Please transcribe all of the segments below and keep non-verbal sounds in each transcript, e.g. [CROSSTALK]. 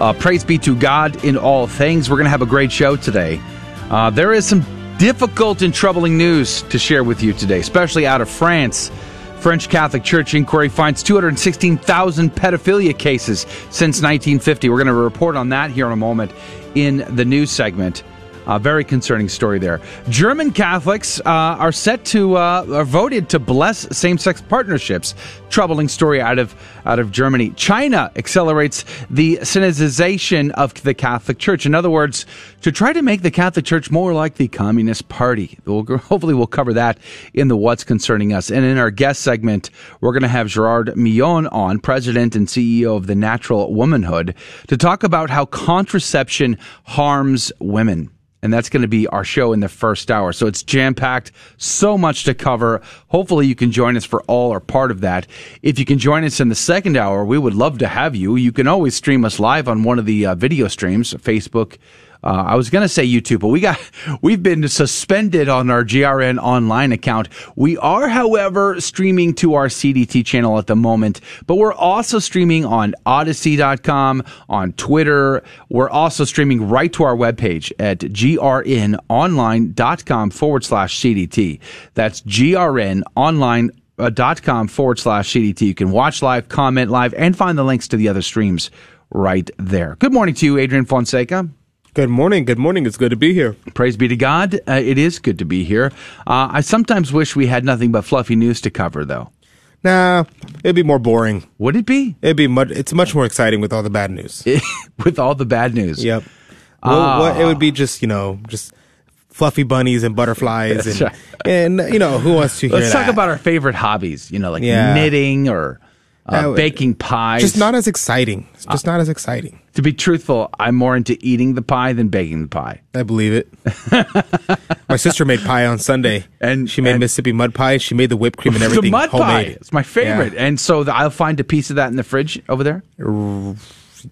Uh, praise be to God in all things. We're going to have a great show today. Uh, there is some difficult and troubling news to share with you today, especially out of France. French Catholic Church inquiry finds 216,000 pedophilia cases since 1950. We're going to report on that here in a moment in the news segment. A very concerning story there. German Catholics uh, are set to uh, are voted to bless same-sex partnerships. Troubling story out of out of Germany. China accelerates the Sinization of the Catholic Church. In other words, to try to make the Catholic Church more like the Communist Party. We'll, [LAUGHS] hopefully, we'll cover that in the What's Concerning Us. And in our guest segment, we're going to have Gerard Migeon on, President and CEO of the Natural Womanhood, to talk about how contraception harms women and that's going to be our show in the first hour. So it's jam packed, so much to cover. Hopefully, you can join us for all or part of that. If you can join us in the second hour, we would love to have you. You can always stream us live on one of the uh, video streams, Facebook, uh, I was going to say YouTube, but we got [LAUGHS] we've been suspended on our GRN online account. We are, however, streaming to our CDT channel at the moment, but we're also streaming on Odysee.com, on Twitter. We're also streaming right to our webpage at grnonline.com forward slash CDT. That's grnonline dot com forward slash CDT. You can watch live, comment live, and find the links to the other streams right there. Good morning to you, Adrian Fonseca. Good morning. Good morning. It's good to be here. Praise be to God. Uh, it is good to be here. Uh, I sometimes wish we had nothing but fluffy news to cover, though. Nah, it'd be more boring. Would it be? It'd be much. It's much more exciting with all the bad news. [LAUGHS] with all the bad news. Yep. Well, what, it would be just you know just fluffy bunnies and butterflies and, right. and you know who wants to [LAUGHS] hear Let's that? talk about our favorite hobbies. You know, like yeah. knitting or uh, baking pies. Just not as exciting. It's just uh, not as exciting. To be truthful, I'm more into eating the pie than baking the pie. I believe it. [LAUGHS] my sister made pie on Sunday, and she made and Mississippi mud pie. She made the whipped cream [LAUGHS] and everything. The mud homemade. pie. It's my favorite, yeah. and so the, I'll find a piece of that in the fridge over there.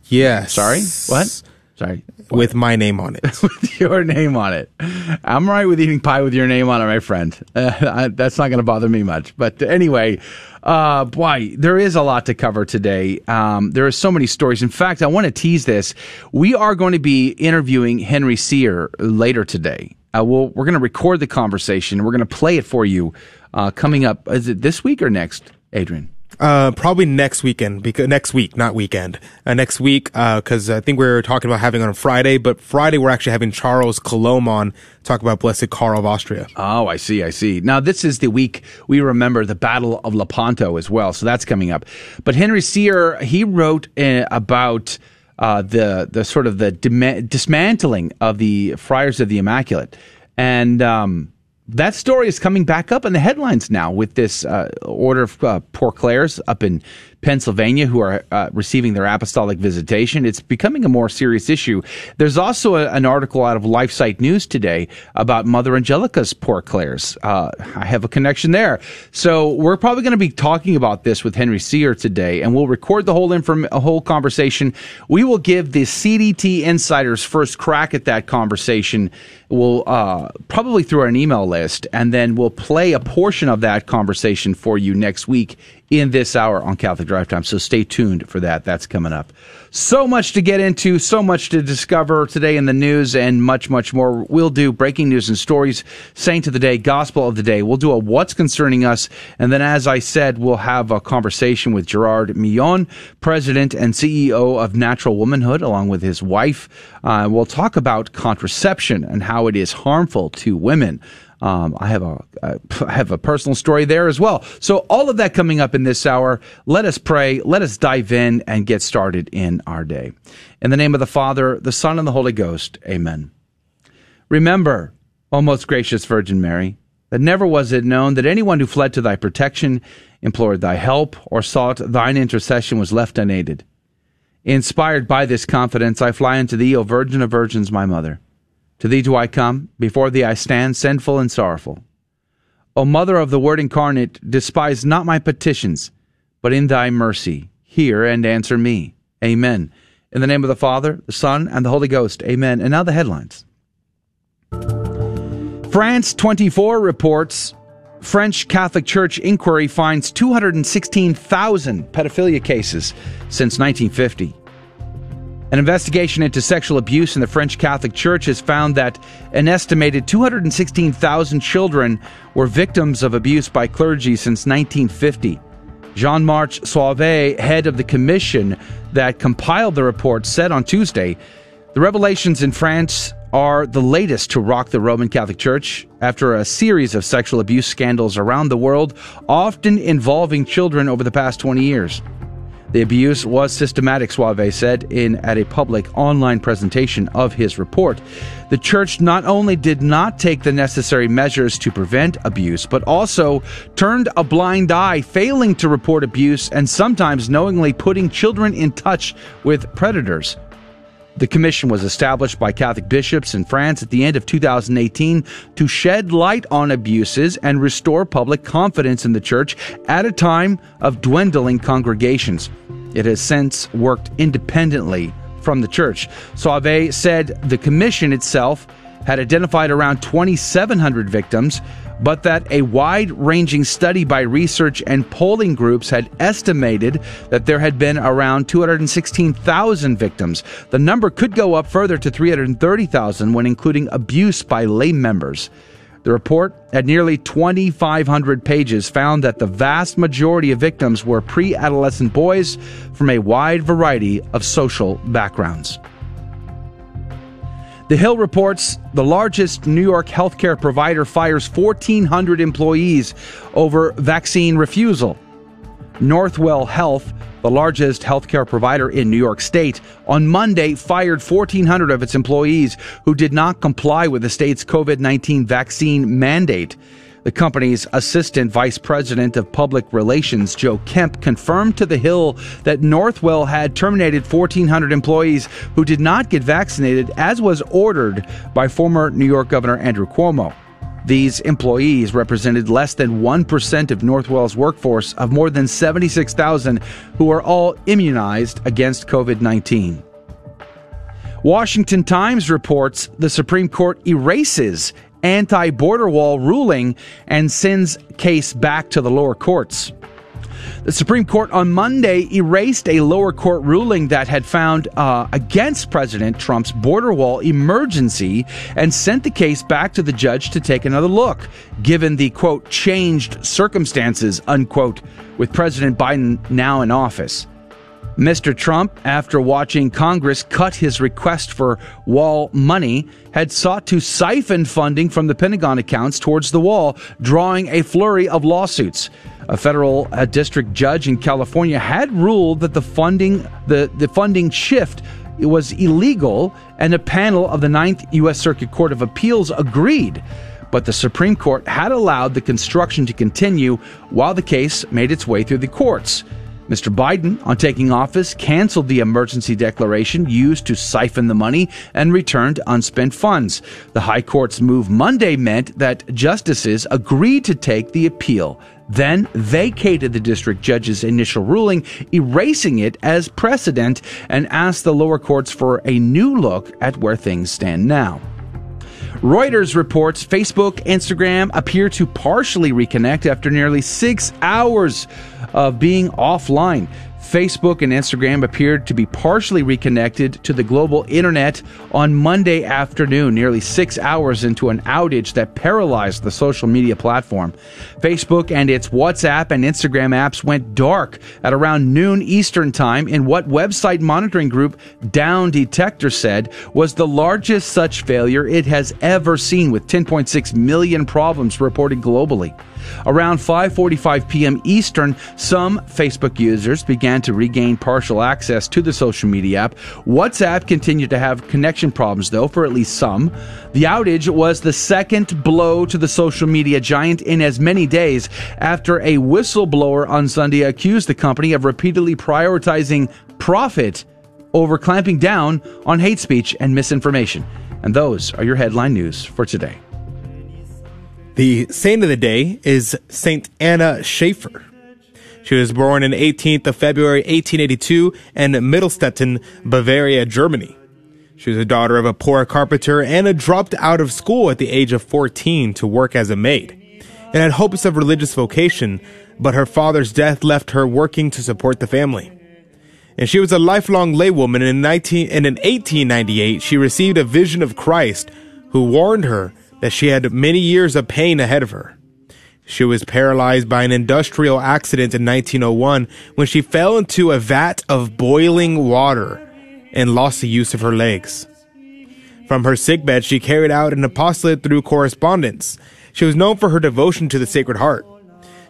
Yes. Sorry. What? Sorry. What? With my name on it. [LAUGHS] with your name on it. I'm right with eating pie with your name on it, my friend. [LAUGHS] Uh, I, that's not going to bother me much. But anyway, uh, boy, there is a lot to cover today. Um, there are so many stories. In fact, I want to tease this. We are going to be interviewing Henry Sire later today. Uh, we'll, we're going to record the conversation. We're going to play it for you uh, coming up. Is it this week or next, Adrian? Uh, probably next weekend because next week, not weekend. Uh, next week, because uh, I think we are talking about having on Friday, but Friday we're actually having Charles Coulombe on talk about Blessed Karl of Austria. Oh, I see, I see. Now this is the week we remember the Battle of Lepanto as well, so that's coming up. But Henry Sire, he wrote uh, about. Uh, the the sort of the dismantling of the Friars of the Immaculate, and um, that story is coming back up in the headlines now with this uh, order of uh, Poor Clares up in Pennsylvania who are uh, receiving their apostolic visitation. It's becoming a more serious issue. There's also a, an article out of LifeSite News today about Mother Angelica's Poor Clares. Uh, I have a connection there. So we're probably going to be talking about this with Henry Sire today, and we'll record the whole inform- whole conversation. We will give the CDT insiders first crack at that conversation. We'll uh, probably through an email list, and then we'll play a portion of that conversation for you next week in this hour on Catholic Drive Time. So stay tuned for that. That's coming up. So much to get into, so much to discover today in the news, and much, much more. We'll do breaking news and stories, saint of the day, gospel of the day. We'll do a what's concerning us. And then, as I said, we'll have a conversation with Gerard Migeon, president and CEO of Natural Womanhood, along with his wife. Uh, we'll talk about contraception and how it is harmful to women. Um, I have a [LAUGHS] I have a personal story there as well. So all of that coming up in this hour. Let us pray. Let us dive in and get started in our day. In the name of the Father, the Son, and the Holy Ghost. Amen. Remember, O most gracious Virgin Mary, that never was it known that anyone who fled to thy protection, implored thy help, or sought thine intercession was left unaided. Inspired by this confidence, I fly unto thee, O Virgin of Virgins, my mother. To thee do I come, before thee I stand, sinful and sorrowful. O Mother of the Word incarnate, despise not my petitions, but in thy mercy hear and answer me. Amen. In the name of the Father, the Son, and the Holy Ghost. Amen. And now the headlines. France 24 reports French Catholic Church inquiry finds 216,000 pedophilia cases since 1950. An investigation into sexual abuse in the French Catholic Church has found that an estimated 216,000 children were victims of abuse by clergy since 1950. Jean Marc Sauvé, head of the commission that compiled the report, said on Tuesday the revelations in France are the latest to rock the Roman Catholic Church after a series of sexual abuse scandals around the world, often involving children over the past 20 years. The abuse was systematic, Sauvé said in at a public online presentation of his report. The church not only did not take the necessary measures to prevent abuse, but also turned a blind eye, failing to report abuse and sometimes knowingly putting children in touch with predators. The commission was established by Catholic bishops in France at the end of 2018 to shed light on abuses and restore public confidence in the church at a time of dwindling congregations. It has since worked independently from the church. Sauvé said the commission itself had identified around 2,700 victims, but that a wide ranging study by research and polling groups had estimated that there had been around 216,000 victims. The number could go up further to 330,000 when including abuse by lay members. The report, at nearly 2,500 pages, found that the vast majority of victims were pre adolescent boys from a wide variety of social backgrounds. The Hill reports the largest New York healthcare provider fires 1,400 employees over vaccine refusal. Northwell Health, the largest healthcare provider in New York State, on Monday fired 1,400 of its employees who did not comply with the state's COVID 19 vaccine mandate. The company's assistant vice president of public relations, Joe Kemp, confirmed to The Hill that Northwell had terminated 1,400 employees who did not get vaccinated, as was ordered by former New York Governor Andrew Cuomo. These employees represented less than 1% of Northwell's workforce of more than 76,000 who are all immunized against COVID 19. Washington Times reports the Supreme Court erases anti border wall ruling and sends case back to the lower courts. The Supreme Court on Monday erased a lower court ruling that had found uh, against President Trump's border wall emergency and sent the case back to the judge to take another look, given the quote, changed circumstances, unquote, with President Biden now in office. Mr. Trump, after watching Congress cut his request for wall money, had sought to siphon funding from the Pentagon accounts towards the wall, drawing a flurry of lawsuits. A federal uh, district judge in California had ruled that the funding the, the funding shift was illegal, and a panel of the Ninth U.S. Circuit Court of Appeals agreed. But the Supreme Court had allowed the construction to continue while the case made its way through the courts. Mr. Biden, on taking office, canceled the emergency declaration used to siphon the money and returned unspent funds. The High Court's move Monday meant that justices agreed to take the appeal, then vacated the district judge's initial ruling, erasing it as precedent, and asked the lower courts for a new look at where things stand now. Reuters reports Facebook, Instagram appear to partially reconnect after nearly six hours of being offline. Facebook and Instagram appeared to be partially reconnected to the global internet on Monday afternoon, nearly six hours into an outage that paralyzed the social media platform. Facebook and its WhatsApp and Instagram apps went dark at around noon Eastern Time in what website monitoring group Down Detector said was the largest such failure it has ever seen, with 10.6 million problems reported globally. Around 5:45 p.m. Eastern, some Facebook users began to regain partial access to the social media app. WhatsApp continued to have connection problems though for at least some. The outage was the second blow to the social media giant in as many days after a whistleblower on Sunday accused the company of repeatedly prioritizing profit over clamping down on hate speech and misinformation. And those are your headline news for today. The saint of the day is Saint Anna Schaefer. She was born in 18th of February 1882 in Mindelstetten, Bavaria, Germany. She was the daughter of a poor carpenter and dropped out of school at the age of 14 to work as a maid and had hopes of religious vocation, but her father's death left her working to support the family. And she was a lifelong laywoman and in 19 and in 1898 she received a vision of Christ who warned her that she had many years of pain ahead of her. She was paralyzed by an industrial accident in 1901 when she fell into a vat of boiling water and lost the use of her legs. From her sickbed, she carried out an apostolate through correspondence. She was known for her devotion to the Sacred Heart.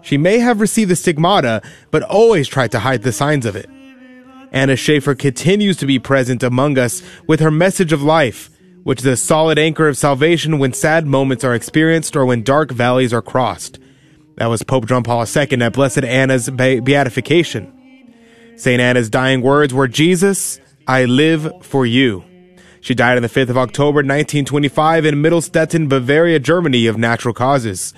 She may have received the stigmata, but always tried to hide the signs of it. Anna Schaefer continues to be present among us with her message of life, which is a solid anchor of salvation when sad moments are experienced or when dark valleys are crossed. That was Pope John Paul II at Blessed Anna's beatification. St. Anna's dying words were, Jesus, I live for you. She died on the 5th of October 1925 in Mindelstetten, Bavaria, Germany of natural causes.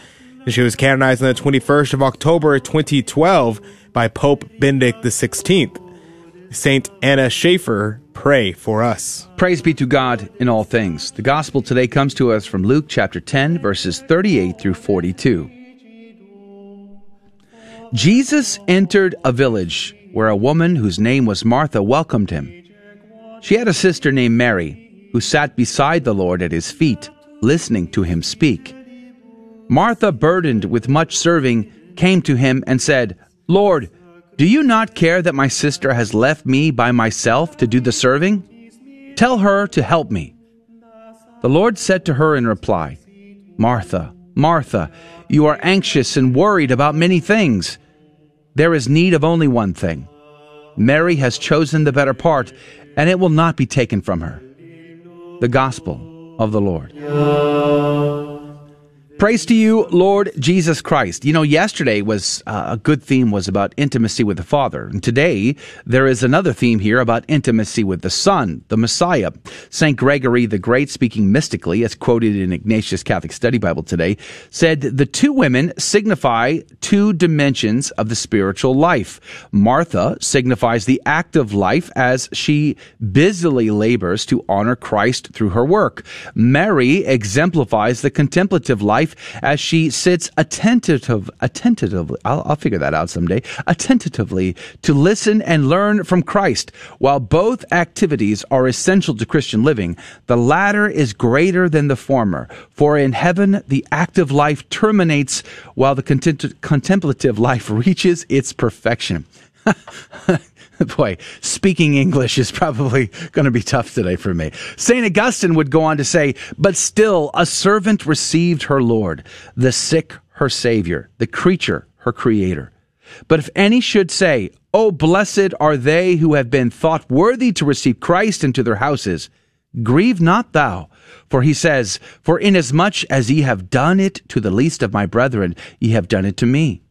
She was canonized on the 21st of October 2012 by Pope Benedict XVI. Saint Anna Schaefer, pray for us. Praise be to God in all things. The gospel today comes to us from Luke chapter 10, verses 38 through 42. Jesus entered a village where a woman whose name was Martha welcomed him. She had a sister named Mary who sat beside the Lord at his feet, listening to him speak. Martha, burdened with much serving, came to him and said, Lord, do you not care that my sister has left me by myself to do the serving? Tell her to help me. The Lord said to her in reply, Martha, Martha, you are anxious and worried about many things. There is need of only one thing. Mary has chosen the better part, and it will not be taken from her. The Gospel of the Lord. Praise to you, Lord Jesus Christ. You know, yesterday was uh, a good theme was about intimacy with the Father. And today there is another theme here about intimacy with the Son, the Messiah. St. Gregory the Great, speaking mystically, as quoted in Ignatius Catholic Study Bible today, said the two women signify two dimensions of the spiritual life. Martha signifies the active life as she busily labors to honor Christ through her work. Mary exemplifies the contemplative life as she sits attentive, attentively, I'll, I'll figure that out someday, attentively to listen and learn from Christ. While both activities are essential to Christian living, the latter is greater than the former. For in heaven, the active life terminates while the contemplative life reaches its perfection. [LAUGHS] [LAUGHS] Boy, speaking English is probably going to be tough today for me. St. Augustine would go on to say, But still, a servant received her Lord, the sick her Savior, the creature her Creator. But if any should say, Oh, blessed are they who have been thought worthy to receive Christ into their houses, grieve not thou. For he says, For inasmuch as ye have done it to the least of my brethren, ye have done it to me.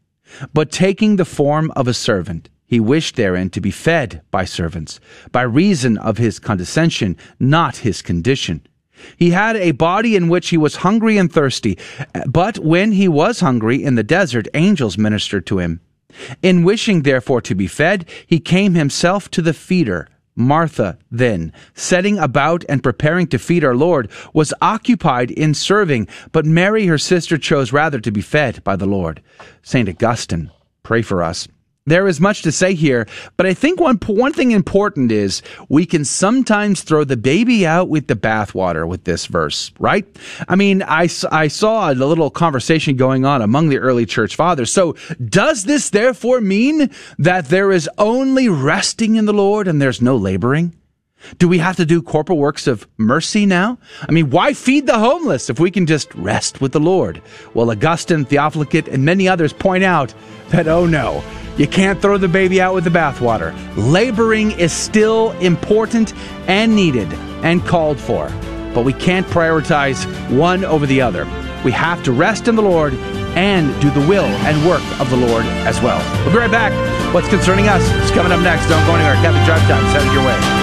But taking the form of a servant, he wished therein to be fed by servants, by reason of his condescension, not his condition. He had a body in which he was hungry and thirsty, but when he was hungry in the desert, angels ministered to him. In wishing therefore to be fed, he came himself to the feeder. Martha, then, setting about and preparing to feed our Lord, was occupied in serving, but Mary, her sister, chose rather to be fed by the Lord. St. Augustine, pray for us. There is much to say here, but I think one one thing important is we can sometimes throw the baby out with the bathwater with this verse, right? I mean, I, I saw a little conversation going on among the early church fathers. So does this therefore mean that there is only resting in the Lord and there's no laboring? Do we have to do corporal works of mercy now? I mean, why feed the homeless if we can just rest with the Lord? Well, Augustine, Theophilus, and many others point out that, oh no, you can't throw the baby out with the bathwater. Laboring is still important and needed and called for, but we can't prioritize one over the other. We have to rest in the Lord and do the will and work of the Lord as well. We'll be right back. What's concerning us is coming up next. Don't go anywhere. Catholic Drive Time. Set it your way.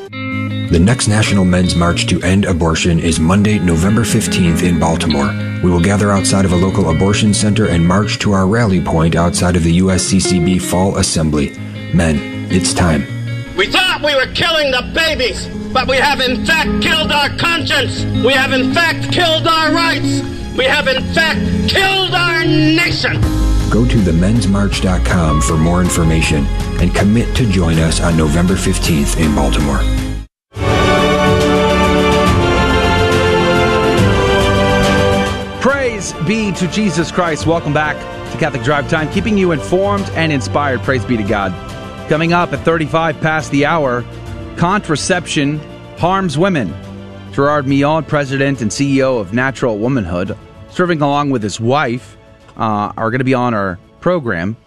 The next National Men's March to End Abortion is Monday, November 15th in Baltimore. We will gather outside of a local abortion center and march to our rally point outside of the USCCB Fall Assembly. Men, it's time. We thought we were killing the babies, but we have in fact killed our conscience. We have in fact killed our rights. We have in fact killed our nation. Go to themensmarch.com for more information and commit to join us on November 15th in Baltimore. Praise be to Jesus Christ. Welcome back to Catholic Drive Time, keeping you informed and inspired. Praise be to God. Coming up at 35 past the hour, contraception harms women. Gerard Migeon, president and CEO of Natural Womanhood, serving along with his wife, uh, are going to be on our program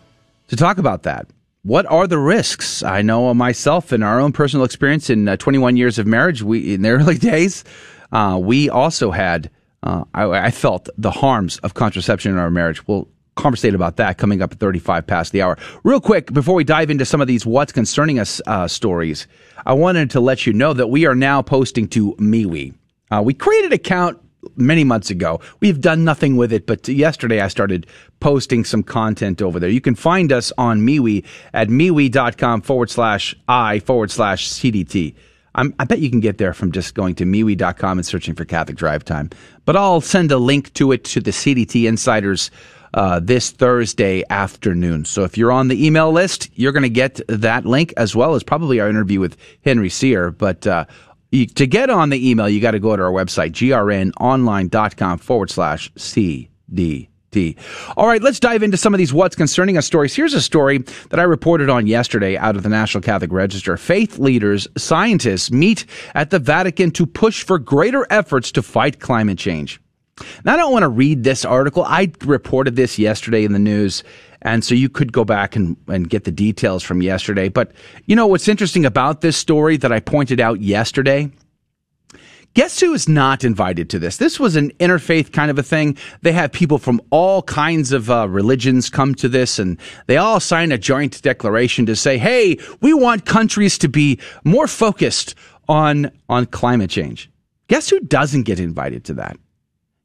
to talk about that. What are the risks? I know myself in our own personal experience in uh, 21 years of marriage, we in the [LAUGHS] early days, uh, we also had uh, I, I, felt the harms of contraception in our marriage. We'll conversate about that coming up at 35 past the hour. Real quick, before we dive into some of these what's concerning us uh, stories, I wanted to let you know that we are now posting to MeWe. Uh, we created an account many months ago. We've done nothing with it, but yesterday I started posting some content over there. You can find us on MeWe at MeWe.com forward slash I forward slash CDT. I'm, i bet you can get there from just going to MeWe.com and searching for Catholic Drive Time. But I'll send a link to it to the CDT Insiders uh, this Thursday afternoon. So if you're on the email list, you're going to get that link as well as probably our interview with Henry Sire. But uh, you, to get on the email, you got to go to our website, grnonline.com forward slash CD. All right, let's dive into some of these what's concerning us stories. Here's a story that I reported on yesterday out of the National Catholic Register. Faith leaders, scientists meet at the Vatican to push for greater efforts to fight climate change. Now, I don't want to read this article. I reported this yesterday in the news, and so you could go back and, and get the details from yesterday. But you know what's interesting about this story that I pointed out yesterday? Guess who is not invited to this? This was an interfaith kind of a thing. They have people from all kinds of uh, religions come to this, and they all sign a joint declaration to say, "Hey, we want countries to be more focused on on climate change." Guess who doesn't get invited to that?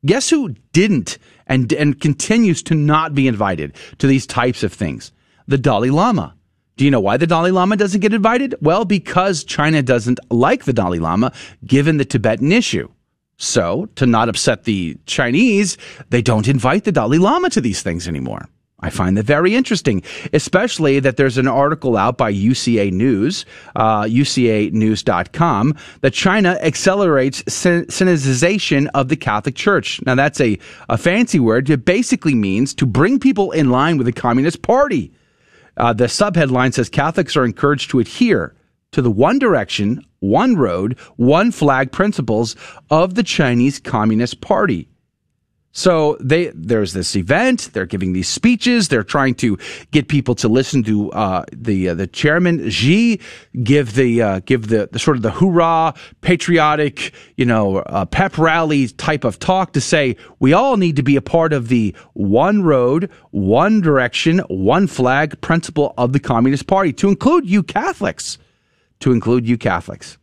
Guess who didn't and and continues to not be invited to these types of things? The Dalai Lama. Do you know why the Dalai Lama doesn't get invited? Well, because China doesn't like the Dalai Lama given the Tibetan issue. So, to not upset the Chinese, they don't invite the Dalai Lama to these things anymore. I find that very interesting, especially that there's an article out by UCA News, uh, UCAnews.com, that China accelerates Sinization of the Catholic Church. Now, that's a, a fancy word. It basically means to bring people in line with the Communist Party. Uh, the subheadline says Catholics are encouraged to adhere to the one direction, one road, one flag principles of the Chinese Communist Party. So they there's this event. They're giving these speeches. They're trying to get people to listen to uh, the uh, the chairman Xi give the uh, give the, the, sort of the hoorah patriotic you know uh, pep rally type of talk to say we all need to be a part of the one road, one direction, one flag principle of the Communist Party to include you Catholics, to include you Catholics.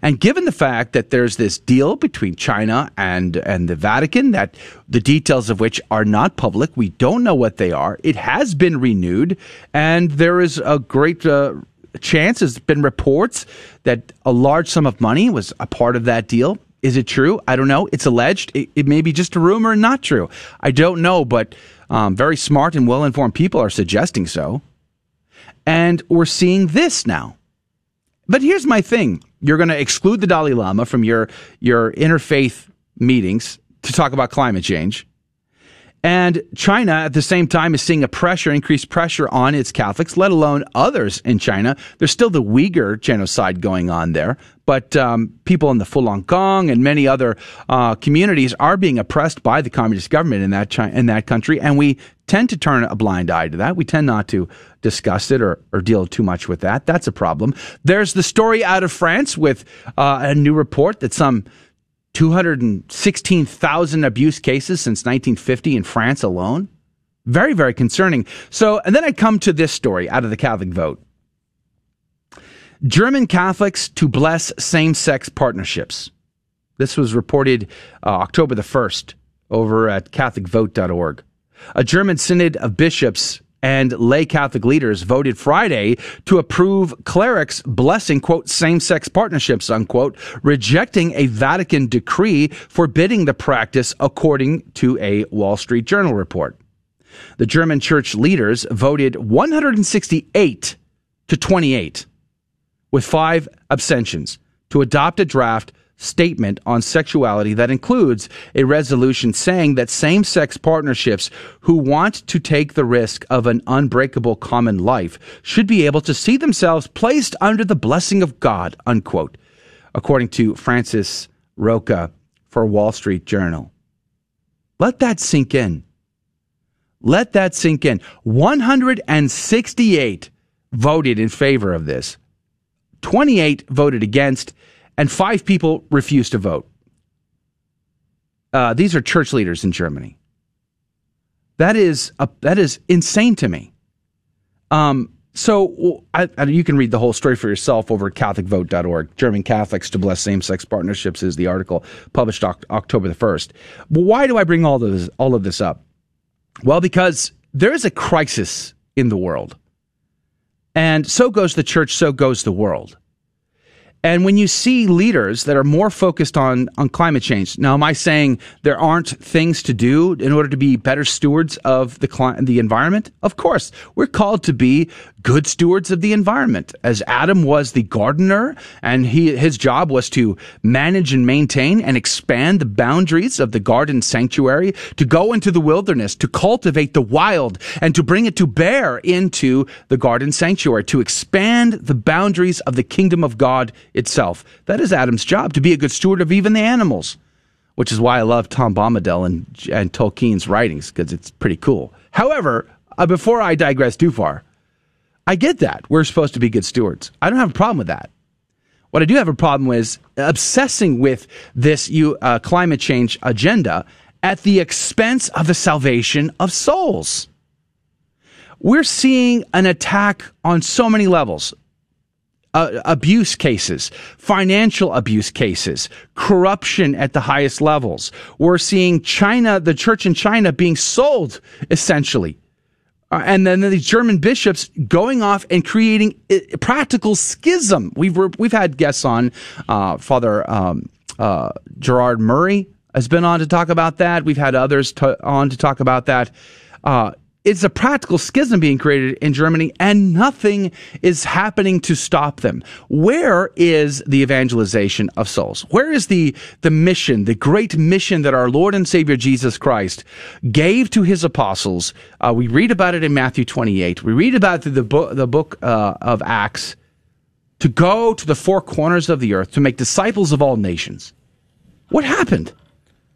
And given the fact that there's this deal between China and, and the Vatican, that the details of which are not public, we don't know what they are. It has been renewed, and there is a great uh, chance. There's been reports that a large sum of money was a part of that deal. Is it true? I don't know. It's alleged. It, it may be just a rumor and not true. I don't know, but um, very smart and well informed people are suggesting so. And we're seeing this now. But here's my thing you're going to exclude the Dalai Lama from your, your interfaith meetings to talk about climate change. And China, at the same time, is seeing a pressure, increased pressure on its Catholics, let alone others in China. There's still the Uyghur genocide going on there, but um, people in the Falun Gong and many other uh, communities are being oppressed by the communist government in that China, in that country, and we tend to turn a blind eye to that. We tend not to discuss it or, or deal too much with that. That's a problem. There's the story out of France with uh, a new report that some 216,000 abuse cases since 1950 in France alone. Very, very concerning. So, and then I come to this story out of the Catholic vote. German Catholics to bless same sex partnerships. This was reported uh, October the 1st over at CatholicVote.org. A German synod of bishops and lay Catholic leaders voted Friday to approve clerics blessing, quote, same sex partnerships, unquote, rejecting a Vatican decree forbidding the practice, according to a Wall Street Journal report. The German church leaders voted 168 to 28, with five abstentions, to adopt a draft statement on sexuality that includes a resolution saying that same sex partnerships who want to take the risk of an unbreakable common life should be able to see themselves placed under the blessing of God, unquote, according to Francis Rocca for Wall Street Journal. Let that sink in. Let that sink in. 168 voted in favor of this. 28 voted against and five people refused to vote. Uh, these are church leaders in Germany. That is a, that is insane to me. Um, so I, I, you can read the whole story for yourself over at CatholicVote.org. German Catholics to bless same-sex partnerships is the article published October the first. Why do I bring all this all of this up? Well, because there is a crisis in the world, and so goes the church, so goes the world. And when you see leaders that are more focused on, on climate change, now am I saying there aren't things to do in order to be better stewards of the cli- the environment? Of course, we're called to be good stewards of the environment. As Adam was the gardener, and he his job was to manage and maintain and expand the boundaries of the garden sanctuary, to go into the wilderness, to cultivate the wild, and to bring it to bear into the garden sanctuary, to expand the boundaries of the kingdom of God itself. That is Adam's job, to be a good steward of even the animals, which is why I love Tom Bombadil and, and Tolkien's writings, because it's pretty cool. However, uh, before I digress too far, I get that. We're supposed to be good stewards. I don't have a problem with that. What I do have a problem with is obsessing with this uh, climate change agenda at the expense of the salvation of souls. We're seeing an attack on so many levels uh, abuse cases, financial abuse cases, corruption at the highest levels. We're seeing China, the church in China being sold essentially. Uh, and then these German bishops going off and creating a practical schism. We've we've had guests on, uh, Father um, uh, Gerard Murray has been on to talk about that. We've had others on to talk about that. Uh, it's a practical schism being created in Germany, and nothing is happening to stop them. Where is the evangelization of souls? Where is the, the mission, the great mission that our Lord and Savior Jesus Christ gave to his apostles? Uh, we read about it in Matthew 28. We read about it through the book, the book uh, of Acts to go to the four corners of the earth to make disciples of all nations. What happened?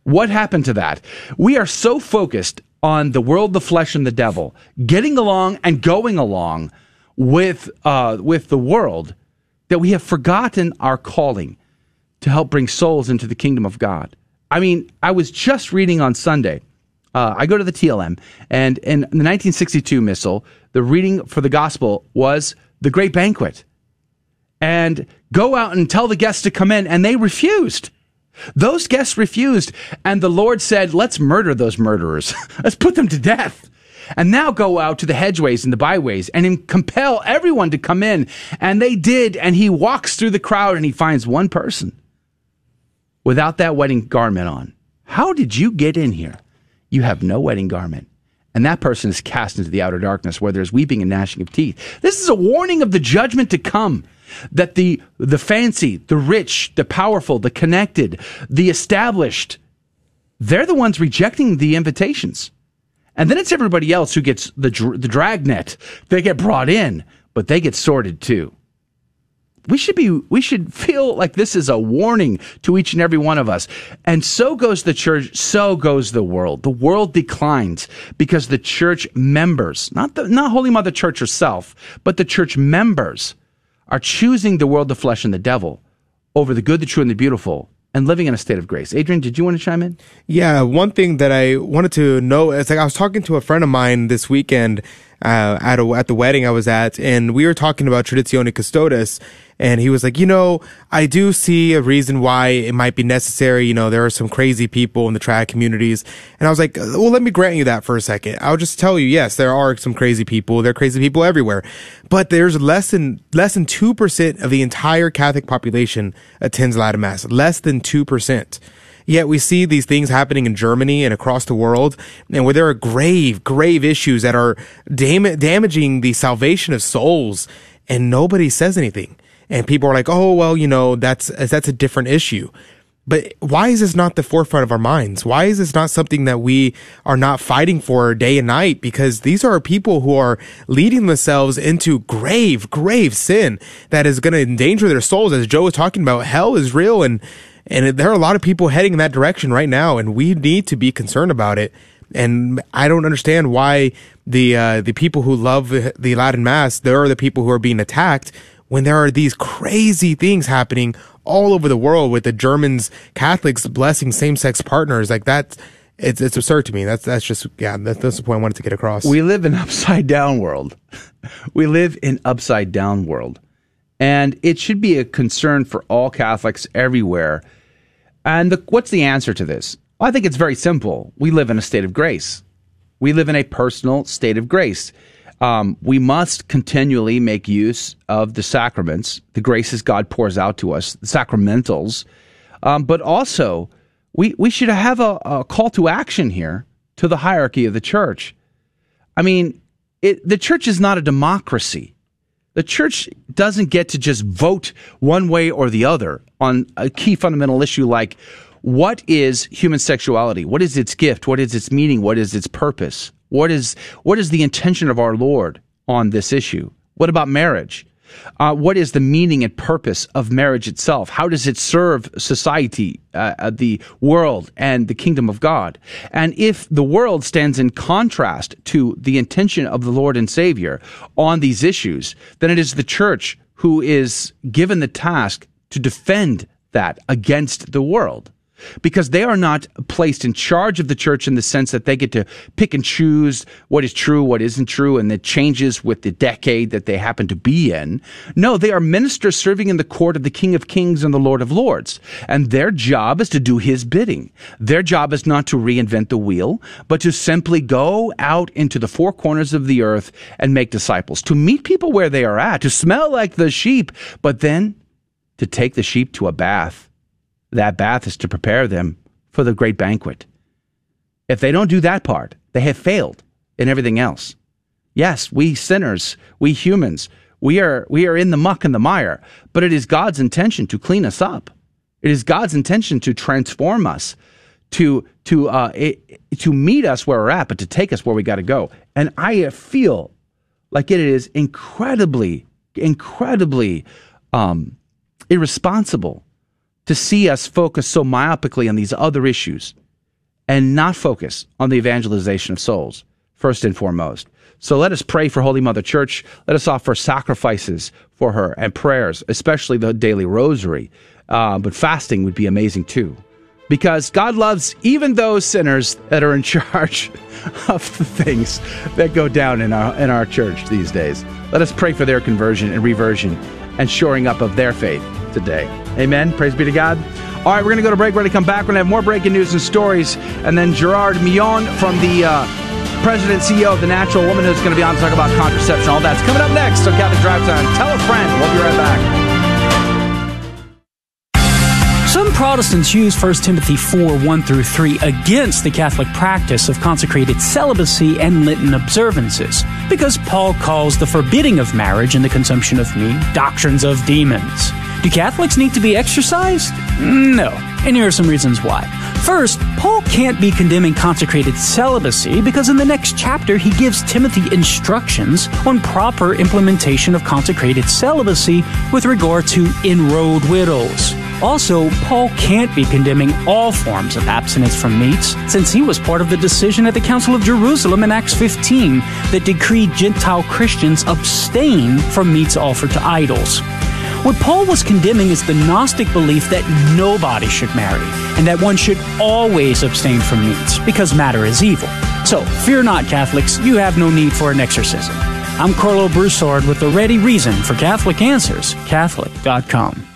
What happened to that? We are so focused on the world, the flesh, and the devil, getting along and going along with uh, with the world, that we have forgotten our calling to help bring souls into the kingdom of God. I mean, I was just reading on Sunday. Uh, I go to the TLM, and in the 1962 missal, the reading for the gospel was the great banquet. And go out and tell the guests to come in, and they refused. Those guests refused, and the Lord said, Let's murder those murderers. [LAUGHS] Let's put them to death. And now go out to the hedgeways and the byways and compel everyone to come in. And they did. And he walks through the crowd and he finds one person without that wedding garment on. How did you get in here? You have no wedding garment. And that person is cast into the outer darkness where there's weeping and gnashing of teeth. This is a warning of the judgment to come that the the fancy, the rich, the powerful, the connected, the established, they're the ones rejecting the invitations. And then it's everybody else who gets the the dragnet. They get brought in, but they get sorted too. We should be we should feel like this is a warning to each and every one of us. And so goes the church, so goes the world. The world declines because the church members, not the not Holy Mother Church herself, but the church members are choosing the world, the flesh, and the devil over the good, the true, and the beautiful, and living in a state of grace. Adrian, did you want to chime in? Yeah, one thing that I wanted to know is like I was talking to a friend of mine this weekend uh, at a, at the wedding I was at, and we were talking about Traditionis Custodes, and he was like, you know, I do see a reason why it might be necessary. You know, there are some crazy people in the trad communities. And I was like, well, let me grant you that for a second. I'll just tell you, yes, there are some crazy people. There are crazy people everywhere, but there's less than, less than 2% of the entire Catholic population attends Latin Mass. Less than 2%. Yet we see these things happening in Germany and across the world, and where there are grave, grave issues that are dam- damaging the salvation of souls, and nobody says anything and people are like, "Oh, well, you know, that's that's a different issue." But why is this not the forefront of our minds? Why is this not something that we are not fighting for day and night? Because these are people who are leading themselves into grave, grave sin that is going to endanger their souls. As Joe was talking about, hell is real and, and there are a lot of people heading in that direction right now and we need to be concerned about it. And I don't understand why the, uh, the people who love the Latin mass, they're the people who are being attacked when there are these crazy things happening all over the world with the Germans, Catholics blessing same-sex partners like that. It's, it's absurd to me. That's, that's just, yeah, that's, that's the point I wanted to get across. We live in upside down world. [LAUGHS] we live in upside down world. And it should be a concern for all Catholics everywhere. And the, what's the answer to this? Well, I think it's very simple. We live in a state of grace. We live in a personal state of grace. Um, we must continually make use of the sacraments, the graces God pours out to us, the sacramentals, um, but also we, we should have a, a, call to action here to the hierarchy of the church. I mean, it, the church is not a democracy. The church doesn't get to just vote one way or the other on a key fundamental issue like what is human sexuality? What is its gift? What is its meaning? What is its purpose? What is what is the intention of our Lord on this issue? What about marriage? Uh, what is the meaning and purpose of marriage itself? How does it serve society, uh, uh, the world, and the kingdom of God? And if the world stands in contrast to the intention of the Lord and Savior on these issues, then it is the church who is given the task to defend that against the world because they are not placed in charge of the church in the sense that they get to pick and choose what is true, what isn't true, and it changes with the decade that they happen to be in. No, they are ministers serving in the court of the King of Kings and the Lord of Lords. And their job is to do his bidding. Their job is not to reinvent the wheel, but to simply go out into the four corners of the earth and make disciples, to meet people where they are at, to smell like the sheep, but then to take the sheep to a bath that bath is to prepare them for the great banquet. If they don't do that part, they have failed in everything else. Yes, we sinners, we humans, we are, we are in the muck and the mire, but it is God's intention to clean us up. It is God's intention to transform us, to, to, uh, it, to meet us where we're at, but to take us where we got to go. And I feel like it is incredibly, incredibly um, irresponsible to see us focus so myopically on these other issues and not focus on the evangelization of souls, first and foremost. So let us pray for Holy Mother Church. Let us offer sacrifices for her and prayers, especially the daily rosary. Uh, but fasting would be amazing too. Because God loves even those sinners that are in charge [LAUGHS] of the things that go down in our, in our church these days. Let us pray for their conversion and reversion and shoring up of their faith today. Amen. Praise be to God. All right, we're going to go to break. We're going to come back. We're going to have more breaking news and stories. And then Gerard Migeon from the uh, President CEO of The Natural Woman, who's going to be on to talk about contraception. All that's coming up next on Catholic Drive Time. Tell a friend. We'll be right back. Some Protestants use 1 Timothy 4 1 through 3 against the Catholic practice of consecrated celibacy and Lenten observances, because Paul calls the forbidding of marriage and the consumption of meat doctrines of demons. Do Catholics need to be exorcised? Mm, no. And here are some reasons why. First, Paul can't be condemning consecrated celibacy because in the next chapter he gives Timothy instructions on proper implementation of consecrated celibacy with regard to enrolled widows. Also, Paul can't be condemning all forms of abstinence from meats, since he was part of the decision at the Council of Jerusalem in Acts 15 that decreed Gentile Christians abstain from meats offered to idols. What Paul was condemning is the Gnostic belief that nobody should marry, and that one should always abstain from meats, because matter is evil. So, fear not, Catholics, you have no need for an exorcism. I'm Karlo Broussard with the ready reason for Catholic Answers, Catholic.com.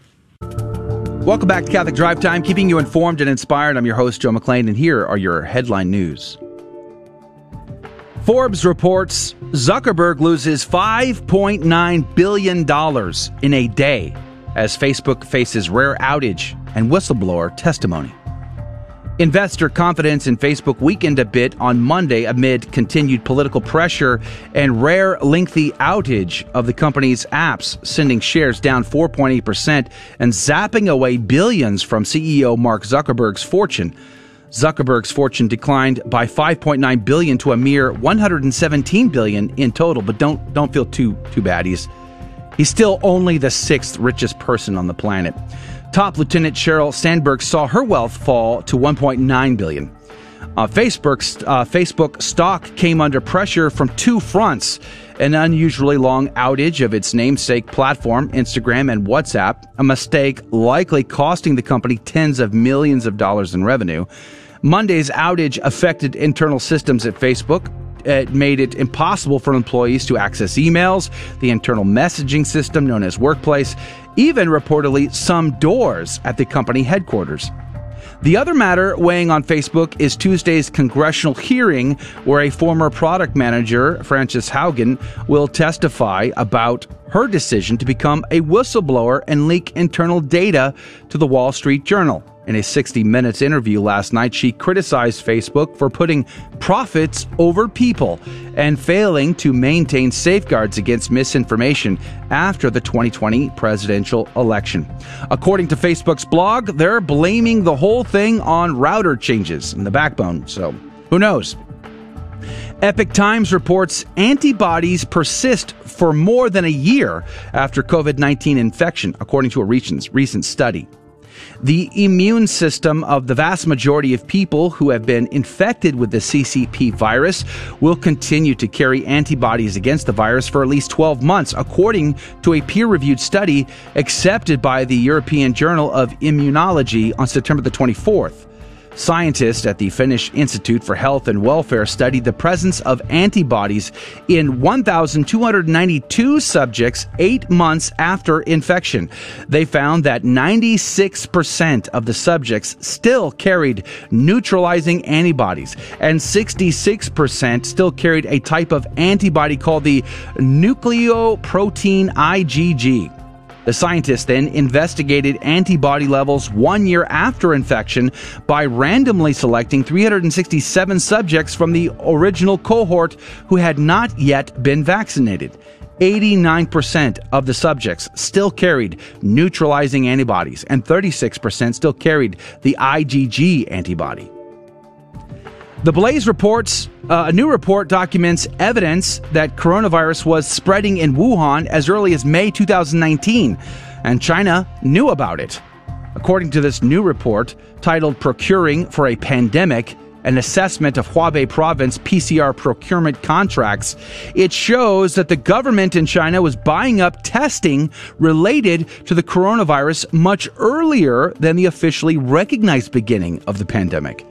Welcome back to Catholic Drive Time, keeping you informed and inspired. I'm your host, Joe McClane, and here are your headline news. Forbes reports Zuckerberg loses $5.9 billion in a day as Facebook faces rare outage and whistleblower testimony. Investor confidence in Facebook weakened a bit on Monday amid continued political pressure and rare lengthy outage of the company's apps, sending shares down 4.8% and zapping away billions from CEO Mark Zuckerberg's fortune. Zuckerberg's fortune declined by 5.9 billion to a mere 117 billion in total, but don't don't feel too too bad. He's he's still only the sixth richest person on the planet. Top Lieutenant Sheryl Sandberg saw her wealth fall to 1.9 billion. Uh, Facebook, uh, Facebook stock came under pressure from two fronts an unusually long outage of its namesake platform, Instagram and WhatsApp, a mistake likely costing the company tens of millions of dollars in revenue. Monday's outage affected internal systems at Facebook, it made it impossible for employees to access emails, the internal messaging system known as Workplace, even reportedly some doors at the company headquarters. The other matter weighing on Facebook is Tuesday's congressional hearing, where a former product manager, Frances Haugen, will testify about her decision to become a whistleblower and leak internal data to the Wall Street Journal. In a 60 Minutes interview last night, she criticized Facebook for putting profits over people and failing to maintain safeguards against misinformation after the 2020 presidential election. According to Facebook's blog, they're blaming the whole thing on router changes in the backbone, so who knows? Epoch Times reports antibodies persist for more than a year after COVID 19 infection, according to a recent, recent study. The immune system of the vast majority of people who have been infected with the CCP virus will continue to carry antibodies against the virus for at least 12 months, according to a peer reviewed study accepted by the European Journal of Immunology on September the 24th. Scientists at the Finnish Institute for Health and Welfare studied the presence of antibodies in 1,292 subjects eight months after infection. They found that 96% of the subjects still carried neutralizing antibodies, and 66% still carried a type of antibody called the nucleoprotein IgG. The scientists then investigated antibody levels one year after infection by randomly selecting 367 subjects from the original cohort who had not yet been vaccinated. 89% of the subjects still carried neutralizing antibodies, and 36% still carried the IgG antibody. The Blaze reports uh, a new report documents evidence that coronavirus was spreading in Wuhan as early as May 2019, and China knew about it. According to this new report, titled Procuring for a Pandemic, an assessment of Hubei province PCR procurement contracts. It shows that the government in China was buying up testing related to the coronavirus much earlier than the officially recognized beginning of the pandemic.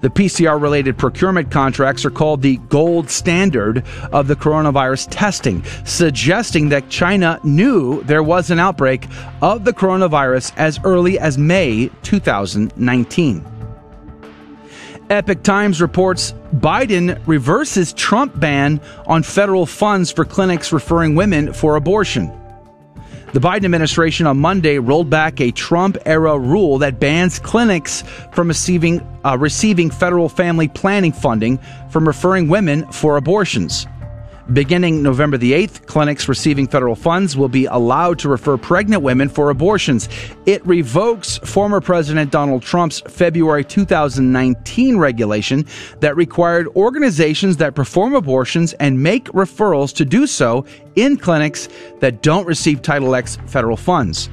The PCR related procurement contracts are called the gold standard of the coronavirus testing, suggesting that China knew there was an outbreak of the coronavirus as early as May 2019. Epoch Times reports Biden reverses Trump ban on federal funds for clinics referring women for abortion. The Biden administration on Monday rolled back a Trump era rule that bans clinics from receiving, uh, receiving federal family planning funding from referring women for abortions. Beginning November the 8th, clinics receiving federal funds will be allowed to refer pregnant women for abortions. It revokes former President Donald Trump's February 2019 regulation that required organizations that perform abortions and make referrals to do so in clinics that don't receive Title X federal funds.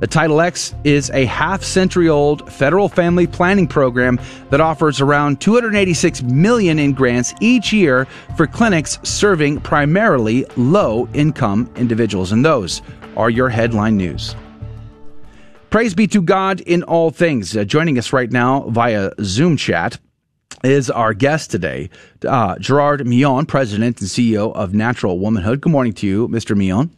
The Title X is a half century old federal family planning program that offers around 286 million in grants each year for clinics serving primarily low income individuals. And those are your headline news. Praise be to God in all things. Uh, joining us right now via Zoom chat is our guest today, uh, Gerard Migeon, President and CEO of Natural Womanhood. Good morning to you, Mr. Migeon.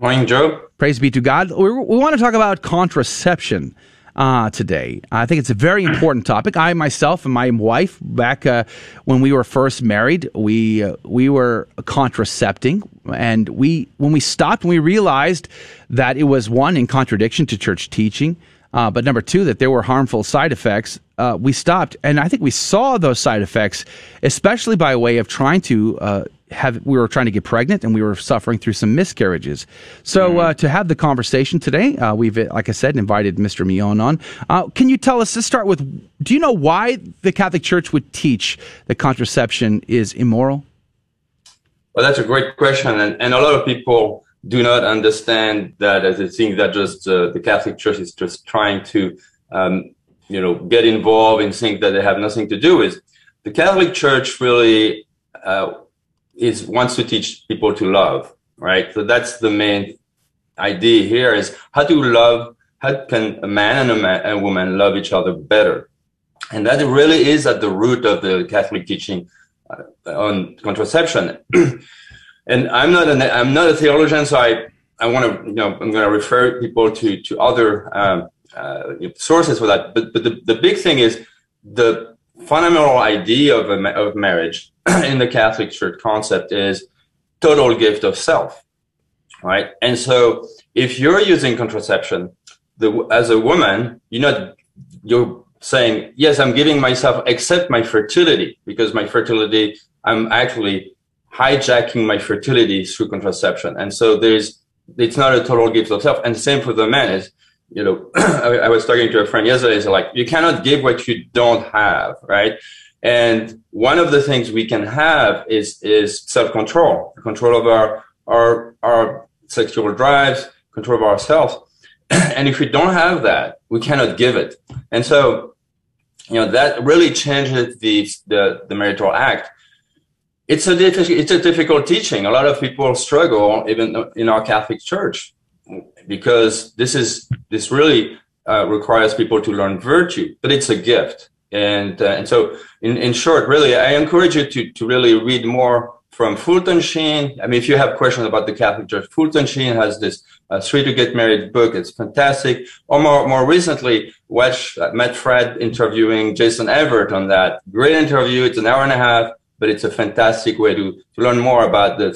Morning, Joe. Praise be to God. We, we want to talk about contraception uh, today. I think it's a very important topic. I myself and my wife, back uh, when we were first married, we uh, we were contracepting, and we when we stopped, we realized that it was one in contradiction to church teaching. Uh, but number two, that there were harmful side effects. Uh, we stopped, and I think we saw those side effects, especially by way of trying to uh, have we were trying to get pregnant and we were suffering through some miscarriages. So uh, to have the conversation today, uh, we've like I said invited Mr. Migeon on. Uh, can you tell us? Let's start with. Do you know why the Catholic Church would teach that contraception is immoral? Well, that's a great question, and, and a lot of people do not understand that as a thing that just uh, the Catholic Church is just trying to, um, you know, get involved in things that they have nothing to do with. The Catholic Church really uh, is wants to teach people to love, right? So that's the main idea here is how to love, how can a man and a, man, a woman love each other better? And that really is at the root of the Catholic teaching uh, on contraception. [CLEARS THROAT] and I'm not an, I'm not a theologian, so I, I want to, you know, I'm going to refer people to, to other um, uh, sources for that. But, but the, the big thing is the fundamental idea of, a, of marriage [CLEARS THROAT] in the Catholic Church concept is total gift of self, right? And so if you're using contraception, the, as a woman, you're not, you're saying, yes, I'm giving myself, except my fertility, because my fertility, I'm actually hijacking my fertility through contraception. And so there's, it's not a total gift of self. And same for the man is, you know, [CLEARS THROAT] I, I, was talking to a friend yesterday. It's like, you cannot give what you don't have, right? And one of the things we can have is, is self-control, control of our, our, our sexual drives, control of ourselves. [CLEARS THROAT] and if we don't have that, we cannot give it. And so, you know, that really changes the, the, the marital act. It's a, it's a difficult teaching. A lot of people struggle, even in our Catholic Church, because this is this really uh, requires people to learn virtue, but it's a gift. And uh, and so, in, in short, really, I encourage you to to really read more from Fulton Sheen. I mean, if you have questions about the Catholic Church, Fulton Sheen has this uh, "Three to Get Married" book. It's fantastic. Or more more recently, watch uh, Matt Fradd interviewing Jason Evert on that. Great interview. It's an hour and a half, but it's a fantastic way to to learn more about the,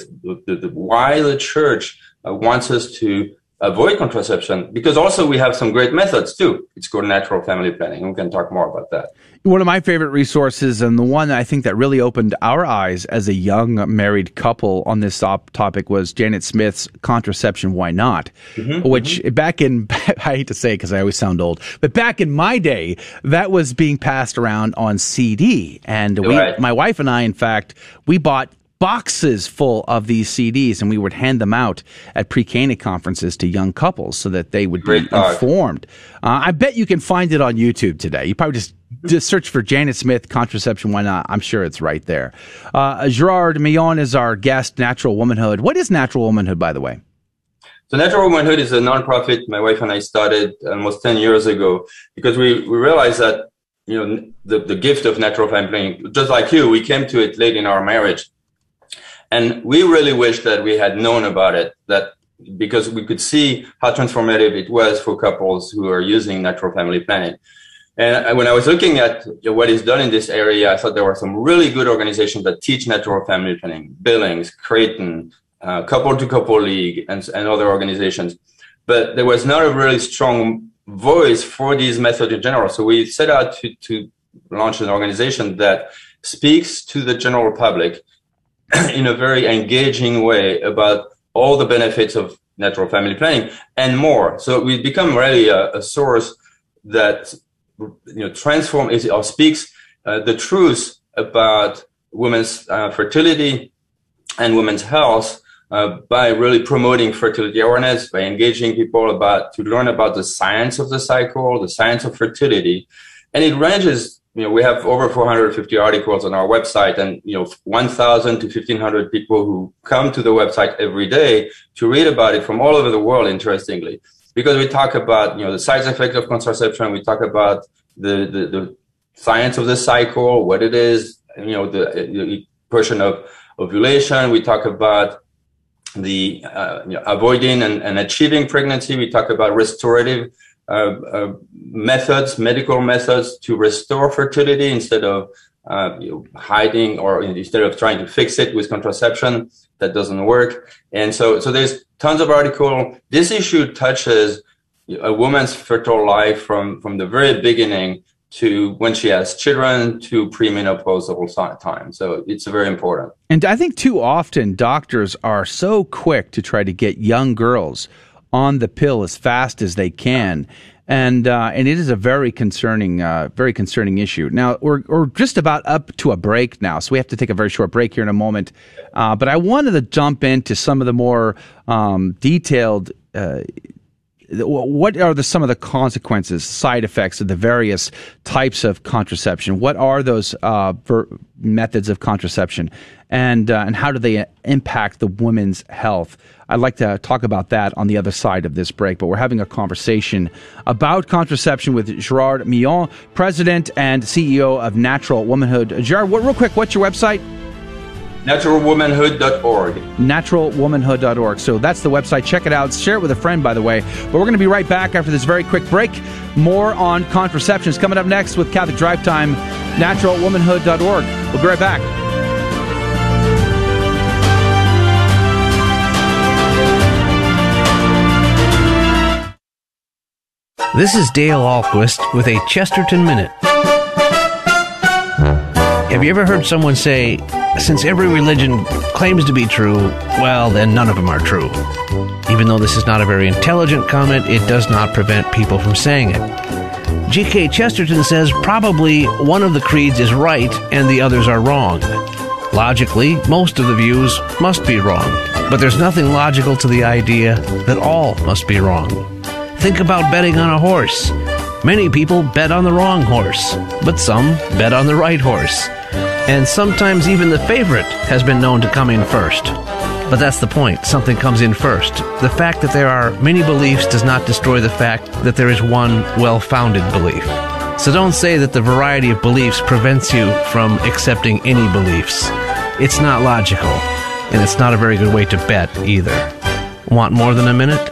the, the why the Church uh, wants us to avoid contraception because also we have some great methods too. It's called natural family planning. We can talk more about that. One of my favorite resources, and the one I think that really opened our eyes as a young married couple on this topic, was Janet Smith's "Contraception Why Not," mm-hmm, which mm-hmm. back in [LAUGHS] I hate to say because I always sound old, but back in my day, that was being passed around on CD, and we, right. my wife and I, in fact, we bought boxes full of these CDs, and we would hand them out at pre-Cana conferences to young couples so that they would be informed. Uh, I bet you can find it on YouTube today. You probably just just search for Janet Smith contraception. Why not? I'm sure it's right there. Uh, Gerard Migeon is our guest. Natural Womanhood. What is Natural Womanhood, by the way? So Natural Womanhood is a nonprofit my wife and I started almost 10 years ago because we, we realized that, you know, the, the gift of natural family planning, just like you, we came to it late in our marriage. And we really wish that we had known about it, that because we could see how transformative it was for couples who are using natural family planning. And when I was looking at what is done in this area, I thought there were some really good organizations that teach natural family planning, Billings, Creighton, uh, couple to couple league and, and other organizations. But there was not a really strong voice for these methods in general. So we set out to, to launch an organization that speaks to the general public [CLEARS THROAT] in a very engaging way about all the benefits of natural family planning and more. So we become really a, a source that you know transforms or speaks uh, the truth about women's uh, fertility and women's health uh, by really promoting fertility awareness, by engaging people about to learn about the science of the cycle, the science of fertility, and it ranges you know, we have over 450 articles on our website and, you know, 1,000 to 1,500 people who come to the website every day to read about it from all over the world, interestingly. Because we talk about, you know, the side effects of contraception. We talk about the, the, the science of the cycle, what it is, you know, the, the portion of ovulation. We talk about the uh, you know, avoiding and, and achieving pregnancy. We talk about restorative uh, uh, methods, medical methods to restore fertility instead of uh, you know, hiding or instead of trying to fix it with contraception that doesn't work. And so, so there's tons of article. This issue touches a woman's fertile life from, from the very beginning to when she has children to premenopausal time. So it's very important. And I think too often doctors are so quick to try to get young girls on the pill as fast as they can. And uh, and it is a very concerning, uh, very concerning issue. Now we're we're just about up to a break now, so we have to take a very short break here in a moment. Uh, but I wanted to jump into some of the more um, detailed uh, what are the some of the consequences, side effects of the various types of contraception? What are those uh, ver- methods of contraception, and uh, and how do they impact the women's health? I'd like to talk about that on the other side of this break. But we're having a conversation about contraception with Gerard Migeon, president and CEO of Natural Womanhood. Gerard, what, real quick, what's your website? naturalwomanhood.org. Naturalwomanhood.org. So that's the website. Check it out. Share it with a friend, by the way. But we're going to be right back after this very quick break. More on contraceptions coming up next with Catholic Drive Time. Naturalwomanhood.org. We'll be right back. This is Dale Ahlquist with a Chesterton Minute. Have you ever heard someone say, since every religion claims to be true, well, then none of them are true? Even though this is not a very intelligent comment, it does not prevent people from saying it. G.K. Chesterton says probably one of the creeds is right and the others are wrong. Logically, most of the views must be wrong, but there's nothing logical to the idea that all must be wrong. Think about betting on a horse. Many people bet on the wrong horse, but some bet on the right horse. And sometimes even the favorite has been known to come in first. But that's the point. Something comes in first. The fact that there are many beliefs does not destroy the fact that there is one well founded belief. So don't say that the variety of beliefs prevents you from accepting any beliefs. It's not logical, and it's not a very good way to bet either. Want more than a minute?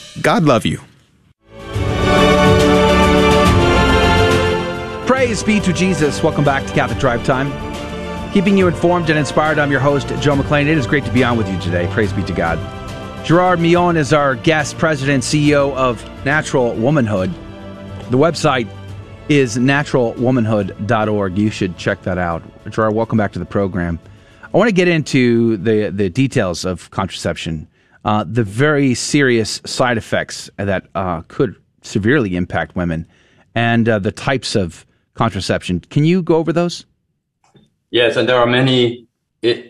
God love you. Praise be to Jesus. Welcome back to Catholic Drive Time. Keeping you informed and inspired, I'm your host, Joe McClane. It is great to be on with you today. Praise be to God. Gerard Migeon is our guest, president, CEO of Natural Womanhood. The website is naturalwomanhood.org. You should check that out. Gerard, welcome back to the program. I want to get into the, the details of contraception, uh, the very serious side effects that uh, could severely impact women, and uh, the types of contraception. Can you go over those? Yes, and there are many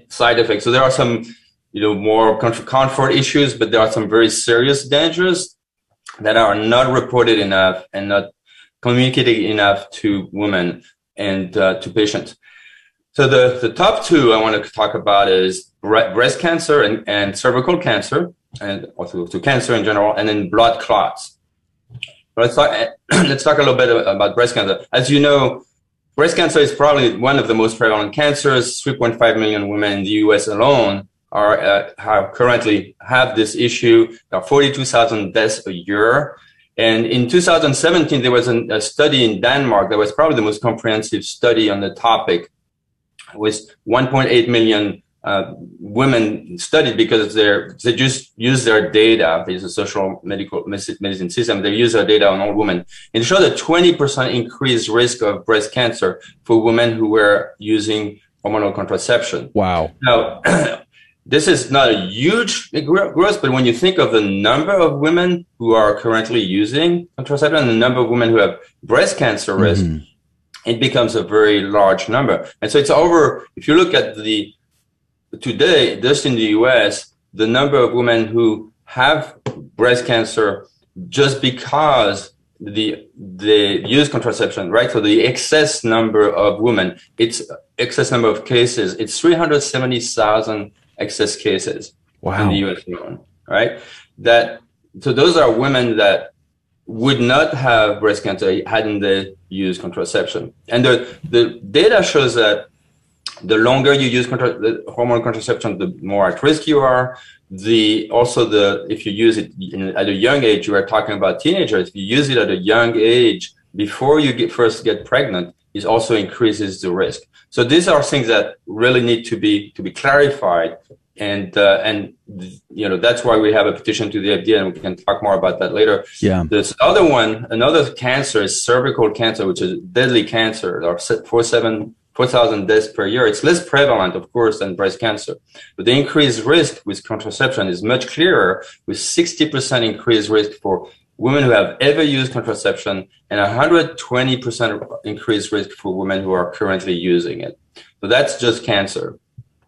side effects. So there are some, you know, more comfort issues, but there are some very serious dangers that are not reported enough and not communicated enough to women and uh, to patients. So the, the top two I want to talk about is breast cancer and, and cervical cancer and also to cancer in general, and then blood clots. Let's talk, [CLEARS THROAT] let's talk a little bit about breast cancer. As you know, breast cancer is probably one of the most prevalent cancers. 3.5 million women in the U.S. alone are uh, have currently have this issue. There are 42,000 deaths a year. And in 2017, there was an, a study in Denmark that was probably the most comprehensive study on the topic with 1.8 million uh, women studied because they're, they just use their data. There's a social medical medicine system. They use their data on all women and showed a 20% increased risk of breast cancer for women who were using hormonal contraception. Wow. Now, [CLEARS THROAT] this is not a huge growth, but when you think of the number of women who are currently using contraception and the number of women who have breast cancer risk, mm-hmm. It becomes a very large number. And so it's over, if you look at the today, just in the US, the number of women who have breast cancer just because the they use contraception, right? So the excess number of women, it's excess number of cases, it's 370,000 excess cases wow. in the US alone, right? That so those are women that would not have breast cancer hadn't they used contraception. And the the data shows that the longer you use contra- hormone contraception, the more at risk you are. The also the if you use it in, at a young age, you are talking about teenagers. If you use it at a young age before you get first get pregnant, it also increases the risk. So these are things that really need to be to be clarified, and uh, and you know that's why we have a petition to the FDA, and we can talk more about that later. Yeah. This other one, another cancer is cervical cancer, which is deadly cancer. There are four seven 4,000 deaths per year. It's less prevalent, of course, than breast cancer. But the increased risk with contraception is much clearer with 60% increased risk for women who have ever used contraception and 120% increased risk for women who are currently using it. So that's just cancer.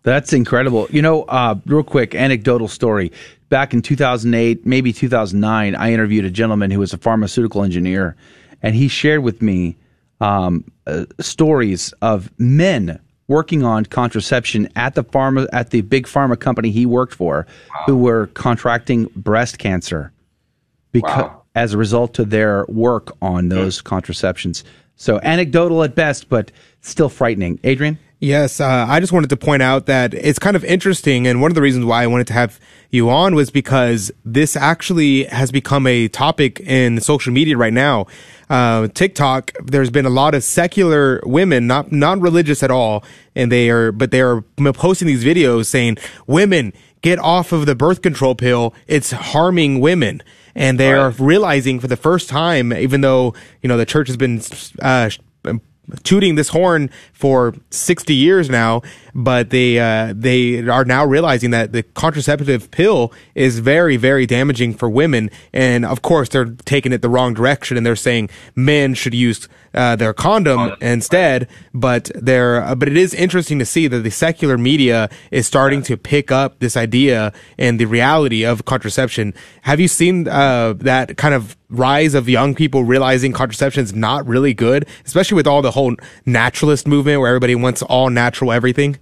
That's incredible. You know, uh, real quick anecdotal story. Back in 2008, maybe 2009, I interviewed a gentleman who was a pharmaceutical engineer, and he shared with me um, uh, stories of men working on contraception at the pharma at the big pharma company he worked for, wow. who were contracting breast cancer because wow. as a result of their work on those contraceptions. So anecdotal at best, but still frightening. Adrian. Yes, uh, I just wanted to point out that it's kind of interesting, and one of the reasons why I wanted to have you on was because this actually has become a topic in social media right now. Uh, TikTok, there's been a lot of secular women, not not religious at all, and they are, but they are posting these videos saying, "Women, get off of the birth control pill; it's harming women." And they are realizing for the first time, even though you know the church has been uh, tooting this horn for 60 years now, but they uh, they are now realizing that the contraceptive pill is very very damaging for women, and of course they're taking it the wrong direction, and they're saying men should use uh, their condom instead. But they're uh, but it is interesting to see that the secular media is starting to pick up this idea and the reality of contraception. Have you seen uh, that kind of rise of young people realizing contraception is not really good, especially with all the whole naturalist movement where everybody wants all natural everything?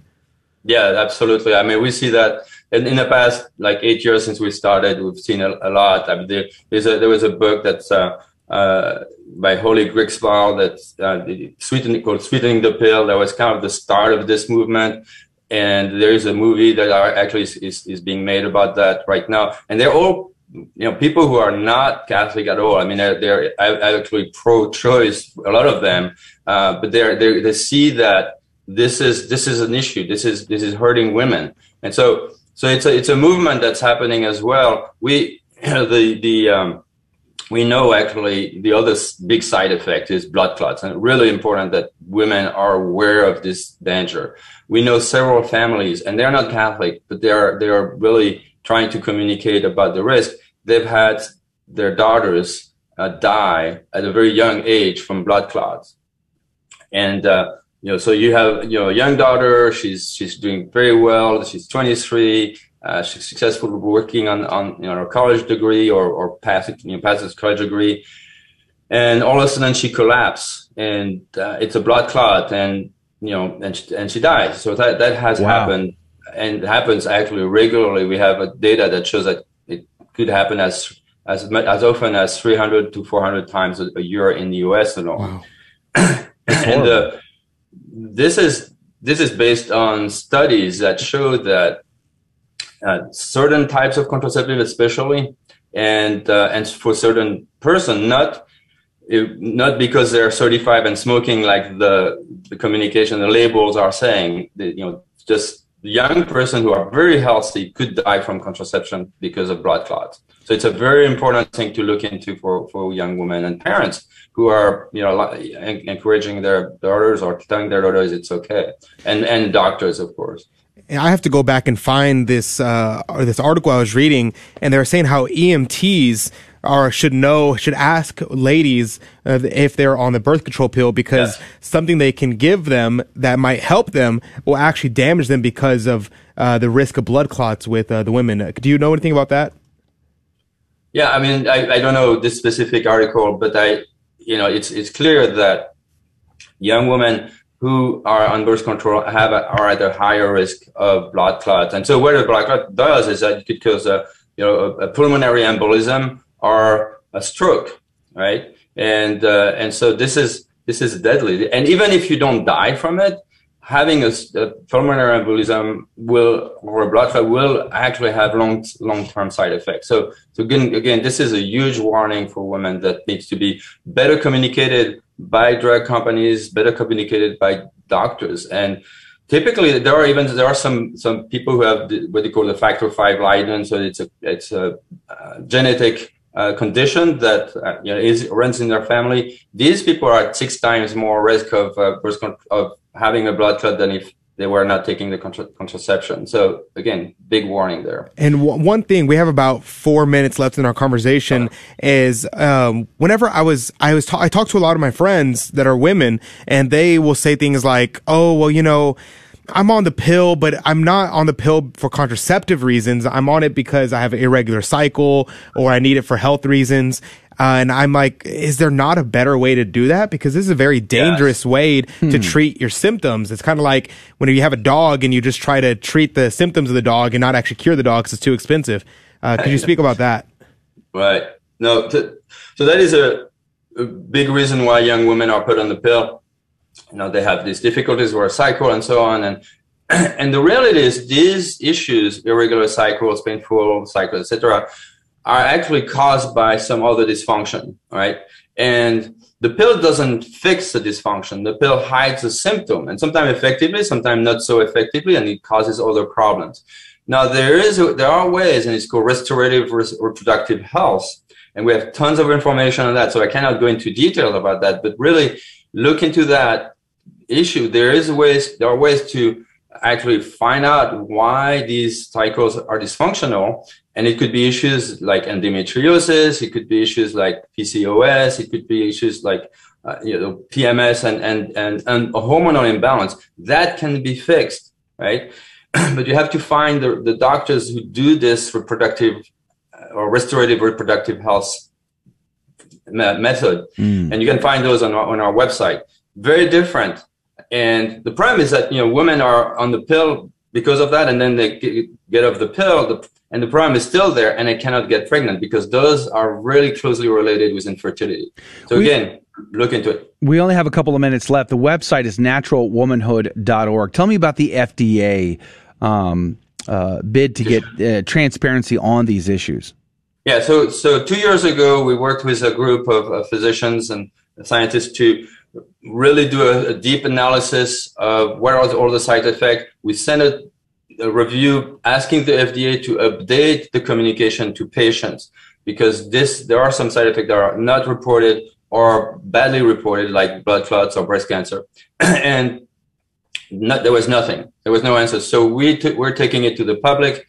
Yeah, absolutely. I mean, we see that in, in the past, like eight years since we started, we've seen a, a lot. I mean, there, a, there was a book that's uh, uh, by Holly Grigg-Spall that's uh, sweetening, called Sweetening the Pill. That was kind of the start of this movement. And there is a movie that are actually is, is, is being made about that right now. And they're all you know, people who are not Catholic at all. I mean, they're, they're actually pro-choice, a lot of them, uh, but they're, they see that this is this is an issue. This is this is hurting women, and so so it's a it's a movement that's happening as well. We [CLEARS THROAT] the the um, we know actually the other big side effect is blood clots and really important that women are aware of this danger. We know several families and they're not Catholic, but they are, they are really trying to communicate about the risk. They've had their daughters uh, die at a very young age from blood clots. And, uh, you know, so you have, you know, a young daughter, she's, she's doing very well. She's 23 uh, she's successfully working on, on you know, a college degree or, or passing, you know, passes college degree. And all of a sudden she collapses and uh, it's a blood clot and, you know, and she, and she dies. So that, that has wow. happened and happens actually regularly. We have a data that shows that it could happen as, as, as often as 300 to 400 times a, a year in the US alone. Wow. [COUGHS] and uh, this is, this is based on studies that show that uh, certain types of contraceptive, especially, and uh, and for certain person, not not because they're 35 and smoking, like the the communication, the labels are saying. you know, just young person who are very healthy could die from contraception because of blood clots. So it's a very important thing to look into for, for young women and parents who are, you know, encouraging their daughters or telling their daughters it's okay. And, and doctors, of course. I have to go back and find this uh, this article I was reading, and they were saying how EMTs are should know should ask ladies uh, if they're on the birth control pill because yes. something they can give them that might help them will actually damage them because of uh, the risk of blood clots with uh, the women. Do you know anything about that? Yeah, I mean, I, I don't know this specific article, but I, you know, it's it's clear that young women who are on birth control have a, are at a higher risk of blood clots. And so what a blood clot does is that it could cause a, you know, a, a pulmonary embolism or a stroke, right? And, uh, and so this is, this is deadly. And even if you don't die from it, having a, a pulmonary embolism will, or a blood clot will actually have long, long-term side effects. So, so again, again, this is a huge warning for women that needs to be better communicated by drug companies, better communicated by doctors. And typically there are even, there are some, some people who have the, what they call the factor five Leiden. So it's a, it's a uh, genetic uh, condition that uh, you know, is runs in their family. These people are at six times more risk of, uh, of having a blood clot than if they were not taking the contra- contraception. So again, big warning there. And w- one thing we have about four minutes left in our conversation is um, whenever I was I was ta- I talked to a lot of my friends that are women, and they will say things like, "Oh, well, you know." I'm on the pill, but I'm not on the pill for contraceptive reasons. I'm on it because I have an irregular cycle or I need it for health reasons. Uh, and I'm like, is there not a better way to do that? Because this is a very dangerous yes. way to hmm. treat your symptoms. It's kind of like when you have a dog and you just try to treat the symptoms of the dog and not actually cure the dog because it's too expensive. Uh, could you speak about that? Right. No. T- so that is a, a, big reason why young women are put on the pill. You know, they have these difficulties with a cycle and so on. And [CLEARS THROAT] and the reality is these issues, irregular cycles, painful cycles, etc., are actually caused by some other dysfunction, right? And the pill doesn't fix the dysfunction. The pill hides the symptom and sometimes effectively, sometimes not so effectively, and it causes other problems. Now there is, there are ways and it's called restorative reproductive health. And we have tons of information on that. So I cannot go into detail about that, but really look into that issue. There is ways, there are ways to actually find out why these cycles are dysfunctional and it could be issues like endometriosis. It could be issues like PCOS. It could be issues like, uh, you know, PMS and, and, and, and hormonal imbalance that can be fixed, right? [CLEARS THROAT] but you have to find the, the doctors who do this reproductive uh, or restorative reproductive health method. Mm. And you can find those on our, on our website. Very different. And the problem is that, you know, women are on the pill because of that. And then they get, get off the pill. The, and the problem is still there and they cannot get pregnant because those are really closely related with infertility. So we, again, look into it. We only have a couple of minutes left. The website is naturalwomanhood.org. Tell me about the FDA um, uh, bid to get uh, transparency on these issues. Yeah, so so two years ago, we worked with a group of, of physicians and scientists to really do a, a, deep analysis of where are all the side effects. We sent it a review asking the FDA to update the communication to patients because this there are some side effects that are not reported or badly reported, like blood clots or breast cancer, [CLEARS THROAT] and not, there was nothing. There was no answer. So we t- we're taking it to the public,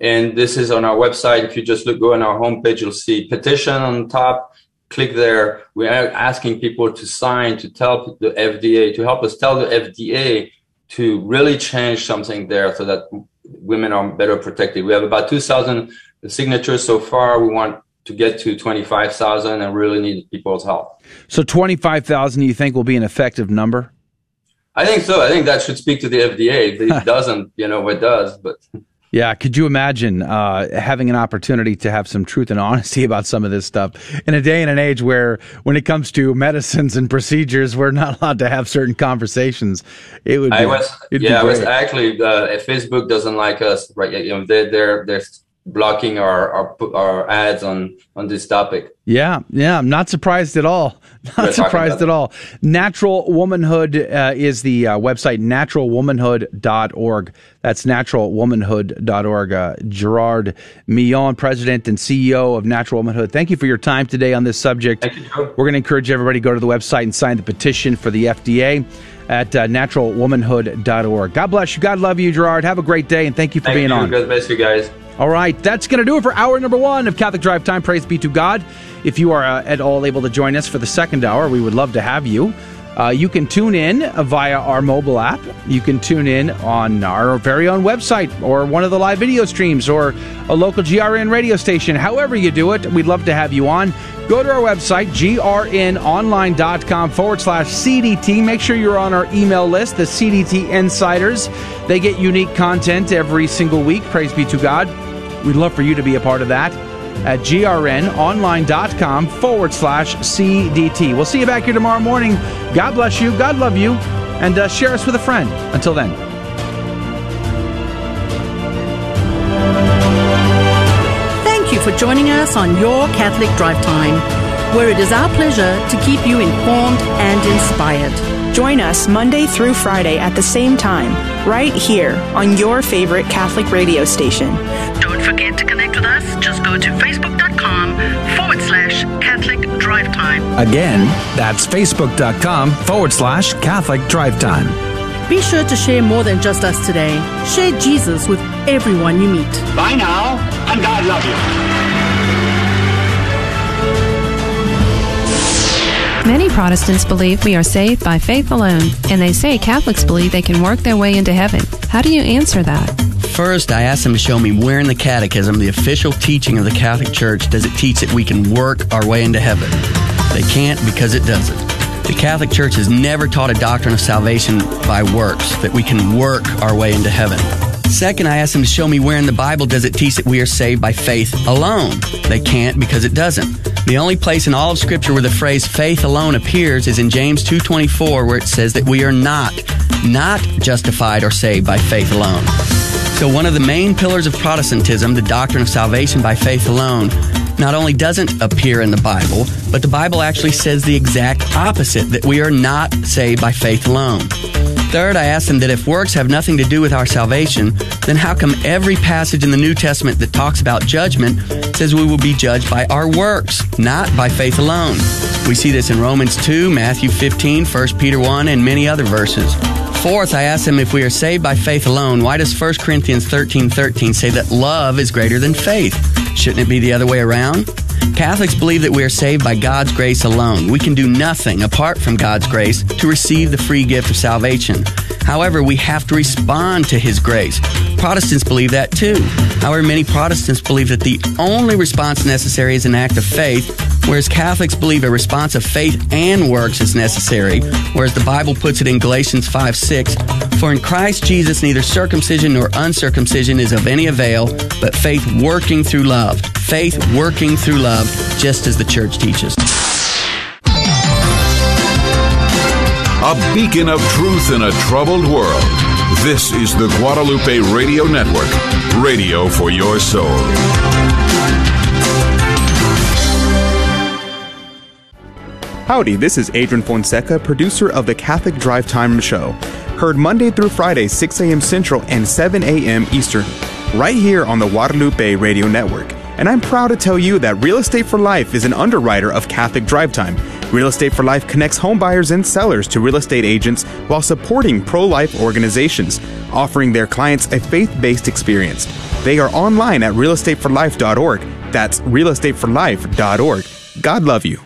and this is on our website. If you just look, go on our homepage, you'll see petition on top. Click there. We are asking people to sign to tell the FDA to help us tell the FDA to really change something there so that women are better protected. We have about 2,000 signatures so far. We want to get to 25,000 and really need people's help. So 25,000 you think will be an effective number? I think so. I think that should speak to the FDA. If it [LAUGHS] doesn't, you know, it does, but yeah, could you imagine uh, having an opportunity to have some truth and honesty [LAUGHS] about some of this stuff in a day and an age where, when it comes to medicines and procedures, we're not allowed to have certain conversations? It would. Be, I was, yeah, I was actually. Uh, Facebook doesn't like us, right? You know, they, they're they're blocking our, our our ads on on this topic. Yeah, yeah, I'm not surprised at all. [LAUGHS] Not surprised at all. Natural Womanhood uh, is the uh, website naturalwomanhood.org. That's naturalwomanhood.org. Uh, Gerard Migeon, president and CEO of Natural Womanhood. Thank you for your time today on this subject. You, We're going to encourage everybody to go to the website and sign the petition for the FDA at uh, naturalwomanhood.org. God bless you. God love you, Gerard. Have a great day, and thank you for thank being you. on. God bless you guys. All right, that's going to do it for hour number one of Catholic Drive Time. Praise be to God. If you are uh, at all able to join us for the second hour, we would love to have you. Uh, you can tune in via our mobile app. You can tune in on our very own website or one of the live video streams or a local GRN radio station. However, you do it, we'd love to have you on. Go to our website, grnonline.com forward slash CDT. Make sure you're on our email list, the CDT Insiders. They get unique content every single week. Praise be to God. We'd love for you to be a part of that at grnonline.com forward slash CDT. We'll see you back here tomorrow morning. God bless you. God love you. And uh, share us with a friend. Until then. Thank you for joining us on Your Catholic Drive Time, where it is our pleasure to keep you informed and inspired. Join us Monday through Friday at the same time, right here on your favorite Catholic radio station. Don't forget to connect with us. Just go to facebook.com forward slash Catholic Drive Time. Again, that's facebook.com forward slash Catholic Drive Time. Be sure to share more than just us today. Share Jesus with everyone you meet. Bye now, and God love you. Many Protestants believe we are saved by faith alone, and they say Catholics believe they can work their way into heaven. How do you answer that? First, I asked them to show me where in the Catechism, the official teaching of the Catholic Church, does it teach that we can work our way into heaven. They can't because it doesn't. The Catholic Church has never taught a doctrine of salvation by works, that we can work our way into heaven. Second, I asked them to show me where in the Bible does it teach that we are saved by faith alone. They can't because it doesn't. The only place in all of Scripture where the phrase faith alone appears is in James 2.24 where it says that we are not, not justified or saved by faith alone. So one of the main pillars of Protestantism, the doctrine of salvation by faith alone, not only doesn't appear in the Bible, but the Bible actually says the exact opposite, that we are not saved by faith alone. Third, I asked them that if works have nothing to do with our salvation, then how come every passage in the New Testament that talks about judgment says we will be judged by our works, not by faith alone? We see this in Romans 2, Matthew 15, 1 Peter 1, and many other verses. Fourth, I asked him if we are saved by faith alone, why does 1 Corinthians 13, 13 say that love is greater than faith? Shouldn't it be the other way around? Catholics believe that we are saved by God's grace alone. We can do nothing apart from God's grace to receive the free gift of salvation. However, we have to respond to His grace. Protestants believe that too. However, many Protestants believe that the only response necessary is an act of faith, whereas Catholics believe a response of faith and works is necessary, whereas the Bible puts it in Galatians 5 6 For in Christ Jesus neither circumcision nor uncircumcision is of any avail, but faith working through love. Faith working through love, just as the church teaches. A beacon of truth in a troubled world. This is the Guadalupe Radio Network, radio for your soul. Howdy, this is Adrian Fonseca, producer of the Catholic Drive Time Show. Heard Monday through Friday, 6 a.m. Central and 7 a.m. Eastern, right here on the Guadalupe Radio Network. And I'm proud to tell you that Real Estate for Life is an underwriter of Catholic Drive Time. Real Estate for Life connects home buyers and sellers to real estate agents while supporting pro life organizations, offering their clients a faith based experience. They are online at realestateforlife.org. That's realestateforlife.org. God love you.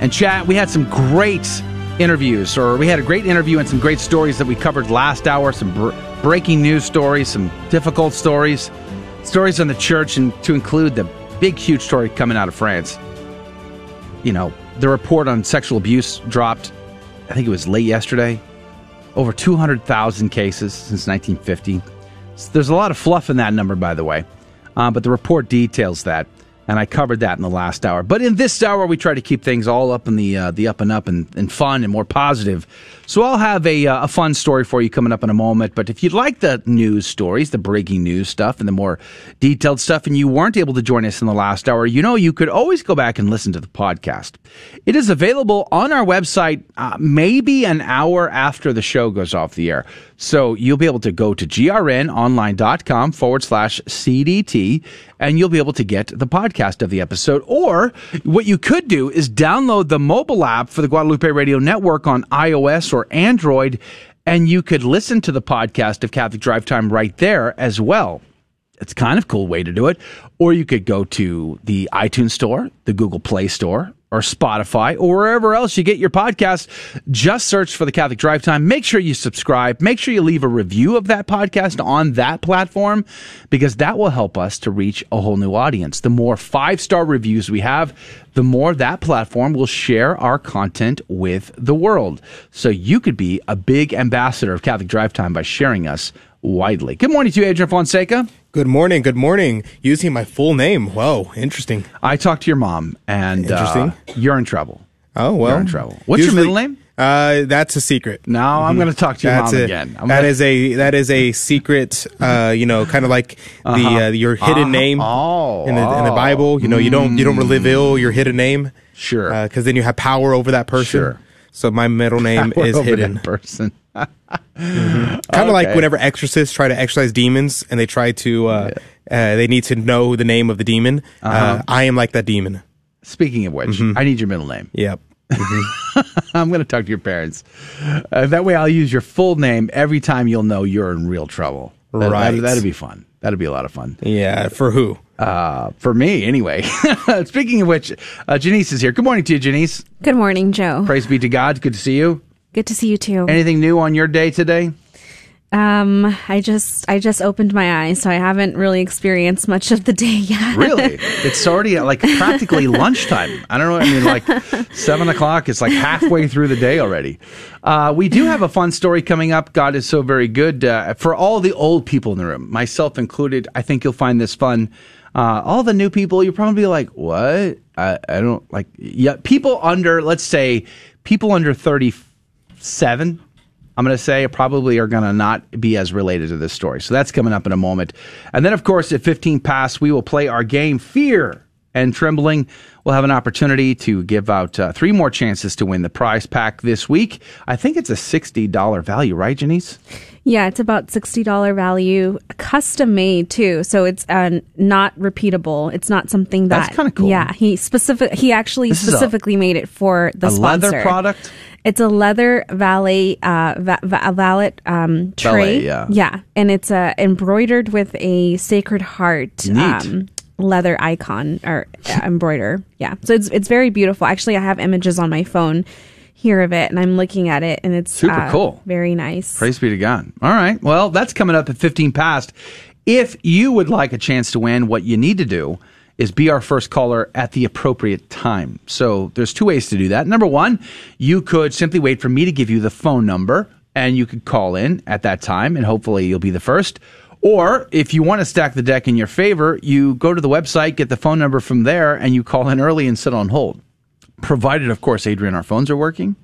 and chat. We had some great interviews, or we had a great interview and some great stories that we covered last hour. Some br- breaking news stories, some difficult stories, stories on the church, and to include the big, huge story coming out of France. You know, the report on sexual abuse dropped. I think it was late yesterday. Over 200,000 cases since 1950. So there's a lot of fluff in that number, by the way, uh, but the report details that and I covered that in the last hour. But in this hour, we try to keep things all up in the uh, the up and up and, and fun and more positive. So I'll have a uh, a fun story for you coming up in a moment. But if you'd like the news stories, the breaking news stuff, and the more detailed stuff, and you weren't able to join us in the last hour, you know you could always go back and listen to the podcast. It is available on our website, uh, maybe an hour after the show goes off the air. So you'll be able to go to grnonline.com forward slash CDT and you'll be able to get the podcast of the episode. Or what you could do is download the mobile app for the Guadalupe Radio Network on iOS or Android, and you could listen to the podcast of Catholic Drive Time right there as well. It's kind of cool way to do it. Or you could go to the iTunes store, the Google Play Store, or Spotify or wherever else you get your podcast. Just search for the Catholic Drive Time. Make sure you subscribe. Make sure you leave a review of that podcast on that platform because that will help us to reach a whole new audience. The more five star reviews we have, the more that platform will share our content with the world. So you could be a big ambassador of Catholic Drive Time by sharing us widely. Good morning to you, Adrian Fonseca. Good morning. Good morning. Using my full name. Whoa, interesting. I talked to your mom, and interesting. Uh, you're in trouble. Oh well, you're in trouble. What's Usually, your middle name? Uh, that's a secret. Now I'm going to talk to your that's mom a, again. I'm that gonna... is a that is a secret. Uh, you know, kind of like Uh-huh. the uh, your hidden Uh-huh. name Oh, in the in the oh. Bible. You know, you don't you don't reveal your hidden name. Sure, because then you have power over that person. Sure. So my middle [LAUGHS] name is hidden. that person. [LAUGHS] Kind of like whenever exorcists try to exorcise demons and they try to, uh, uh, they need to know the name of the demon. uh Uh-huh. I am like that demon. Speaking of which, Mhm. I need your middle name. Yep. [LAUGHS] I'm going to talk to your parents. Uh, that way, I'll use your full name every time you'll know you're in real trouble. That, Right. That'd, that'd be fun. That'd be a lot of fun. Yeah. For who? Uh, for me, anyway. [LAUGHS] Speaking of which, uh, Janice is here. Good morning to you, Janice. Good morning, Joe. Praise be to God. Good to see you. Good to see you too. Anything new on your day today? Um, I just I just opened my eyes, so I haven't really experienced much of the day [LAUGHS] yet. Really? it's already like practically [LAUGHS] lunchtime. I don't know. I mean, like seven o'clock. It's like halfway through the day already. Uh, we do have a fun story coming up. God is so very good uh, for all the old people in the room, myself included. I think you'll find this fun. Uh, all the new people, you're probably be like, what? I, I don't like. Yeah, people under, let's say, people under thirty-seven. I'm going to say probably are going to not be as related to this story. So that's coming up in a moment. And then, of course, at 15 past, we will play our game Fear and Trembling. We'll have an opportunity to give out uh, three more chances to win the prize pack this week. I think it's a $60 value, right, Janice? Yeah, it's about sixty dollar value, custom made too. So it's uh, not repeatable. It's not something that That's kinda cool. Yeah, he specific. He actually This is a- specifically made it for the a sponsor. leather product? It's a leather valet, uh, va- va- valet um, tray. Valet, yeah. yeah, and it's uh, embroidered with a Sacred Heart um, leather icon or uh, [LAUGHS] embroider. Yeah, so it's it's very beautiful. Actually, I have images on my phone here of it, and I'm looking at it, and it's Super uh, cool. very nice. Praise be to God. All right. Well, that's coming up at 15 past. If you would like a chance to win, what you need to do is be our first caller at the appropriate time. So there's two ways to do that. Number one, you could simply wait for me to give you the phone number and you could call in at that time and hopefully you'll be the first. Or if you want to stack the deck in your favor, you go to the website, get the phone number from there, and you call in early and sit on hold. Provided, of course, Adrian, our phones are working.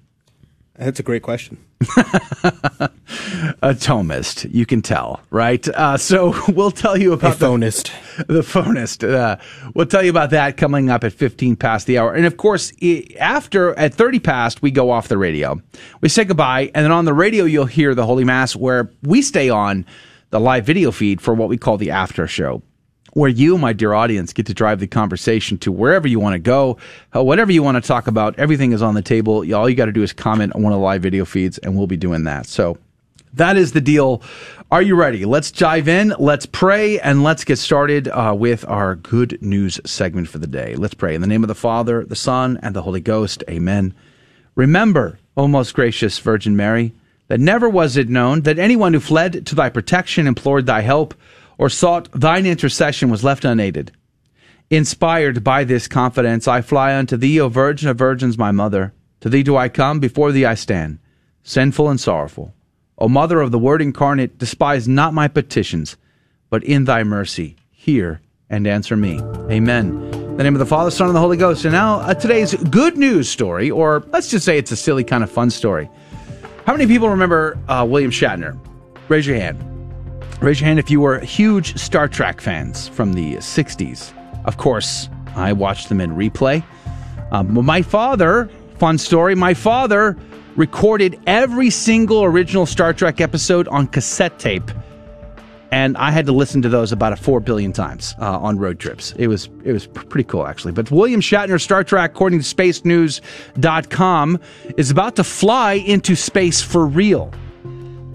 That's a great question. [LAUGHS] a Thomist, you can tell, right? Uh, so [LAUGHS] we'll tell you about a phonist. The, the phonist. Uh, we'll tell you about that coming up at 15 past the hour. And of course, after at 30 past, we go off the radio. We say goodbye, and then on the radio, you'll hear the Holy Mass, where we stay on the live video feed for what we call the after show where you, my dear audience, get to drive the conversation to wherever you want to go, uh, whatever you want to talk about. Everything is on the table. All you got to do is comment on one of the live video feeds, and we'll be doing that. So that is the deal. Are you ready? Let's dive in. Let's pray, and let's get started uh, with our good news segment for the day. Let's pray in the name of the Father, the Son, and the Holy Ghost. Amen. Remember, O most gracious Virgin Mary, that never was it known that anyone who fled to thy protection implored thy help or sought thine intercession was left unaided. Inspired by this confidence, I fly unto thee, O Virgin of Virgins, my mother. To thee do I come, before thee I stand, sinful and sorrowful. O Mother of the Word incarnate, despise not my petitions, but in thy mercy hear and answer me. Amen. In the name of the Father, Son, and the Holy Ghost. And now, uh, today's good news story, or let's just say it's a silly kind of fun story. How many people remember uh, William Shatner? Raise your hand. Raise your hand if you were huge Star Trek fans from the 60s. Of course, I watched them in replay. Um, my father, fun story, my father recorded every single original Star Trek episode on cassette tape. And I had to listen to those about a four billion times uh, on road trips. It was it was pretty cool actually. But William Shatner, Star Trek, according to SpaceNews.com, is about to fly into space for real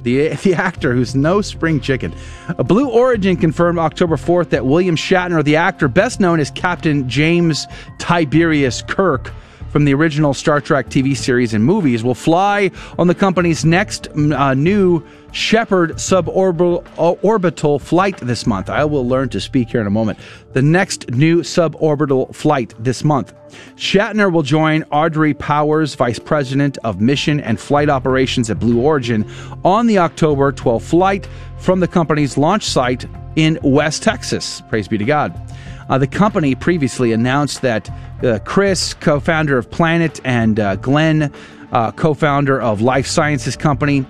the, the actor who's no spring chicken. A Blue Origin confirmed October 4th that William Shatner, the actor best known as Captain James Tiberius Kirk from the original Star Trek TV series and movies, will fly on the company's next uh, New Shepard suborbital flight this month. I will learn to speak here in a moment. The next new suborbital flight this month. Shatner will join Audrey Powers, Vice President of Mission and Flight Operations at Blue Origin, on the October 12 flight from the company's launch site in West Texas. Praise be to God. Uh, the company previously announced that uh, Chris, co founder of Planet, and uh, Glenn, uh, co founder of Life Sciences Company,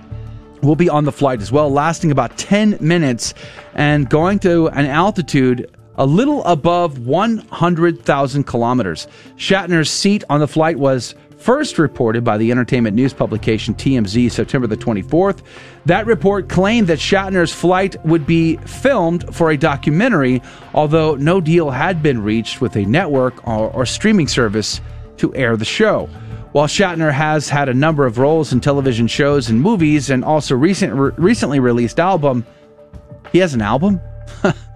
will be on the flight as well, lasting about 10 minutes and going to an altitude a little above 100,000 kilometers. Shatner's seat on the flight was first reported by the entertainment news publication TMZ September the 24th. That report claimed that Shatner's flight would be filmed for a documentary, although no deal had been reached with a network or, or streaming service to air the show. While Shatner has had a number of roles in television shows and movies and also recent, re- recently released album, he has an album? [LAUGHS]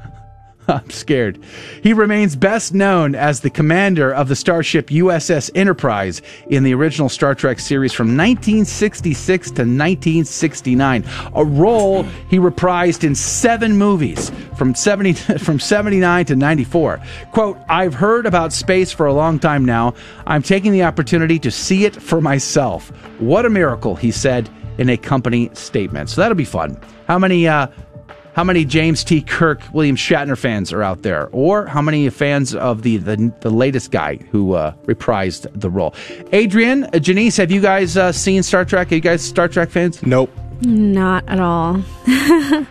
[LAUGHS] I'm scared. He remains best known as the commander of the starship USS Enterprise in the original Star Trek series from 1966 to 1969, a role he reprised in seven movies from 70 [LAUGHS] from 79 to 94. Quote, "I've heard about space for a long time now. I'm taking the opportunity to see it for myself. What a miracle," he said in a company statement. So that'll be fun. How many uh, how many James T. Kirk, William Shatner fans are out there, or how many fans of the the, the latest guy who uh, reprised the role. Adrian, uh, Janice, have you guys uh, seen Star Trek? Are you guys Star Trek fans? Nope. Not at all. [LAUGHS]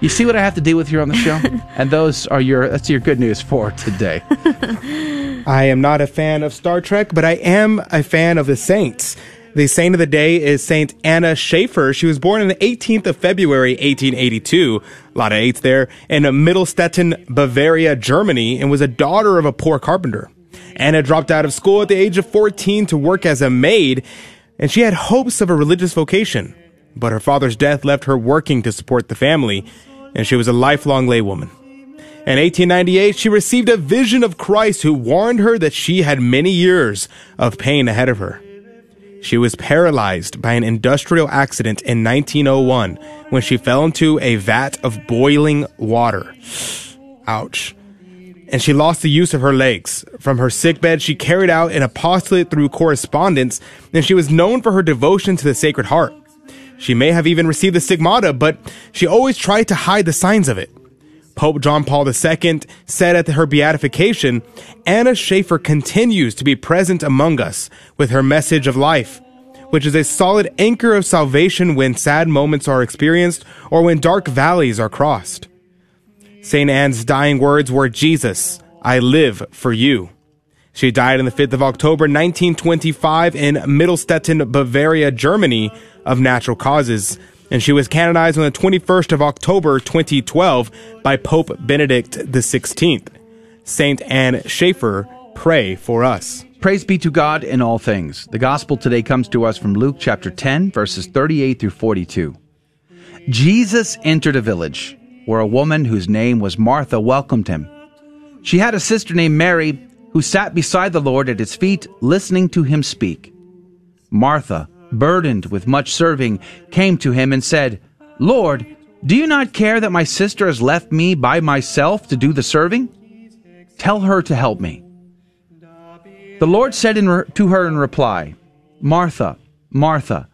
you see what I have to deal with here on the show, [LAUGHS] and those are your that's your good news for today. [LAUGHS] I am not a fan of Star Trek, but I am a fan of the Saints. The saint of the day is Saint Anna Schaefer. She was born on the 18th of February, 1882. A lot of eights there. In Mindelstetten, Bavaria, Germany, and was a daughter of a poor carpenter. Anna dropped out of school at the age of 14 to work as a maid, and she had hopes of a religious vocation. But her father's death left her working to support the family, and she was a lifelong laywoman. In 1898, she received a vision of Christ who warned her that she had many years of pain ahead of her. She was paralyzed by an industrial accident in 1901 when she fell into a vat of boiling water. Ouch. And she lost the use of her legs. From her sickbed, she carried out an apostolate through correspondence, and she was known for her devotion to the Sacred Heart. She may have even received the stigmata, but she always tried to hide the signs of it. Pope John Paul II said at her beatification, Anna Schaefer continues to be present among us with her message of life, which is a solid anchor of salvation when sad moments are experienced or when dark valleys are crossed. St. Anne's dying words were, Jesus, I live for you. She died on the 5th of October 1925 in Mindelstetten, Bavaria, Germany, of natural causes, and she was canonized on the 21st of October 2012 by Pope Benedict XVI. Saint Anne Schaefer, pray for us. Praise be to God in all things. The gospel today comes to us from Luke chapter 10, verses 38 through 42. Jesus entered a village where a woman whose name was Martha welcomed him. She had a sister named Mary who sat beside the Lord at his feet, listening to him speak. Martha, burdened with much serving, came to him and said, Lord, do you not care that my sister has left me by myself to do the serving? Tell her to help me. The Lord said re- to her in reply, Martha, Martha,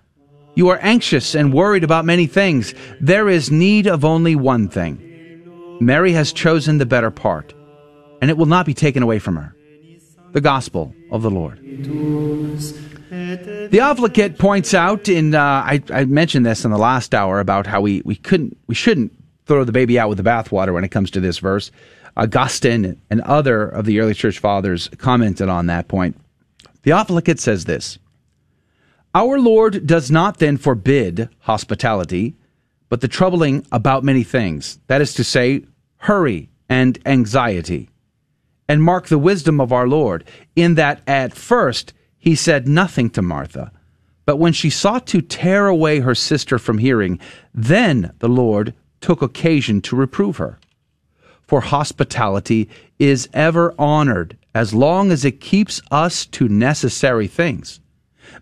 you are anxious and worried about many things. There is need of only one thing. Mary has chosen the better part, and it will not be taken away from her. The Gospel of the Lord. The Advocate points out in uh, I, I, mentioned this in the last hour about how we, we couldn't we shouldn't throw the baby out with the bathwater when it comes to this verse. Augustine and other of the early church fathers commented on that point. The Advocate says this Our Lord does not then forbid hospitality, but the troubling about many things, that is to say, hurry and anxiety. And mark the wisdom of our Lord, in that at first he said nothing to Martha. But when she sought to tear away her sister from hearing, then the Lord took occasion to reprove her. For hospitality is ever honored as long as it keeps us to necessary things.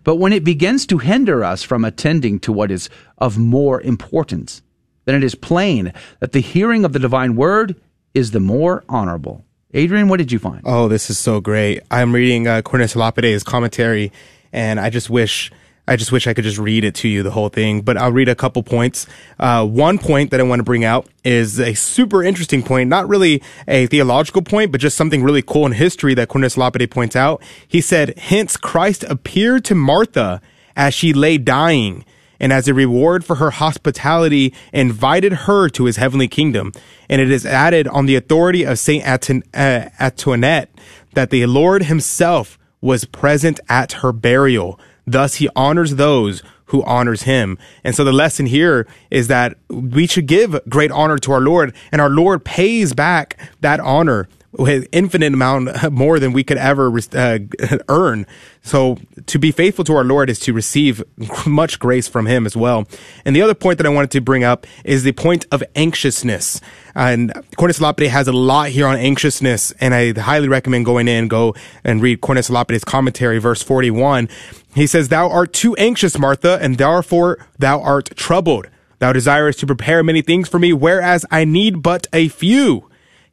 But when it begins to hinder us from attending to what is of more importance, then it is plain that the hearing of the divine word is the more honorable. Adrian, what did you find? Oh, this is so great. I'm reading uh, Cornelius Lapide's commentary, and I just wish I just wish I could just read it to you, the whole thing. But I'll read a couple points. Uh, one point that I want to bring out is a super interesting point, not really a theological point, but just something really cool in history that Cornelius Lapide points out. He said, hence Christ appeared to Martha as she lay dying and as a reward for her hospitality, invited her to his heavenly kingdom. And it is added on the authority of Saint uh, Antoinette that the Lord himself was present at her burial. Thus he honors those who honors him. And so the lesson here is that we should give great honor to our Lord and our Lord pays back that honor with infinite amount [LAUGHS] more than we could ever uh, [LAUGHS] earn. So to be faithful to our Lord is to receive [LAUGHS] much grace from Him as well. And the other point that I wanted to bring up is the point of anxiousness. And Cornelius Lapide has a lot here on anxiousness, and I highly recommend going in, go and read Cornelius Lapide's commentary, verse 41. He says, Thou art too anxious, Martha, and therefore thou art troubled. Thou desirest to prepare many things for me, whereas I need but a few.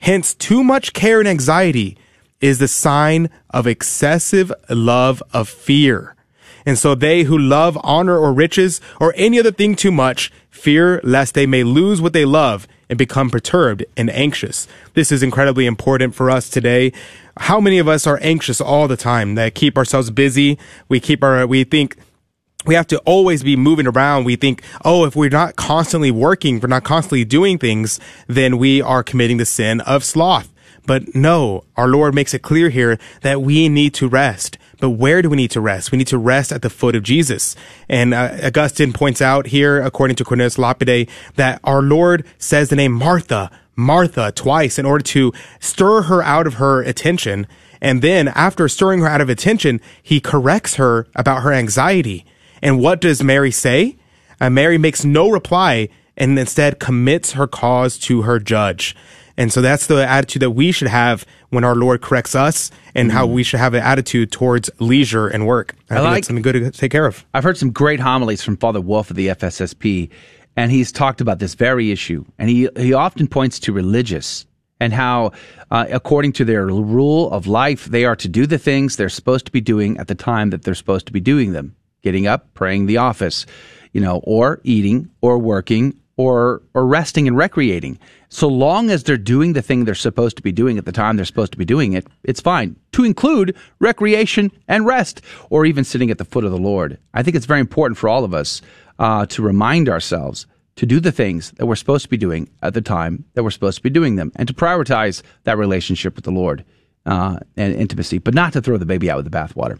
Hence, too much care and anxiety is the sign of excessive love of fear. And so they who love honor or riches or any other thing too much fear lest they may lose what they love and become perturbed and anxious. This is incredibly important for us today. How many of us are anxious all the time that keep ourselves busy? We keep our, we think we have to always be moving around. We think, oh, if we're not constantly working, we're not constantly doing things, then we are committing the sin of sloth. But no, our Lord makes it clear here that we need to rest. But where do we need to rest? We need to rest at the foot of Jesus. And uh, Augustine points out here, according to Cornelius Lapide, that our Lord says the name Martha, Martha twice in order to stir her out of her attention. And then after stirring her out of attention, he corrects her about her anxiety. And what does Mary say? Uh, Mary makes no reply and instead commits her cause to her judge. And so that's the attitude that we should have when our Lord corrects us and mm-hmm. how we should have an attitude towards leisure and work. I, I think like, that's something good to take care of. I've heard some great homilies from Father Wolf of the FSSP, and he's talked about this very issue. And he, he often points to religious and how, uh, according to their rule of life, they are to do the things they're supposed to be doing at the time that they're supposed to be doing them getting up, praying the office, you know, or eating or working or or resting and recreating. So long as they're doing the thing they're supposed to be doing at the time they're supposed to be doing it, it's fine. To include recreation and rest, or even sitting at the foot of the Lord. I think it's very important for all of us uh, to remind ourselves to do the things that we're supposed to be doing at the time that we're supposed to be doing them, and to prioritize that relationship with the Lord uh, and intimacy, but not to throw the baby out with the bathwater.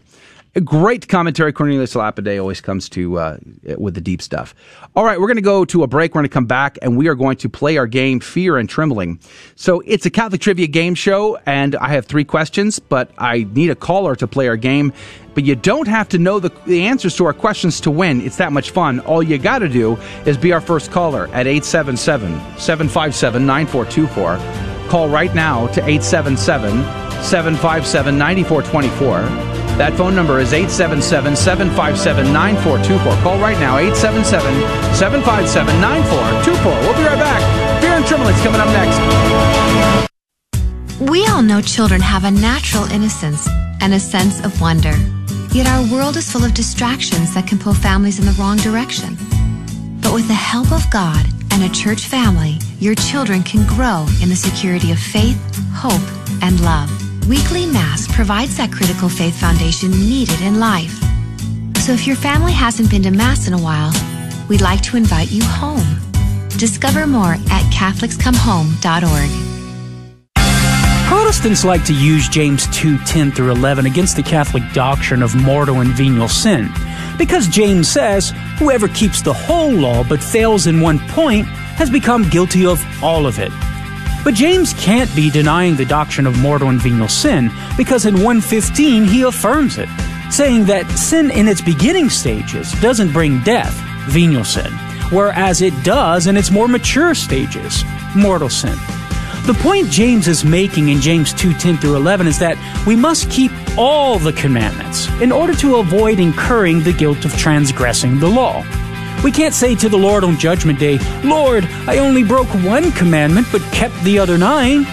Great commentary. Cornelius Lapide always comes to uh, with the deep stuff. All right, we're going to go to a break. We're going to come back, and we are going to play our game, Fear and Trembling. So it's a Catholic trivia game show, and I have three questions, but I need a caller to play our game. But you don't have to know the, the answers to our questions to win. It's that much fun. All you got to do is be our first caller at 877 757 9424. Call right now to 877 757 9424. That phone number is 877 757 9424. Call right now, 877 757 9424. We'll be right back. Fear and Trembling's coming up next. We all know children have a natural innocence and a sense of wonder. Yet our world is full of distractions that can pull families in the wrong direction. But with the help of God and a church family, your children can grow in the security of faith, hope, and love. Weekly Mass provides that critical faith foundation needed in life. So if your family hasn't been to Mass in a while, we'd like to invite you home. Discover more at CatholicsComeHome.org. Protestants like to use James 2 10 through 11 against the Catholic doctrine of mortal and venial sin. Because James says, whoever keeps the whole law but fails in one point has become guilty of all of it. But James can't be denying the doctrine of mortal and venial sin because in 115 he affirms it, saying that sin in its beginning stages doesn't bring death, venial sin, whereas it does in its more mature stages, mortal sin. The point James is making in James 2:10 through 11 is that we must keep all the commandments in order to avoid incurring the guilt of transgressing the law. We can't say to the Lord on Judgment Day, Lord, I only broke one commandment but kept the other nine.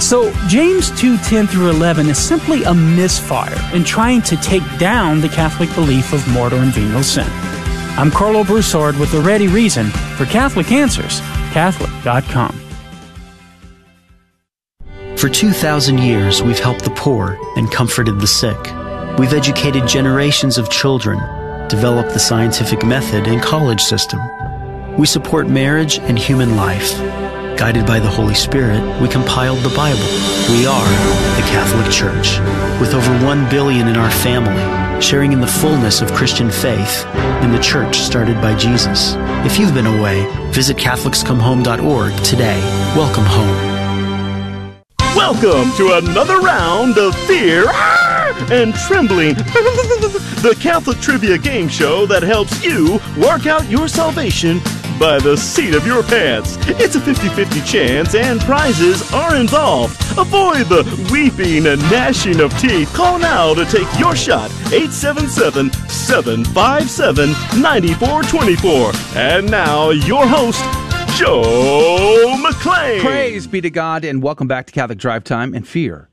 So James 2:10 through 11 is simply a misfire in trying to take down the Catholic belief of mortal and venial sin. I'm Karlo Broussard with the ready reason for Catholic Answers, Catholic.com. For 2,000 years, we've helped the poor and comforted the sick. We've educated generations of children, developed the scientific method and college system. We support marriage and human life. Guided by the Holy Spirit, we compiled the Bible. We are the Catholic Church, with over 1 billion in our family, sharing in the fullness of Christian faith in the church started by Jesus. If you've been away, visit CatholicsComeHome.org today. Welcome home. Welcome to another round of Fear ah, and Trembling, [LAUGHS] the Catholic trivia game show that helps you work out your salvation by the seat of your pants. It's a 50 50 chance, and prizes are involved. Avoid the weeping and gnashing of teeth. Call now to take your shot 877 757 9424. And now, your host, Joe McClane. Praise be to God, and welcome back to Catholic Drive Time and Fear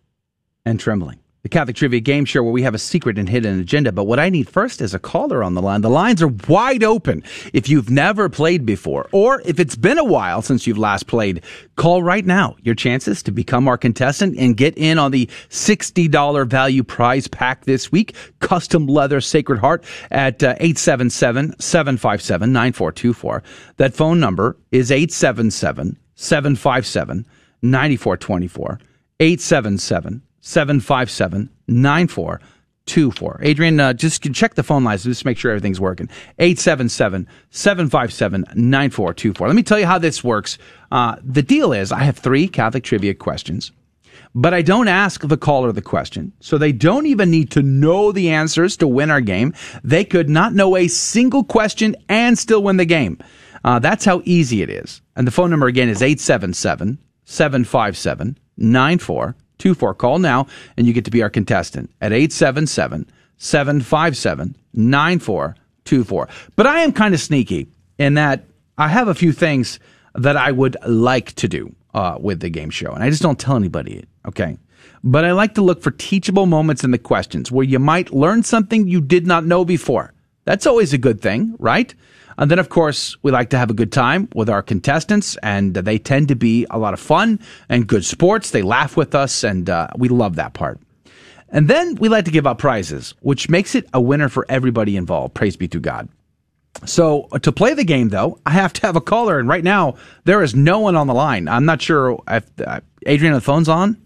and Trembling. The Catholic Trivia Game Show where we have a secret and hidden agenda. But what I need first is a caller on the line. The lines are wide open. If you've never played before, or if it's been a while since you've last played, call right now. Your chances to become our contestant and get in on the $60 value prize pack this week. Custom leather Sacred Heart at uh, 877 757 9424. That phone number is 877 757 9424. 877 757 9424. Adrian, uh, just check the phone lines just make sure everything's working. 877 757 9424. Let me tell you how this works. Uh, the deal is I have three Catholic trivia questions, but I don't ask the caller the question, so they don't even need to know the answers to win our game. They could not know a single question and still win the game. Uh, that's how easy it is. And the phone number again is 877 757 9424. Call now and you get to be our contestant at 877 757 9424. But I am kind of sneaky in that I have a few things that I would like to do uh, with the game show, and I just don't tell anybody it, okay? But I like to look for teachable moments in the questions where you might learn something you did not know before. That's always a good thing, right? And then, of course, we like to have a good time with our contestants, and they tend to be a lot of fun and good sports. They laugh with us, and uh, we love that part. And then we like to give out prizes, which makes it a winner for everybody involved. Praise be to God. So uh, to play the game, though, I have to have a caller, and right now there is no one on the line. I'm not sure if uh, Adrian, the phone's on.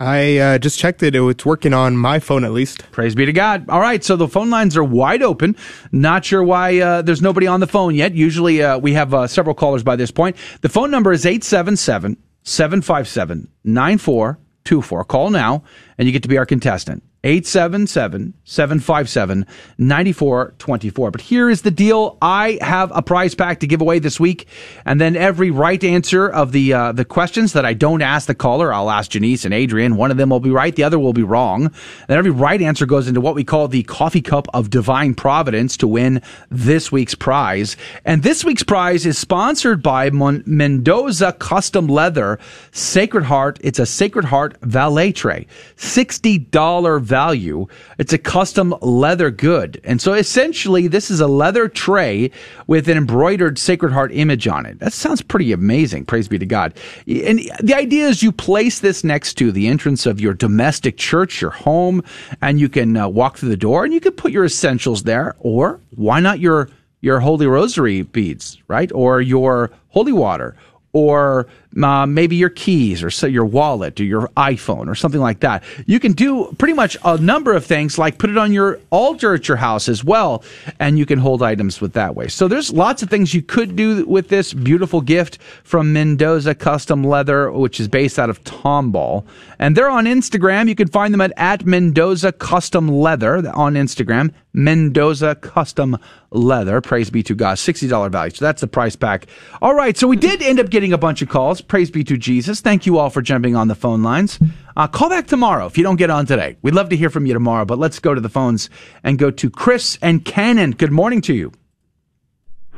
I uh, just checked it. It's working on my phone at least. Praise be to God. All right, so the phone lines are wide open. Not sure why uh, there's nobody on the phone yet. Usually uh, we have uh, several callers by this point. The phone number is 877 757 9424. Call now, and you get to be our contestant. 877 757 9424. But here is the deal. I have a prize pack to give away this week. And then every right answer of the uh, the questions that I don't ask the caller, I'll ask Janice and Adrian. One of them will be right, the other will be wrong. Then every right answer goes into what we call the coffee cup of divine providence to win this week's prize. And this week's prize is sponsored by Mon- Mendoza Custom Leather Sacred Heart. It's a Sacred Heart valet tray. $60 value. It's a custom leather good. And so essentially, this is a leather tray with an embroidered Sacred Heart image on it. That sounds pretty amazing. Praise be to God. And the idea is you place this next to the entrance of your domestic church, your home, and you can uh, walk through the door and you can put your essentials there. Or why not your, your Holy Rosary beads, right? Or your holy water or uh, maybe your keys or so your wallet or your iPhone or something like that. You can do pretty much a number of things like put it on your altar at your house as well and you can hold items with that way. So there's lots of things you could do with this beautiful gift from Mendoza Custom Leather which is based out of Tomball. And they're on Instagram. You can find them at, at Mendoza Custom Leather on Instagram. Mendoza Custom Leather. Praise be to God. $60 value. So that's the price pack. All right. So we did end up getting a bunch of calls. Praise be to Jesus. Thank you all for jumping on the phone lines. Uh, call back tomorrow if you don't get on today. We'd love to hear from you tomorrow, but let's go to the phones and go to Chris and Cannon. Good morning to you.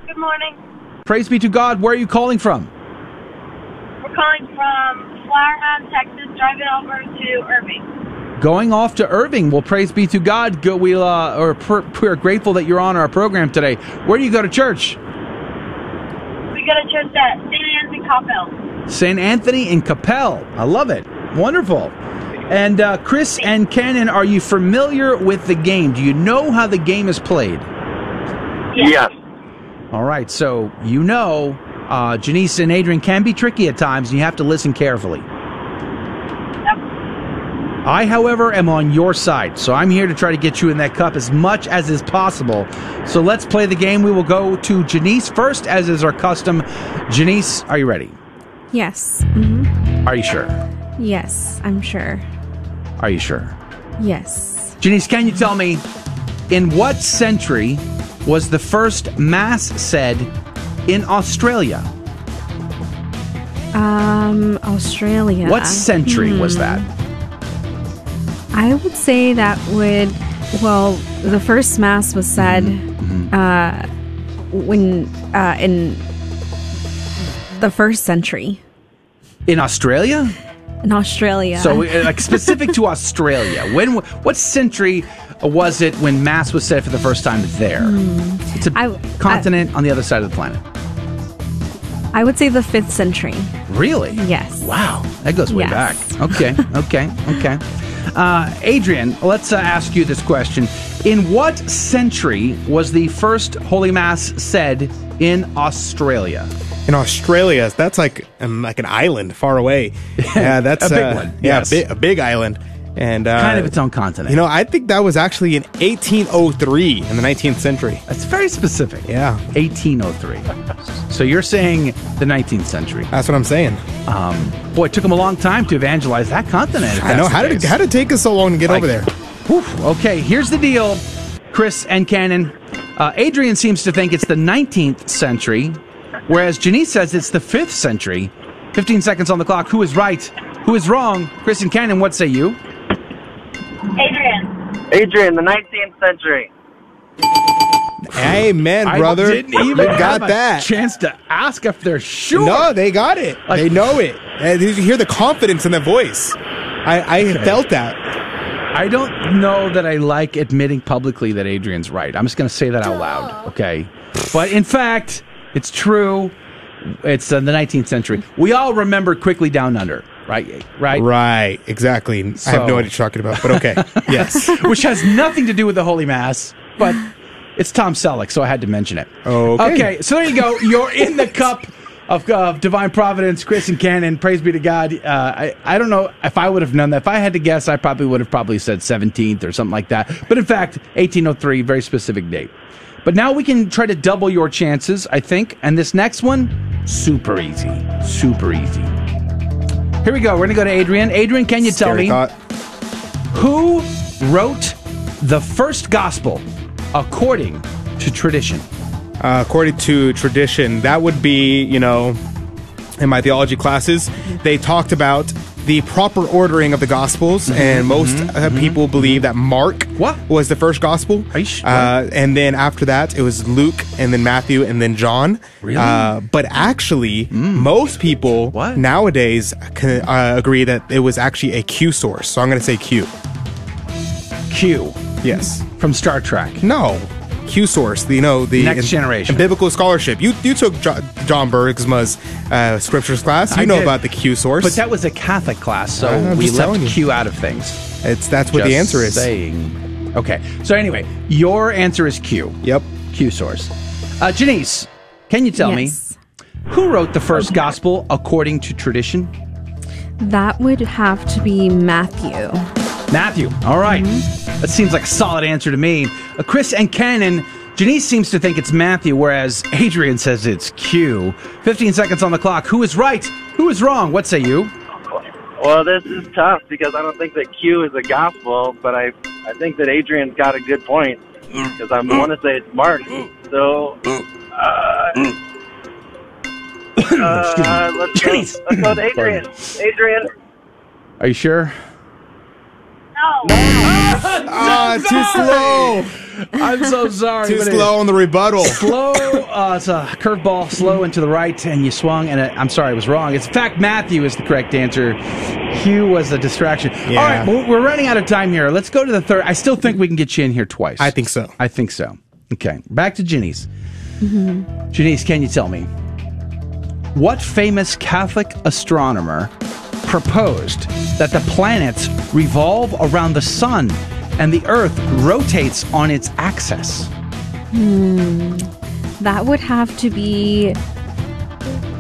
Good morning. Praise be to God. Where are you calling from? We're calling from Flower Mound, Texas, driving over to Irving. Going off to Irving. Well, praise be to God. Go, we uh, are pr- we're grateful that you're on our program today. Where do you go to church? We go to church at St. Anne's in Coppell. St. Anthony in Coppell. I love it. Wonderful. And uh, Chris and Cannon, are you familiar with the game? Do you know how the game is played? Yes. All right. So you know, uh, Janice and Adrian can be tricky at times, and you have to listen carefully. I, however, am on your side, so I'm here to try to get you in that cup as much as is possible. So let's play the game. We will go to Janice first, as is our custom. Janice, are you ready? Yes. hmm Are you sure? Yes, I'm sure. Are you sure? Yes. Janice, can you tell me in what century was the first Mass said in Australia? Um, Australia. What century was Hmm. that? I would say that would, well, the first mass was said Mm-hmm. uh, when uh, in the first century In Australia? in Australia. So, uh, like specific to Australia, when what century was it when Mass was said for the first time there? Hmm. It's a continent on the other side of the planet. I would say the fifth century. Really? Yes. Wow, that goes way Yes. back. Okay, okay, okay. Uh, Adrian, let's uh, ask you this question: In what century was the first Holy Mass said in Australia? In Australia, that's like um, like an island far away. [LAUGHS] Yeah, that's A big uh, one, Yeah, yes. a, bi- a big island, and uh, Kind of its own continent. You know, I think that was actually in 1803 in the 19th century. That's very specific. Yeah, 1803. [LAUGHS] So you're saying the 19th century? That's what I'm saying. Um, boy, it took them a long time to evangelize that continent. I know how did case. how did it take us so long to get Like- over there? Okay, here's the deal, Chris and Cannon. Uh, Adrian seems to think it's the 19th century, whereas Janice says it's the 5th century. 15 seconds on the clock. Who is right? Who is wrong? Chris and Cannon, what say you? Adrian. Adrian, the 19th century. Amen, brother. I brother. didn't even You have got a that. chance to ask if they're sure. No, they got it. they know it. And you hear the confidence in their voice? I, I Okay. felt that. I don't know that I like admitting publicly that Adrian's right. I'm just going to say that out loud, okay? But in fact, it's true. It's uh, the 19th century. We all remember Quigley Down Under, right? Right. Right. Exactly. I have no idea what you're talking about, but okay. [LAUGHS] yes. Which has nothing to do with the Holy Mass, but it's Tom Selleck, so I had to mention it. Okay. Okay, so there you go. You're in the cup of, of divine providence, Chris and Cannon. Praise be to God. Uh, I, I don't know if I would have known that. If I had to guess, I probably would have probably said 17th or something like that. But in fact, 1803, very specific date. But now we can try to double your chances, I think. And this next one, super easy. Super easy. Here we go. We're going to go to Adrian. Adrian, can you tell me thought. who wrote the first gospel according to tradition? Uh, according to tradition, that would be, you know, in my theology classes, they talked about the proper ordering of the gospels, and most uh, people believe that Mark what? was the first gospel. Uh, and then after that, it was Luke, and then Matthew, and then John. Really? Uh, but actually, most people nowadays can, uh, agree that it was actually a Q source. So I'm going to say Q. Q. Yes. From Star Trek. No. Q source, the, you know, the Next in- generation. in biblical scholarship. You you took jo- John Bergsma's uh, scriptures class. You I know did. about the Q source. But that was a Catholic class, so I'm we left you. Q out of things. It's that's what the answer is. Saying. Okay. So anyway, your answer is Q. Yep. Q source. Uh, Janice, can you tell Yes. me who wrote the first gospel according to tradition? That would have to be Matthew. Matthew. All right. Mm-hmm. That seems like a solid answer to me. Uh, Chris and Cannon. Janice seems to think it's Matthew, whereas Adrian says it's Q. 15 seconds on the clock. Who is right? Who is wrong? What say you? Well, this is tough because I don't think that Q is a gospel, but I I think that Adrian's got a good point because I want to say it's Mark. So, uh, [COUGHS] uh, let's go. Let's go to Adrian. Adrian. Are you sure? Ah, too slow. I'm so sorry. Too slow on the rebuttal. Slow. Uh, it's a curveball. Slow and to the right, and you swung. And uh, I'm sorry, I was wrong. It's in fact Matthew is the correct answer. Q was a distraction. All right, well, we're running out of time here. Let's go to the third. I still think we can get you in here twice. I think so. I think so. Okay, back to Ginny's. Janice, can you tell me what famous Catholic astronomer proposed that the planets revolve around the sun and the Earth rotates on its axis? Hmm. That would have to be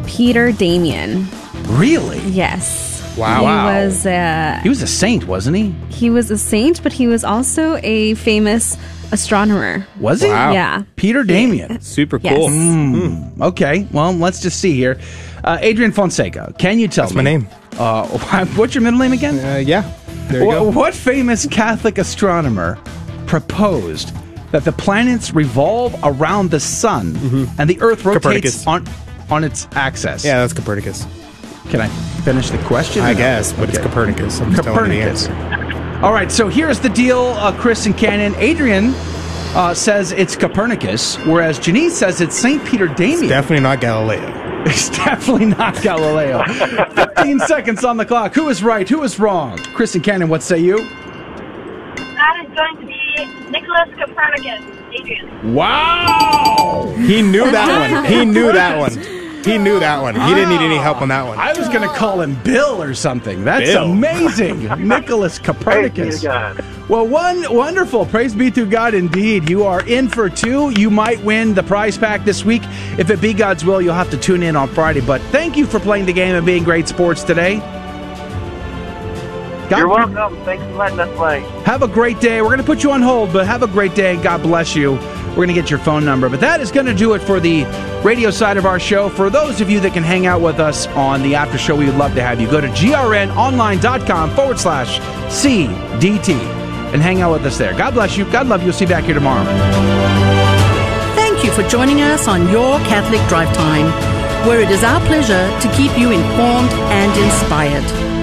Peter Damian. Really? Yes. Wow. He Wow. was uh, He was a saint, wasn't he? he was a saint, but he was also a famous astronomer. Was he? Yeah. Peter Damian. Super Yes. cool. Hmm. Okay. Well, let's just see here. Uh, Adrian Fonseca, can you tell That's me? my name. Uh, [LAUGHS] what's your middle name again? Uh, yeah. There you go. What famous Catholic astronomer proposed that the planets revolve around the sun and the Earth rotates Copernicus. on on its axis? Yeah, that's Copernicus. Can I finish the question? I guess, but it's Okay. Copernicus. I'm just telling you the Copernicus. answer. All right, so here's the deal, uh, Chris and Cannon. Adrian uh, says it's Copernicus, whereas Janice says it's St. Peter Damian. Definitely not Galileo. It's definitely not Galileo. 15 seconds on the clock. Who is right? Who is wrong? Chris and Cannon, what say you? That is going to be Nicholas Copernicus. Adrian. Wow! He knew that one. He knew that one. He knew that one. He didn't need any help on that one. I was going to call him Bill or something. That's Bill. amazing. [LAUGHS] Nicholas Copernicus. Well, one wonderful. Praise be to God indeed. You are in for two. You might win the prize pack this week. If it be God's will, you'll have to tune in on Friday. But thank you for playing the game and being great sports today. God- You're welcome. Thanks for letting us play. Have a great day. We're going to put you on hold, but have a great day. God bless you. We're going to get your phone number. But that is going to do it for the radio side of our show. For those of you that can hang out with us on the after show, we would love to have you. Go to grnonline.com forward slash CDT and hang out with us there. God bless you. God love you. We'll see you back here tomorrow. Thank you for joining us on Your Catholic Drive Time, where it is our pleasure to keep you informed and inspired.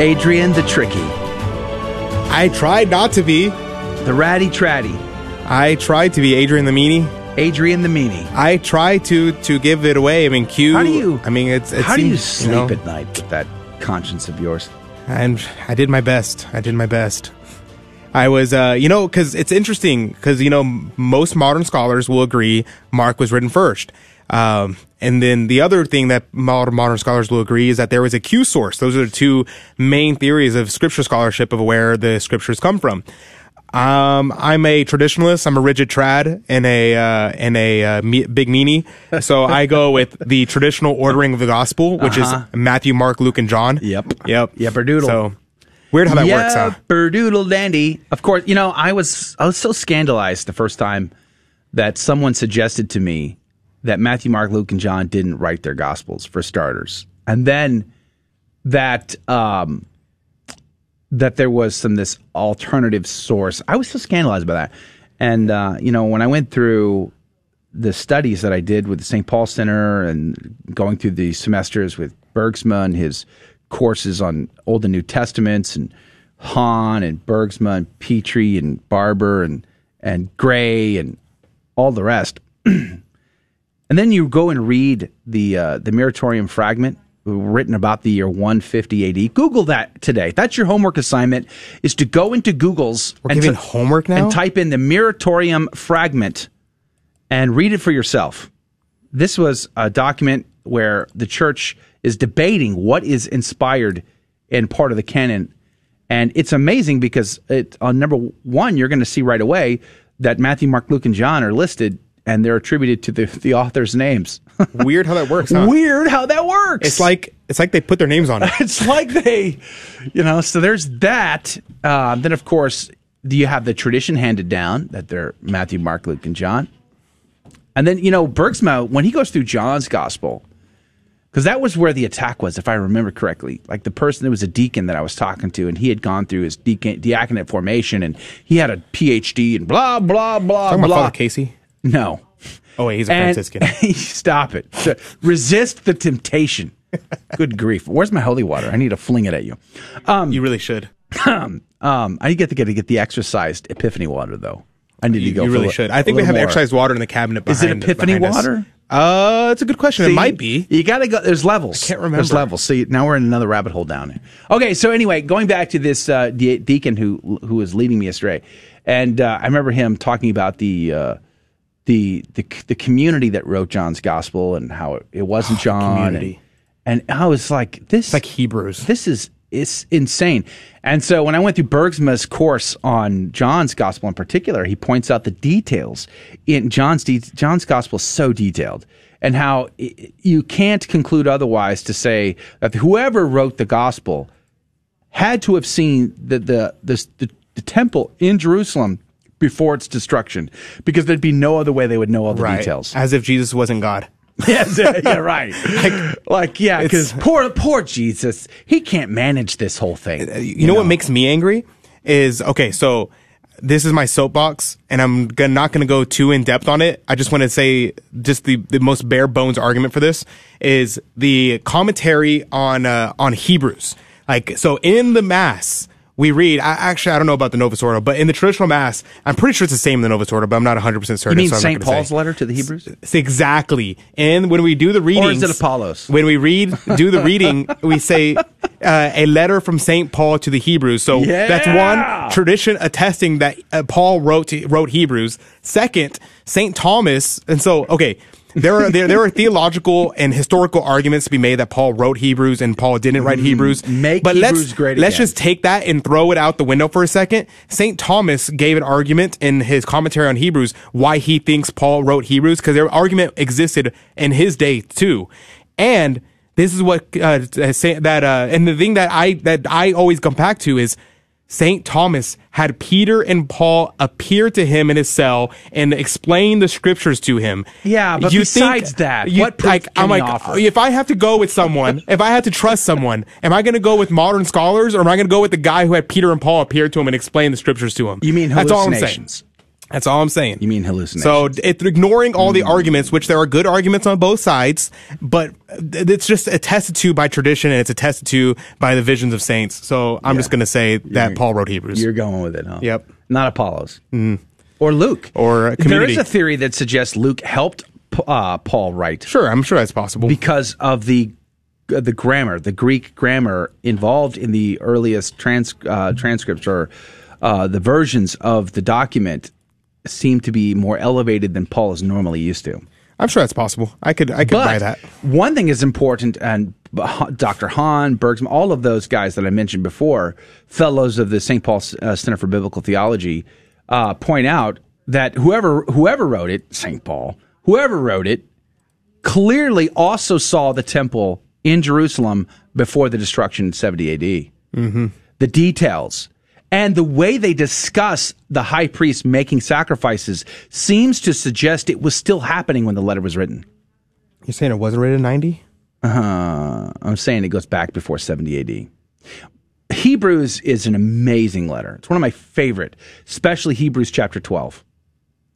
Adrian the Tricky. I tried not to be. The Ratty Tratty. I tried to be Adrian the Meanie. Adrian the Meanie. I try to to give it away. I mean, Q. How do you- I mean, it's. It How do you seems, sleep know, at night with that conscience of yours? And I did my best. I did my best. I was, uh, you know, because it's interesting because you know most modern scholars will agree Mark was written first. Um, and then the other thing that modern, modern scholars will agree is that there was a Q source. Those are the two main theories of scripture scholarship of where the scriptures come from. Um, I'm a traditionalist. I'm a rigid trad and a uh, and a uh, me- big meanie. [LAUGHS] So I go with the traditional ordering of the gospel, which Uh-huh. is Matthew, Mark, Luke, and John. Yep. Yep. Yepperdoodle. So weird how that works. Huh? Yepperdoodle dandy. Of course, you know I was I was so scandalized the first time that someone suggested to me that Matthew, Mark, Luke, and John didn't write their gospels for starters, and then that um, that there was some this alternative source. I was so scandalized by that, and uh, you know when I went through the studies that I did with the St. Paul Center and going through the semesters with Bergsma and his courses on Old and New Testaments and Hahn and Bergsma and Pitre and Barber and and Gray and all the rest. [CLEARS THROAT] and then you go and read the uh, the Muratorian fragment written about the year 150 AD. Google that today. That's your homework assignment is to go into Google's We're giving homework now? and type in the Muratorian fragment and read it for yourself. This was a document where the church is debating what is inspired in part of the canon. And it's amazing because it, on number one, you're going to see right away that Matthew, Mark, Luke, and John are listed and they're attributed to the, the author's names. [LAUGHS] Weird how that works. Huh? Weird how that works. It's like it's like they put their names on it. [LAUGHS] it's like they, you know, so there's that. Uh, then, of course, do you have the tradition handed down that they're Matthew, Mark, Luke, and John? And then, you know, Bergsma, when he goes through John's gospel, because that was where the attack was, if I remember correctly. Like the person, there was a deacon that I was talking to, and he had gone through his deacon, diaconate formation, and he had a PhD and blah, blah, blah, Talking about blah. Father Casey. No. Oh, wait, he's a And- Franciscan. [LAUGHS] Stop it. Resist the temptation. [LAUGHS] Good grief. Where's my holy water? I need to fling it at you. Um, you really should. um, I get to get to get the exercised epiphany water though. I need You, to go. you really should. I think we have more. exercise water in the cabinet. Is it behind- epiphany water? Uh, it's a good question. it might be. You got to go. There's levels. I can't remember. There's levels. See, now we're in another rabbit hole down here. Okay, so anyway, going back to this uh, de- deacon who who was leading me astray, and uh, I remember him talking about the. Uh, the, the the community that wrote John's gospel and how it, it wasn't [SIGHS] John community. and, and I was like this like Hebrews this is it's insane and so when I went through Bergsma's course on John's gospel in particular he points out the details in John's de- John's gospel is so detailed and how i you can't conclude otherwise to say that whoever wrote the gospel had to have seen the the the, the, the temple in Jerusalem before its destruction because there'd be no other way they would know all the Right. details. As if Jesus wasn't God. [LAUGHS] yes, yeah, right. [LAUGHS] Like, yeah, because poor poor Jesus, he can't manage this whole thing. You, know, what makes me angry is okay. So this is my soapbox, and I'm gonna, not going to go too in depth on it. I just want to say just the the most bare bones argument for this is the commentary on uh, on Hebrews. Like so, in the Mass. We read. I, actually, I don't know about the Novus Ordo, but in the traditional Mass, I'm pretty sure it's the same in the Novus Ordo, but I'm not 100 percent certain. You mean so I'm St. gonna say. Paul's letter to the Hebrews? It's exactly. And when we do the readings, Or is it Apollos? When we read, do the reading, [LAUGHS] we say uh, a letter from Saint Paul to the Hebrews. So that's one tradition attesting that uh, Paul wrote to, wrote Hebrews. Second, Saint Thomas, and so okay. There are there, there are theological and historical arguments to be made that Paul wrote Hebrews and Paul didn't write Hebrews. Mm, make but Hebrews let's great let's just take that and throw it out the window for a second. Saint Thomas gave an argument in his commentary on Hebrews why he thinks Paul wrote Hebrews because their argument existed in his day too, and this is what uh, say that uh, and the thing that I that I always come back to is St. Thomas had Peter and Paul appear to him in his cell and explain the scriptures to him. Yeah, but You besides that, you- what proof like, can I'm like, offer? Uh, if I have to go with someone, if I have to trust someone, am I going to go with modern scholars or am I going to go with the guy who had Peter and Paul appear to him and explain the scriptures to him? You mean That's all I'm saying. That's all I'm saying. You mean hallucinations? So it's ignoring all the arguments, which there are good arguments on both sides, but it's just attested to by tradition and it's attested to by the visions of saints. So I'm just going to say that You're- Paul wrote Hebrews. You're going with it, huh? Yep. Not Apollos. Mm. Or Luke. Or a community. is a theory that suggests Luke helped uh, Paul write. Sure, I'm sure that's possible. Because of the uh, the grammar, the Greek grammar involved in the earliest trans, uh, transcripts or uh, the versions of the document seem to be more elevated than Paul is normally used to. I'm sure that's possible. I could I could But buy that. One thing is important, and Dr. Hahn, Bergsman, all of those guys that I mentioned before, fellows of the St. Paul uh, Center for Biblical Theology, uh, point out that whoever whoever wrote it, St. Paul, whoever wrote it, clearly also saw the temple in Jerusalem before the destruction in 70 AD. Mm-hmm. The details and the way they discuss the high priest making sacrifices seems to suggest it was still happening when the letter was written. You're saying it wasn't written in 90? Uh, I'm saying it goes back before 70 AD. Hebrews is an amazing letter. It's one of my favorite, especially Hebrews chapter 12.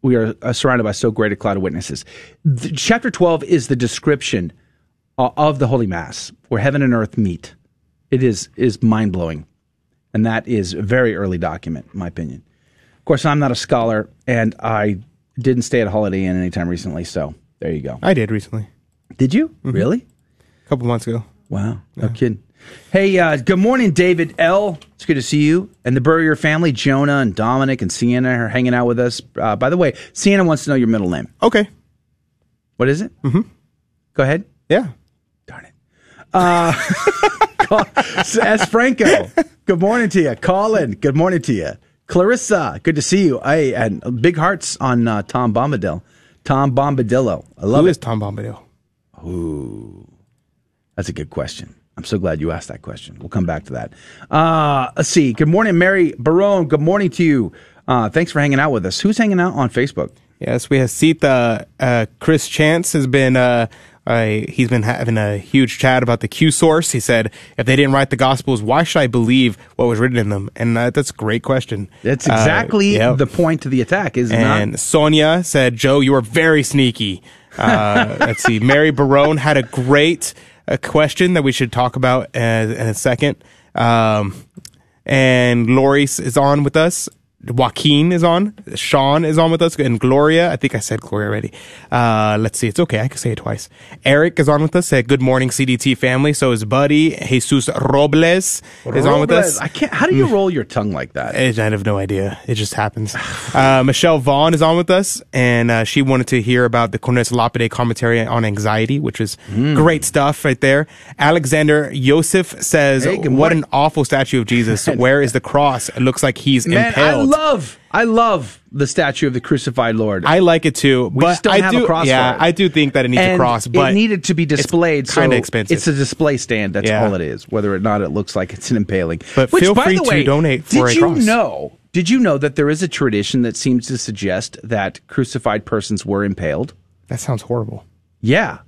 We are uh, surrounded by so great a cloud of witnesses. The, chapter 12 is the description uh, of the Holy Mass, where heaven and earth meet. It is is mind blowing, and that is a very early document, in my opinion. Of course, I'm not a scholar, and I didn't stay at Holiday Inn anytime recently, so there you go. I did recently. Did you really? A couple months ago. Wow, no kidding. Hey, uh, good morning, David L. It's good to see you and the Burrier family. Jonah and Dominic and Sienna are hanging out with us. Uh, by the way, Sienna wants to know your middle name. Okay. What is it? Mm-hmm. Go ahead. Yeah. Uh, [LAUGHS] S. Franco, good morning to you. Colin, good morning to you. Clarissa, good to see you. Hey, and big hearts on uh, Tom Bombadil. Tom Bombadillo. I love Who it. is Tom Bombadil? Ooh, that's a good question. I'm so glad you asked that question. We'll come back to that. Uh, let's see. Good morning, Mary Barone. Good morning to you. Uh, thanks for hanging out with us. Who's hanging out on Facebook? Yes, we have Sita. Uh, Chris Chance has been. Uh, uh, he's been having a huge chat about the Q source. He said, "If they didn't write the Gospels, why should I believe what was written in them?" And uh, that's a great question. That's Uh, exactly yep. the point to the attack, is it And not? Sonia said, "Joe, you are very sneaky." Uh, [LAUGHS] let's see. Mary Barone had a great uh, question that we should talk about uh, in a second. Um, and Lori is on with us. Joaquin is on. Sean is on with us. And Gloria, I think I said Gloria already. Uh, let's see. It's okay. I can say it twice. Eric is on with us. Said, good morning, CDT family. So is Buddy. Jesus Robles is on with us. I can't. How do you roll your tongue like that? I have no idea. It just happens. [SIGHS] Uh, Michelle Vaughn is on with us, and uh, she wanted to hear about the Cornelius Lapide commentary on anxiety, which is Hmm. great stuff right there. Alexander Yosef says, Hey, "What an awful statue of Jesus! [LAUGHS] Where is the cross? It looks like he's Man, impaled." Love, I love the statue of the crucified Lord. I like it too, We but I have do, a cross Yeah. I do think that it needs and a cross, but it needed to be displayed. It's kind so expensive. It's a display stand. That's Yeah. all it is. Whether or not it looks like it's an impaling. But Which, feel by free to way, donate for did a you know? Did you know that there is a tradition that seems to suggest that crucified persons were impaled? that sounds horrible. Yeah,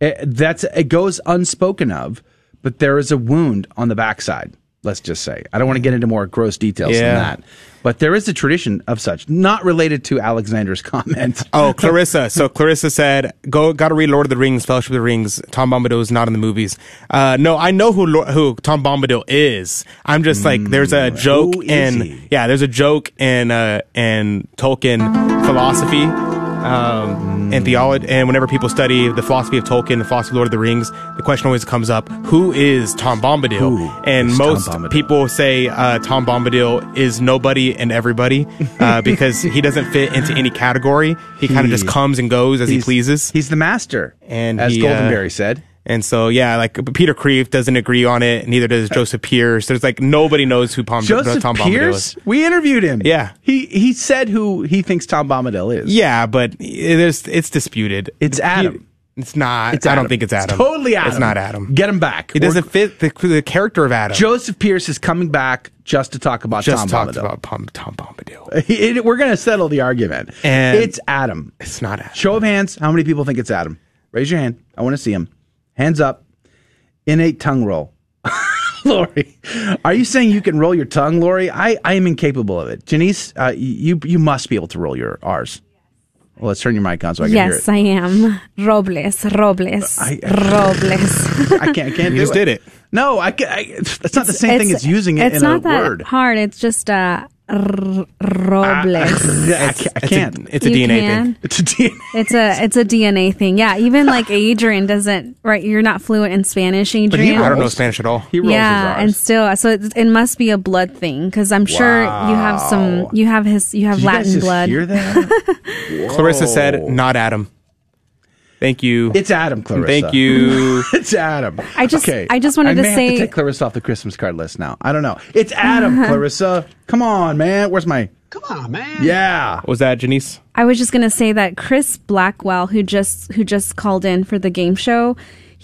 It- that's it goes unspoken of, but there is a wound on the backside. Let's just say I don't want to get into more gross details Yeah. than that, but there is a tradition of such, not related to Alexander's [LAUGHS] comment. Oh, Clarissa. So Clarissa said, "Go, got to read Lord of the Rings, Fellowship of the Rings." Tom Bombadil is not in the movies. Uh, no, I know who who Tom Bombadil is. I'm just like, there's a joke in he? yeah, there's a joke in uh, in Tolkien philosophy. Um, and theology, and whenever people study the philosophy of Tolkien, the philosophy of Lord of the Rings, the question always comes up: Who is Tom Bombadil? Who and most Bombadil? people say uh, Tom Bombadil is nobody and everybody uh, [LAUGHS] because he doesn't fit into any category. He kind of just comes and goes as he pleases. He's the master, and as he, uh, Goldenberry said. And so, yeah, like Peter Kreeft doesn't agree on it. Neither does Joseph Pearce. There's like nobody knows who Pom- Joseph Tom Bombadil Pearce, is. we interviewed him. Yeah. he he said who he thinks Tom Bombadil is. Yeah, but it is, it's disputed. It's Adam. It's not. It's I don't think it's It's Adam. totally Adam. It's not Adam. Get him back. It doesn't fit the, the character of Adam. Joseph Pearce is coming back just to talk about Just Tom talked Bombadil. about Tom, Tom Bombadil. [LAUGHS] It- we're going to settle the argument. And it's Adam. It's not Adam. Show of hands. How many people think it's Adam? Raise your hand. I want to see him. Hands up. Innate tongue roll. [LAUGHS] Lori, are you saying you can roll your tongue, Lori? I, I am incapable of it. Janice, uh, you you must be able to roll your R's. Well, let's turn your mic on so I can hear. it. yes, I am. Robles, Robles, I- Robles. [LAUGHS] I can't. I can't You do just did it. No, I can't. I, that's not the same thing as using it It's in not that hard. It's just uh, r- ah, Robles. [LAUGHS] I, ca- I can't. It's a You DNA can? thing. It's a DNA. [LAUGHS] It's a it's a DNA thing. Yeah, even like Adrian doesn't. Right, you're not fluent in Spanish, Adrian. But he, I don't know Spanish at all. He rolls yeah, his and still, so it, it must be a blood thing because I'm sure you have some. You have his. You have Did you guys Latin just blood. hear that? [LAUGHS] Clarissa said, not Adam. Thank you. It's Adam, Clarissa. Thank you. [LAUGHS] it's Adam. I just- Okay. I just wanted I to may have say- take Clarissa off the Christmas card list now. I don't know. It's Adam, uh-huh. Clarissa. Come on, man. Where's my? Come on, man. Yeah. What was that, Janice? I was just gonna say that Chris Blackwell, who just who just called in for the game show,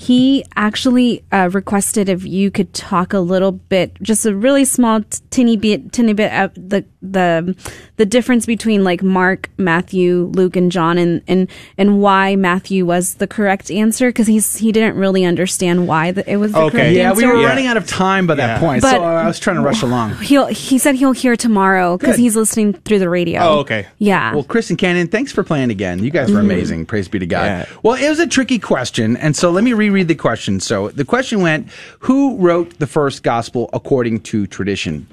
he actually uh, requested if you could talk a little bit, just a really small, t- teeny bit, teeny bit of the the the difference between like Mark, Matthew, Luke, and John, and and and why Matthew was the correct answer because he's he didn't really understand why the, it was the Okay. correct Yeah, answer. we were running out of time by that Yeah. point, But- so I was trying to rush along. [LAUGHS] He'll he said he'll hear tomorrow because he's listening through the radio. Oh, okay. Yeah. Well, Chris and Cannon, thanks for playing again. You guys were amazing. Praise be to God. Yeah. Well, it was a tricky question, and so let me reread the question. So the question went, "Who wrote the first gospel according to tradition?"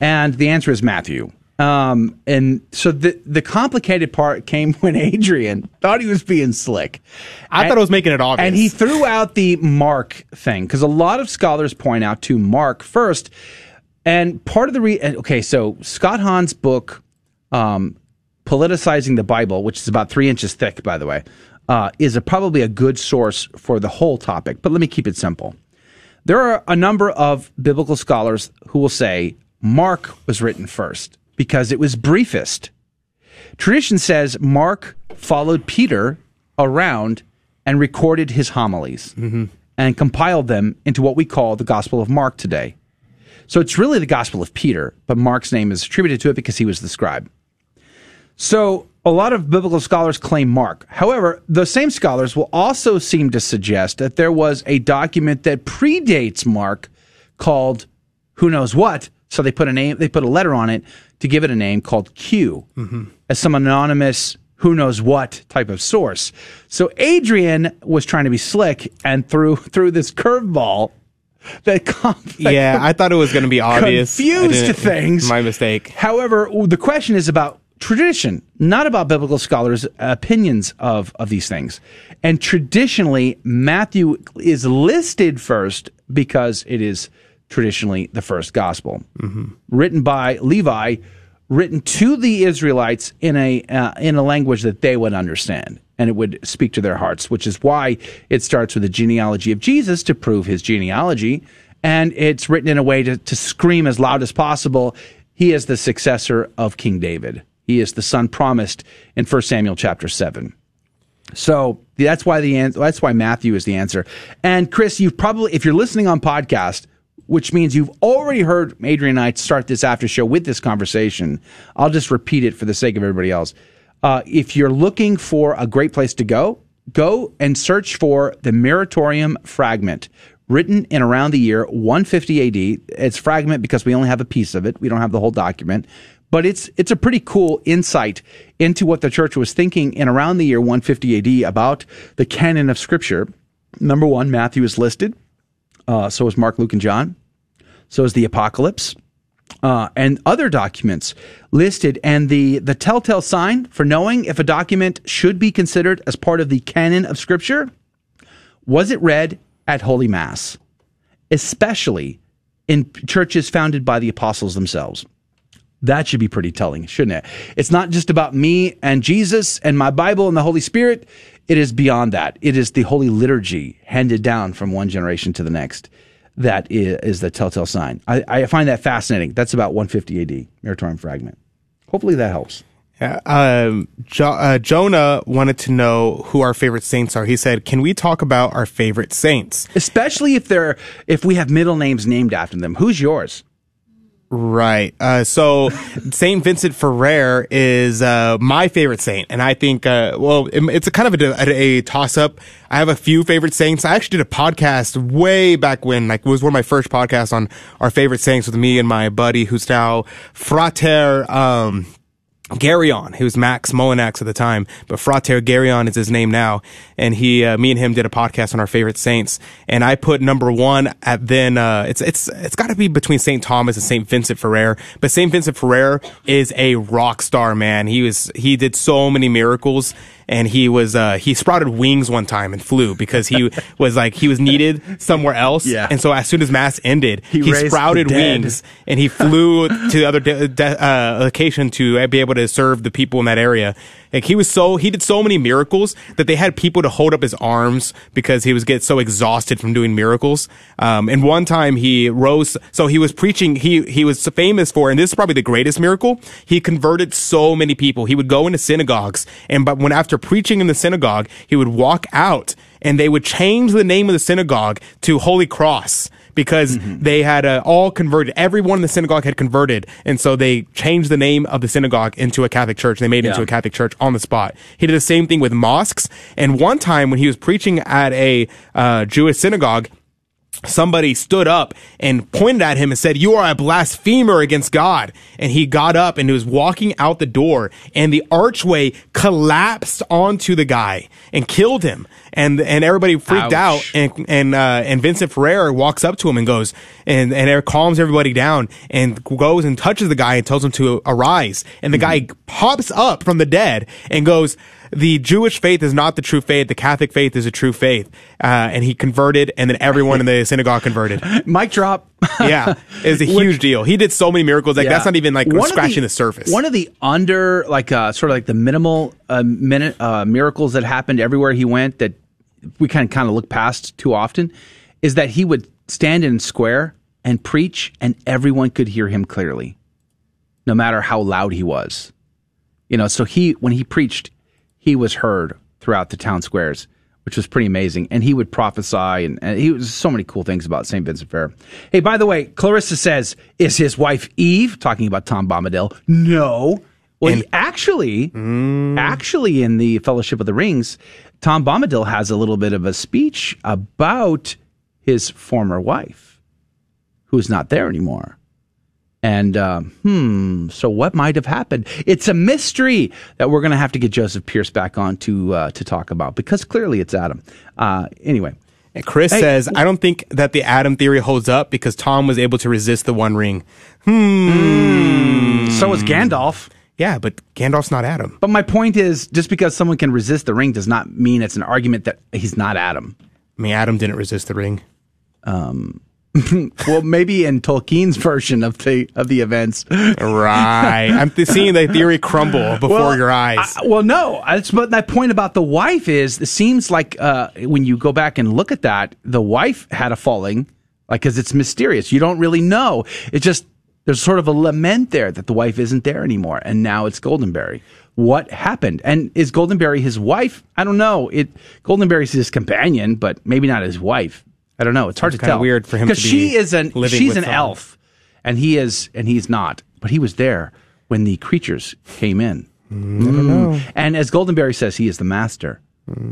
And the answer is Matthew. Um, and so the the complicated part came when [LAUGHS] Adrian thought he was being slick. I thought I was making it obvious. And he threw out the Mark thing because a lot of scholars point out to Mark first. And part of the re okay, so Scott Hahn's book, um, politicizing the Bible, which is about three inches thick, by the way, uh, is a, probably a good source for the whole topic. But let me keep it simple. There are a number of biblical scholars who will say Mark was written first because it was briefest. Tradition says Mark followed Peter around and recorded his homilies and compiled them into what we call the Gospel of Mark today. So it's really the Gospel of Peter, but Mark's name is attributed to it because he was the scribe. So a lot of biblical scholars claim Mark. However, the same scholars will also seem to suggest that there was a document that predates Mark called who knows what. So they put a name, they put a letter on it to give it a name called Q mm-hmm. as some anonymous who knows what type of source. So Adrian was trying to be slick and threw threw this curveball that, [LAUGHS] com- yeah, I thought it was going to be obvious. Confused things. My mistake. However, the question is about tradition, not about biblical scholars' opinions of, of these things. And traditionally, Matthew is listed first because it is traditionally the first gospel, written by Levi, written to the Israelites in a uh, in a language that they would understand and it would speak to their hearts, which is why it starts with the genealogy of Jesus to prove his genealogy. And it's written in a way to, to scream as loud as possible. He is the successor of King David. He is the son promised in 1 Samuel chapter 7. So that's why the that's why Matthew is the answer. And Chris, you've probably if you're listening on podcast, which means you've already heard Adrian and I start this after show with this conversation. I'll just repeat it for the sake of everybody else. Uh, if you're looking for a great place to go, go and search for the Muratorian Fragment, written in around the year 150 AD. It's fragment because we only have a piece of it. We don't have the whole document. But it's it's a pretty cool insight into what the church was thinking in around the year 150 AD about the canon of Scripture. Number one, Matthew is listed. Uh, so is Mark, Luke, and John. So is the Apocalypse. Uh, and other documents listed. And the, the telltale sign for knowing if a document should be considered as part of the canon of Scripture was it read at Holy Mass, especially in churches founded by the apostles themselves. That should be pretty telling, shouldn't it? It's not just about me and Jesus and my Bible and the Holy Spirit. It is beyond that. It is the Holy Liturgy handed down from one generation to the next. That is, is the telltale sign. I, I find that fascinating. That's about 150 AD, Muratorian Fragment. Hopefully that helps. Yeah, um, jo- uh, Jonah wanted to know who our favorite saints are. He said, "Can we talk about our favorite saints, especially if they're if we have middle names named after them? Who's yours?" Right. Uh, so Saint Vincent Ferrer is uh, my favorite saint, and I think uh, well, it- it's a kind of a, a, toss up. I have a few favorite saints. I actually did a podcast way back when, like, it was one of my first podcasts on our favorite saints with me and my buddy, who's now Frater. Um, Garyon, he was Max Molinax at the time, but Frater Garyon is his name now. And he, uh, me and him did a podcast on our favorite saints. And I put number one at then, uh, it's, it's, it's gotta be between St. Thomas and St. Vincent Ferrer. But St. Vincent Ferrer is a rock star, man. He was, he did so many miracles and he was, uh, he sprouted wings one time and flew because he [LAUGHS] was like, he was needed somewhere else. Yeah. And so as soon as mass ended, He he, sprouted wings and he flew to the other de- de- uh, location to be able to serve the people in that area. Like he was so he did so many miracles that they had people to hold up his arms because he was get so exhausted from doing miracles. Um, and one time he rose, so he was preaching. He he was famous for, and this is probably the greatest miracle. He converted so many people. He would go into synagogues, and but when after preaching in the synagogue, he would walk out, and they would change the name of the synagogue to Holy Cross because they had uh, all converted. Everyone in the synagogue had converted, and so they changed the name of the synagogue into a Catholic church. They made it into a Catholic church on the spot. He did the same thing with mosques. And one time when he was preaching at a uh, Jewish synagogue, somebody stood up and pointed at him and said, You are a blasphemer against God. And he got up and he was walking out the door, and the archway collapsed onto the guy and killed him. And and everybody freaked out. And and uh, and Vincent Ferrer walks up to him and goes and and calms everybody down and goes and touches the guy and tells him to arise. And the guy pops up from the dead and goes. The Jewish faith is not the true faith. The Catholic faith is a true faith. Uh, and he converted, and then everyone in the synagogue converted. [LAUGHS] Mic drop. [LAUGHS] yeah, it's a [LAUGHS] huge deal. He did so many miracles. Like Yeah. that's not even like One scratching the, surface. One of the under, like, uh, sort of like the minimal uh, minute uh, miracles that happened everywhere he went that we kind of kind of look past too often is that he would stand in a square and preach, and everyone could hear him clearly, no matter how loud he was. You know, so he when he preached, he was heard throughout the town squares, which was pretty amazing. And he would prophesy, and, and he was so many cool things about St. Vincent Ferrer. Hey, by the way, Clarissa says, is his wife Eve talking about Tom Bombadil? No. Well, he actually, mm. actually, in the Fellowship of the Rings, Tom Bombadil has a little bit of a speech about his former wife, who's not there anymore. And um, hmm, so what might have happened? It's a mystery that we're going to have to get Joseph Pearce back on to uh, to talk about because clearly it's Adam. Uh, anyway, And Chris Hey, says, I don't think that the Adam theory holds up because Tom was able to resist the One Ring. Hmm. So was Gandalf. Yeah, but Gandalf's not Adam. But my point is, just because someone can resist the ring does not mean it's an argument that he's not Adam. I mean, Adam didn't resist the ring. Um, [LAUGHS] well, maybe in Tolkien's version of the of the events. Right. I'm seeing the theory crumble [LAUGHS] before Well, your eyes. I- well, no. That's, but my point about the wife is, it seems like uh, when you go back and look at that, the wife had a falling, like because it's mysterious. You don't really know. It's just there's sort of a lament there that the wife isn't there anymore, and now it's Goldenberry. What happened? And is Goldenberry his wife? I don't know. It Goldenberry's his companion, but maybe not his wife. I don't know. It's hard Seems to tell. weird for him because she be is an she's an someone. elf, and he is and he's not. But he was there when the creatures came in. Mm. And as Goldenberry says, he is the master.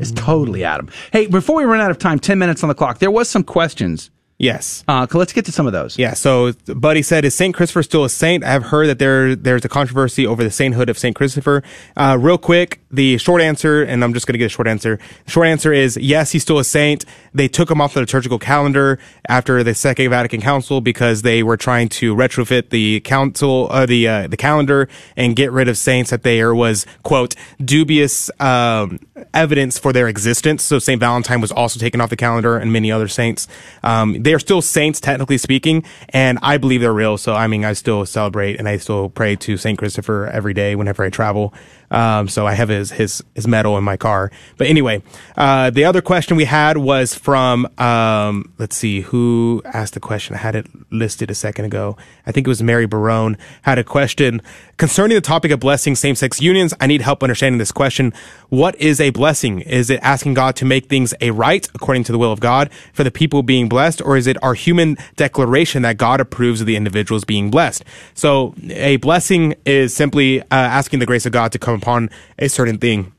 It's totally Adam. Hey, before we run out of time, 10 minutes on the clock, there was some questions. Yes. Uh, let's get to some of those. Yeah. So, Buddy said, "Is Saint Christopher still a saint?" I've heard that there there's a controversy over the sainthood of Saint Christopher. Uh, real quick, the short answer, and I'm just going to get a short answer. The short answer is yes, he's still a saint. They took him off the liturgical calendar after the Second Vatican Council because they were trying to retrofit the council, uh, the uh, the calendar, and get rid of saints that there was quote dubious um, evidence for their existence. So Saint Valentine was also taken off the calendar, and many other saints. Um, they are still saints, technically speaking, and I believe they're real. So I mean, I still celebrate and I still pray to Saint Christopher every day whenever I travel. Um, so I have his, his, his medal in my car. But anyway, uh, the other question we had was from, um, let's see, who asked the question? I had it listed a second ago. I think it was Mary Barone had a question concerning the topic of blessing same-sex unions. I need help understanding this question. What is a blessing? Is it asking God to make things a right according to the will of God for the people being blessed? Or is it our human declaration that God approves of the individuals being blessed? So a blessing is simply uh, asking the grace of God to come upon a certain thing.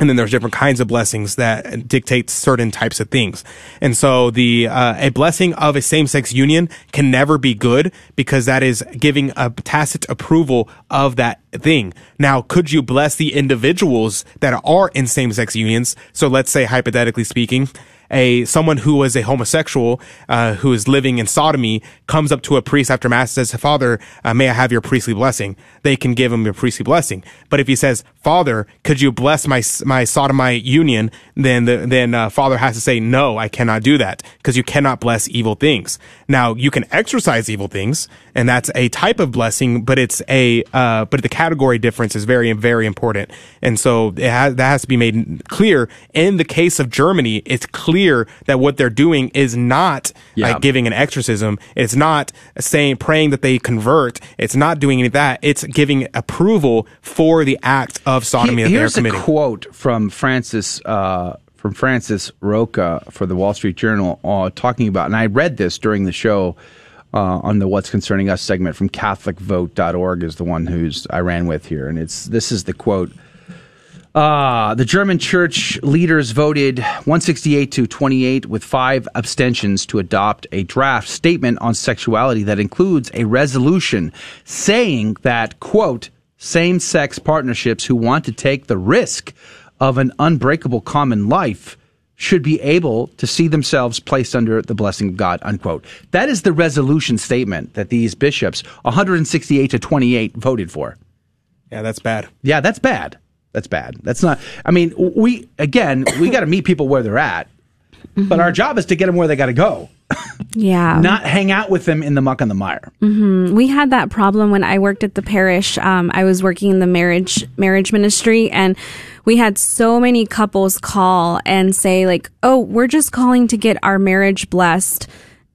And then there's different kinds of blessings that dictate certain types of things. And so the, uh, a blessing of a same-sex union can never be good because that is giving a tacit approval of that thing. Now, could you bless the individuals that are in same-sex unions? So let's say, hypothetically speaking, a someone who was a homosexual uh, who is living in sodomy comes up to a priest after mass and says, "Father, uh, may I have your priestly blessing?" They can give him a priestly blessing. But if he says, "Father, could you bless my my sodomite union?" then the, then uh, father has to say, "No, I cannot do that because you cannot bless evil things." Now you can exercise evil things, and that's a type of blessing, but it's a uh, but the category difference is very very important, and so it has, that has to be made clear. In the case of Germany, it's clear that what they're doing is not Yeah. like giving an exorcism. It's not saying praying that they convert. It's not doing any of that. It's giving approval for the act of sodomy He- that they're Here's a quote from Francis uh, from Francis Rocca for the Wall Street Journal, uh, talking about, and I read this during the show uh, on the "What's Concerning Us" segment from CatholicVote.org is the one who's I ran with here, and it's this is the quote. Uh, the German church leaders voted 168 to 28 with five abstentions to adopt a draft statement on sexuality that includes a resolution saying that, quote, same sex partnerships who want to take the risk of an unbreakable common life should be able to see themselves placed under the blessing of God, unquote. That is the resolution statement that these bishops, 168 to 28, voted for. Yeah, that's bad. Yeah, that's bad. That's bad. That's not. I mean, we again, we got to meet people where they're at, but our job is to get them where they got to go, Yeah. [LAUGHS] not hang out with them in the muck and the mire. hmm We had that problem when I worked at the parish. Um, I was working in the marriage marriage ministry, and we had so many couples call and say like, "Oh, we're just calling to get our marriage blessed."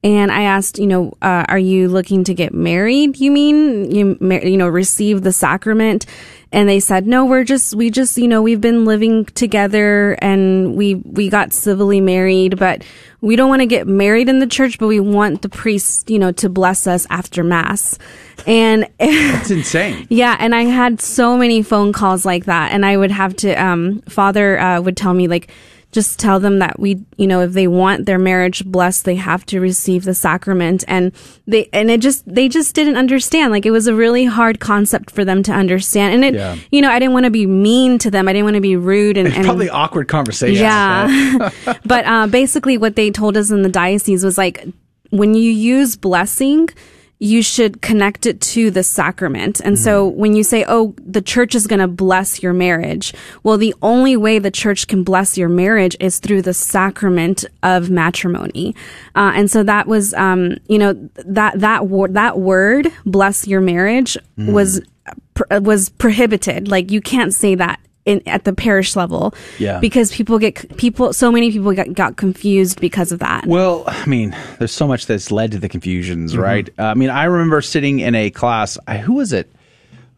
And I asked, you know, uh, are you looking to get married? You mean you you know receive the sacrament? And they said, no, we're just we just you know we've been living together and we we got civilly married, but we don't want to get married in the church, but we want the priest you know to bless us after mass. And [LAUGHS] It's insane. yeah, and I had so many phone calls like that, and I would have to. Um, Father uh, would tell me like, just tell them that we, you know, if they want their marriage blessed, they have to receive the sacrament, and they and it just they just didn't understand. Like it was a really hard concept for them to understand, and it, Yeah. you know, I didn't want to be mean to them. I didn't want to be rude and, It's and probably awkward conversations. yeah. [LAUGHS] [LAUGHS] but uh, basically, what they told us in the diocese was like, when you use blessing, you should connect it to the sacrament. And so when you say, oh, the church is going to bless your marriage, well, the only way the church can bless your marriage is through the sacrament of matrimony. Uh, and so that was, um, you know, that, that, wor- that word, bless your marriage, Mm. was, pr- was prohibited. Like you can't say that. In, at the parish level, Yeah. because people get people, so many people got, got confused because of that. Well, I mean, there's so much that's led to the confusions, Mhm. right? I mean, I remember sitting in a class. I, who was it?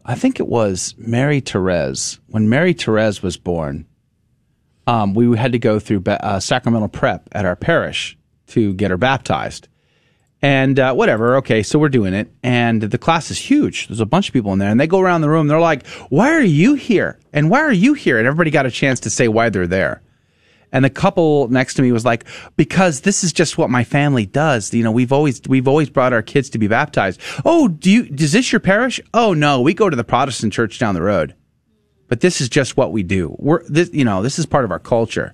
I think it was Mary Therese. When Mary Therese was born, um, we had to go through ba- uh, sacramental prep at our parish to get her baptized. And uh, whatever, okay, so we're doing it. And the class is huge. There's a bunch of people in there. And they go around the room. They're like, why are you here? And why are you here? And everybody got a chance to say why they're there. And the couple next to me was like, because this is just what my family does. You know, we've always, we've always brought our kids to be baptized. Oh, do you, is this your parish? Oh, no, we go to the Protestant church down the road. But this is just what we do. We're, this, you know, this is part of our culture.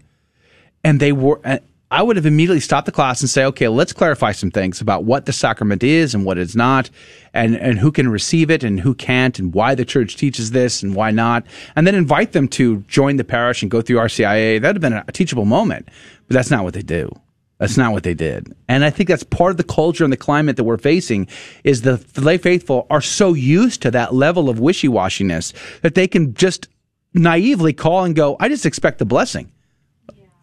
And they were, and I would have immediately stopped the class and say, okay, let's clarify some things about what the sacrament is and what it's not, and, and who can receive it and who can't, and why the church teaches this and why not. And then invite them to join the parish and go through RCIA. That'd have been a teachable moment, but that's not what they do. That's not what they did. And I think that's part of the culture and the climate that we're facing is the, lay faithful are so used to that level of wishy-washiness that they can just naively call and go, I just expect the blessing.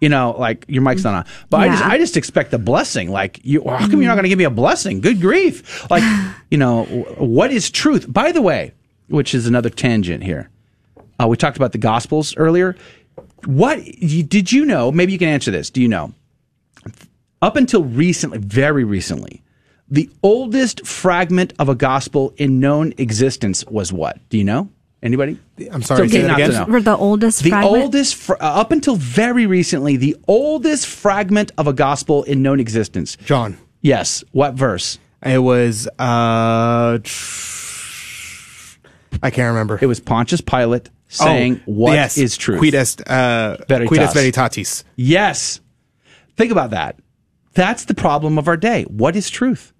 You know, like your mic's not on, but I just I just expect a blessing. Like you, how come you're not going to give me a blessing? Good grief! Like [SIGHS] you know, what is truth? By the way, which is another tangent here. Uh, we talked about the Gospels earlier. What did you know? Maybe you can answer this. Do you know? Up until recently, very recently, the oldest fragment of a gospel in known existence was what? Do you know? Anybody? I'm sorry, say that not to again? know. For the oldest The fragment? oldest, fr- uh, up until very recently, the oldest fragment of a gospel in known existence. John. Yes. What verse? It was. uh I can't remember. It was Pontius Pilate saying, "What is Oh, yes. truth?" Quid est, uh, Veritas. quid est veritatis. Yes. Think about that. That's the problem of our day. What is truth?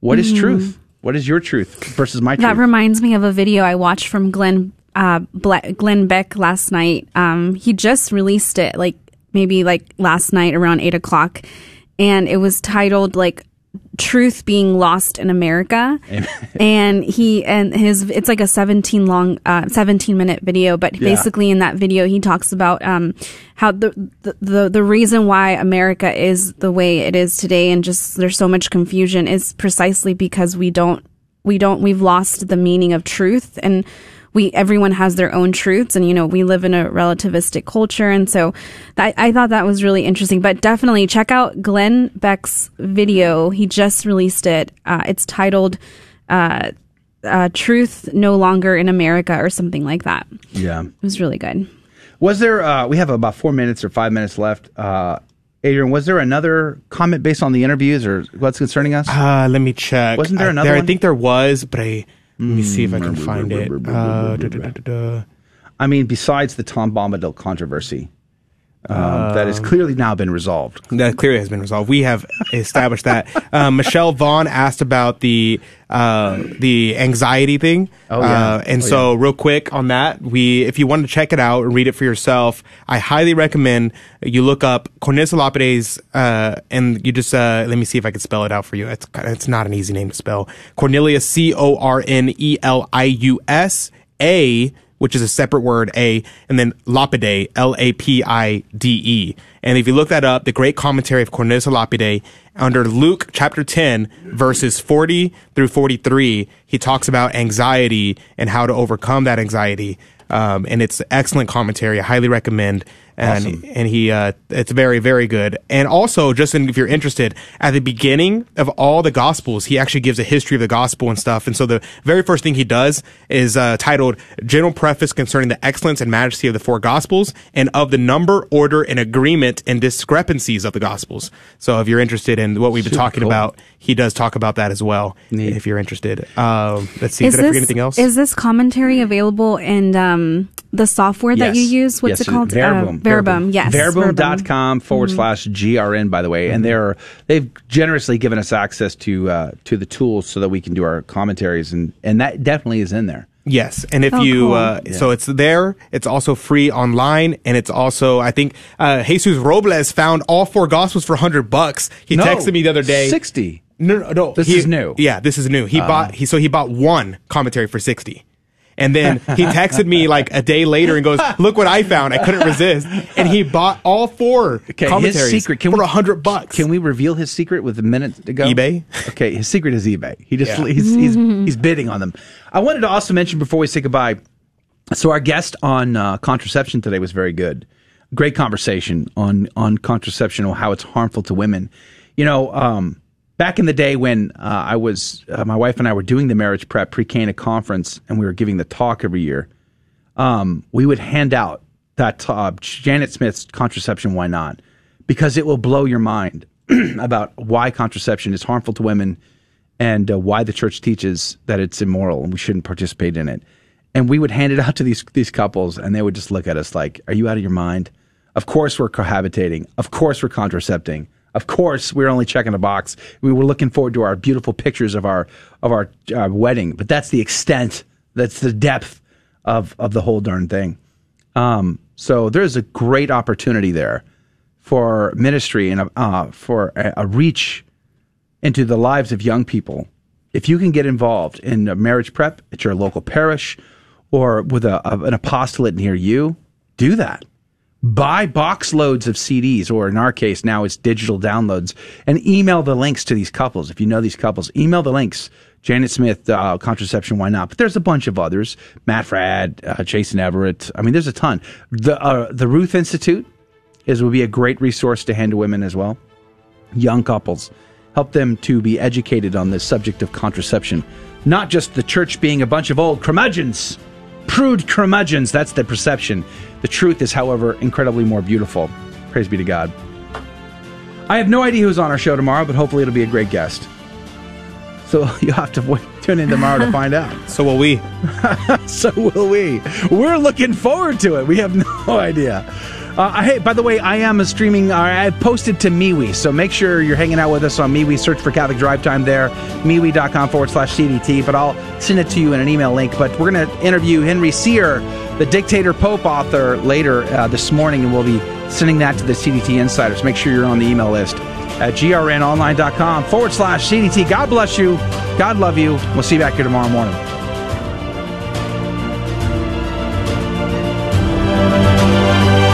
What is Mm. truth? What is your truth versus my truth? That reminds me of a video I watched from Glenn uh, Bla- Glenn Beck last night. Um, he just released it, like maybe like last night around eight o'clock, and it was titled like "Truth Being Lost in America." and he and his it's like a 17 long uh 17 minute video but Yeah. basically in that video he talks about um how the, the the the reason why America is the way it is today and just there's so much confusion is precisely because we don't we don't we've lost the meaning of truth and we everyone has their own truths and you know we live in a relativistic culture and so I, I thought that was really interesting but definitely check out glenn beck's video he just released it uh, it's titled uh, uh, truth no longer in america or something like that yeah. it was really good Was there? Uh, we have about four minutes or five minutes left. Uh, Adrian, was there another comment based on the interviews or what's concerning us? Uh, let me check. Wasn't there I- another I one? think there was, but I let me see if I can find it. Uh, da. I mean, besides the Tom Bombadil controversy, um, that has Um, clearly now been resolved. That clearly has been resolved. We have established that. Uh, [LAUGHS] Michelle Vaughn asked about the uh, the anxiety thing. Oh, yeah. Uh, and Oh, so, real quick on that, we if you want to check it out and read it for yourself, I highly recommend you look up Cornelius Lapides, uh, and you just uh, let me see if I can spell it out for you. It's it's not an easy name to spell. Cornelius C O R N E L I U S A which is a separate word, A, and then Lapide, L-A-P-I-D-E. And if you look that up, the great commentary of Cornelius Lapide, under Luke chapter 10, verses 40 through 43, he talks about anxiety and how to overcome that anxiety. Um, and it's excellent commentary. I highly recommend. And, Awesome. and he, uh, it's very, very good. And also, just in, if you're interested, at the beginning of all the gospels, he actually gives a history of the gospel and stuff. And so the very first thing he does is, uh, titled General Preface Concerning the Excellence and Majesty of the Four Gospels and of the number, order, and agreement and discrepancies of the gospels. So if you're interested in what we've been Super talking cool. about, he does talk about that as well. If you're interested. Um, let's see. is Did I forget anything else? is this commentary available in um, the software that you use what's Yes, it called Verbum. uh, Verbum. yes Verbum.com forward Mhm. slash GRN, by the way. Mm-hmm. And they're, they've generously given us access to, uh, to the tools so that we can do our commentaries. And, and that definitely is in there. Yes, and if Oh, you cool. uh, Yeah. so it's there. It's also free online, and it's also I think uh, Jesus Robles found all four gospels for hundred bucks. He No, texted me the other day. 60. No, no, no. This he- is new. Yeah, this is new. He Uh. bought he so he bought one commentary for sixty. And then he texted me like a day later and goes, "Look what I found! I couldn't resist." And he bought all four Okay, commentaries his secret can for we, a hundred bucks. Can we reveal his secret with a minute to go? eBay? Okay, his secret is eBay. He just Yeah. he's, he's [LAUGHS] he's bidding on them. I wanted to also mention before we say goodbye. So our guest on uh, contraception today was very good. Great conversation on on contraception or how it's harmful to women. You know, um, back in the day when uh, I was uh, my wife and I were doing the marriage prep pre-Cana conference and we were giving the talk every year. Um, we would hand out that uh, Janet Smith's contraception. Why not? Because it will blow your mind [CLEARS THROAT] about why contraception is harmful to women and uh, why the church teaches that it's immoral and we shouldn't participate in it. And we would hand it out to these these couples, and they would just look at us like, "Are you out of your mind?" Of course, we're cohabitating. Of course, we're contracepting. Of course, we're only checking a box. We were looking forward to our beautiful pictures of our of our uh, wedding, but that's the extent. That's the depth of of the whole darn thing. Um, so there's a great opportunity there for ministry and uh, for a, a reach into the lives of young people. If you can get involved in marriage prep at your local parish or with a, an apostolate near you, do that. Buy box loads of CDs, or in our case, now it's digital downloads, and email the links to these couples. If you know these couples, email the links. Janet Smith, uh, Contraception, Why Not? But there's a bunch of others. Matt Fradd, uh, Jason Evert. I mean, there's a ton. The, uh, the Ruth Institute is would be a great resource to hand to women as well. Young couples. Help them to be educated on the subject of contraception. Not just the church being a bunch of old curmudgeons prude curmudgeons. That's the perception. The truth is, however, incredibly more beautiful. Praise be to God. I have no idea who's on our show tomorrow, but hopefully it'll be a great guest. So [LAUGHS] you'll have to wait, tune in tomorrow to find out. So will we. [LAUGHS] so will we. We're looking forward to it. We have [LAUGHS] no idea. Uh, hey, by the way, I am a streaming. Uh, I posted to MeWe, so make sure you're hanging out with us on MeWe. Search for Catholic Drive Time there, MeWe.com forward slash CDT. But I'll send it to you in an email link. But we're going to interview Henry Sire, the Dictator Pope author, later uh, this morning, and we'll be sending that to the CDT Insiders. Make sure you're on the email list at grnonline.com forward slash CDT. God bless you. God love you. We'll see you back here tomorrow morning.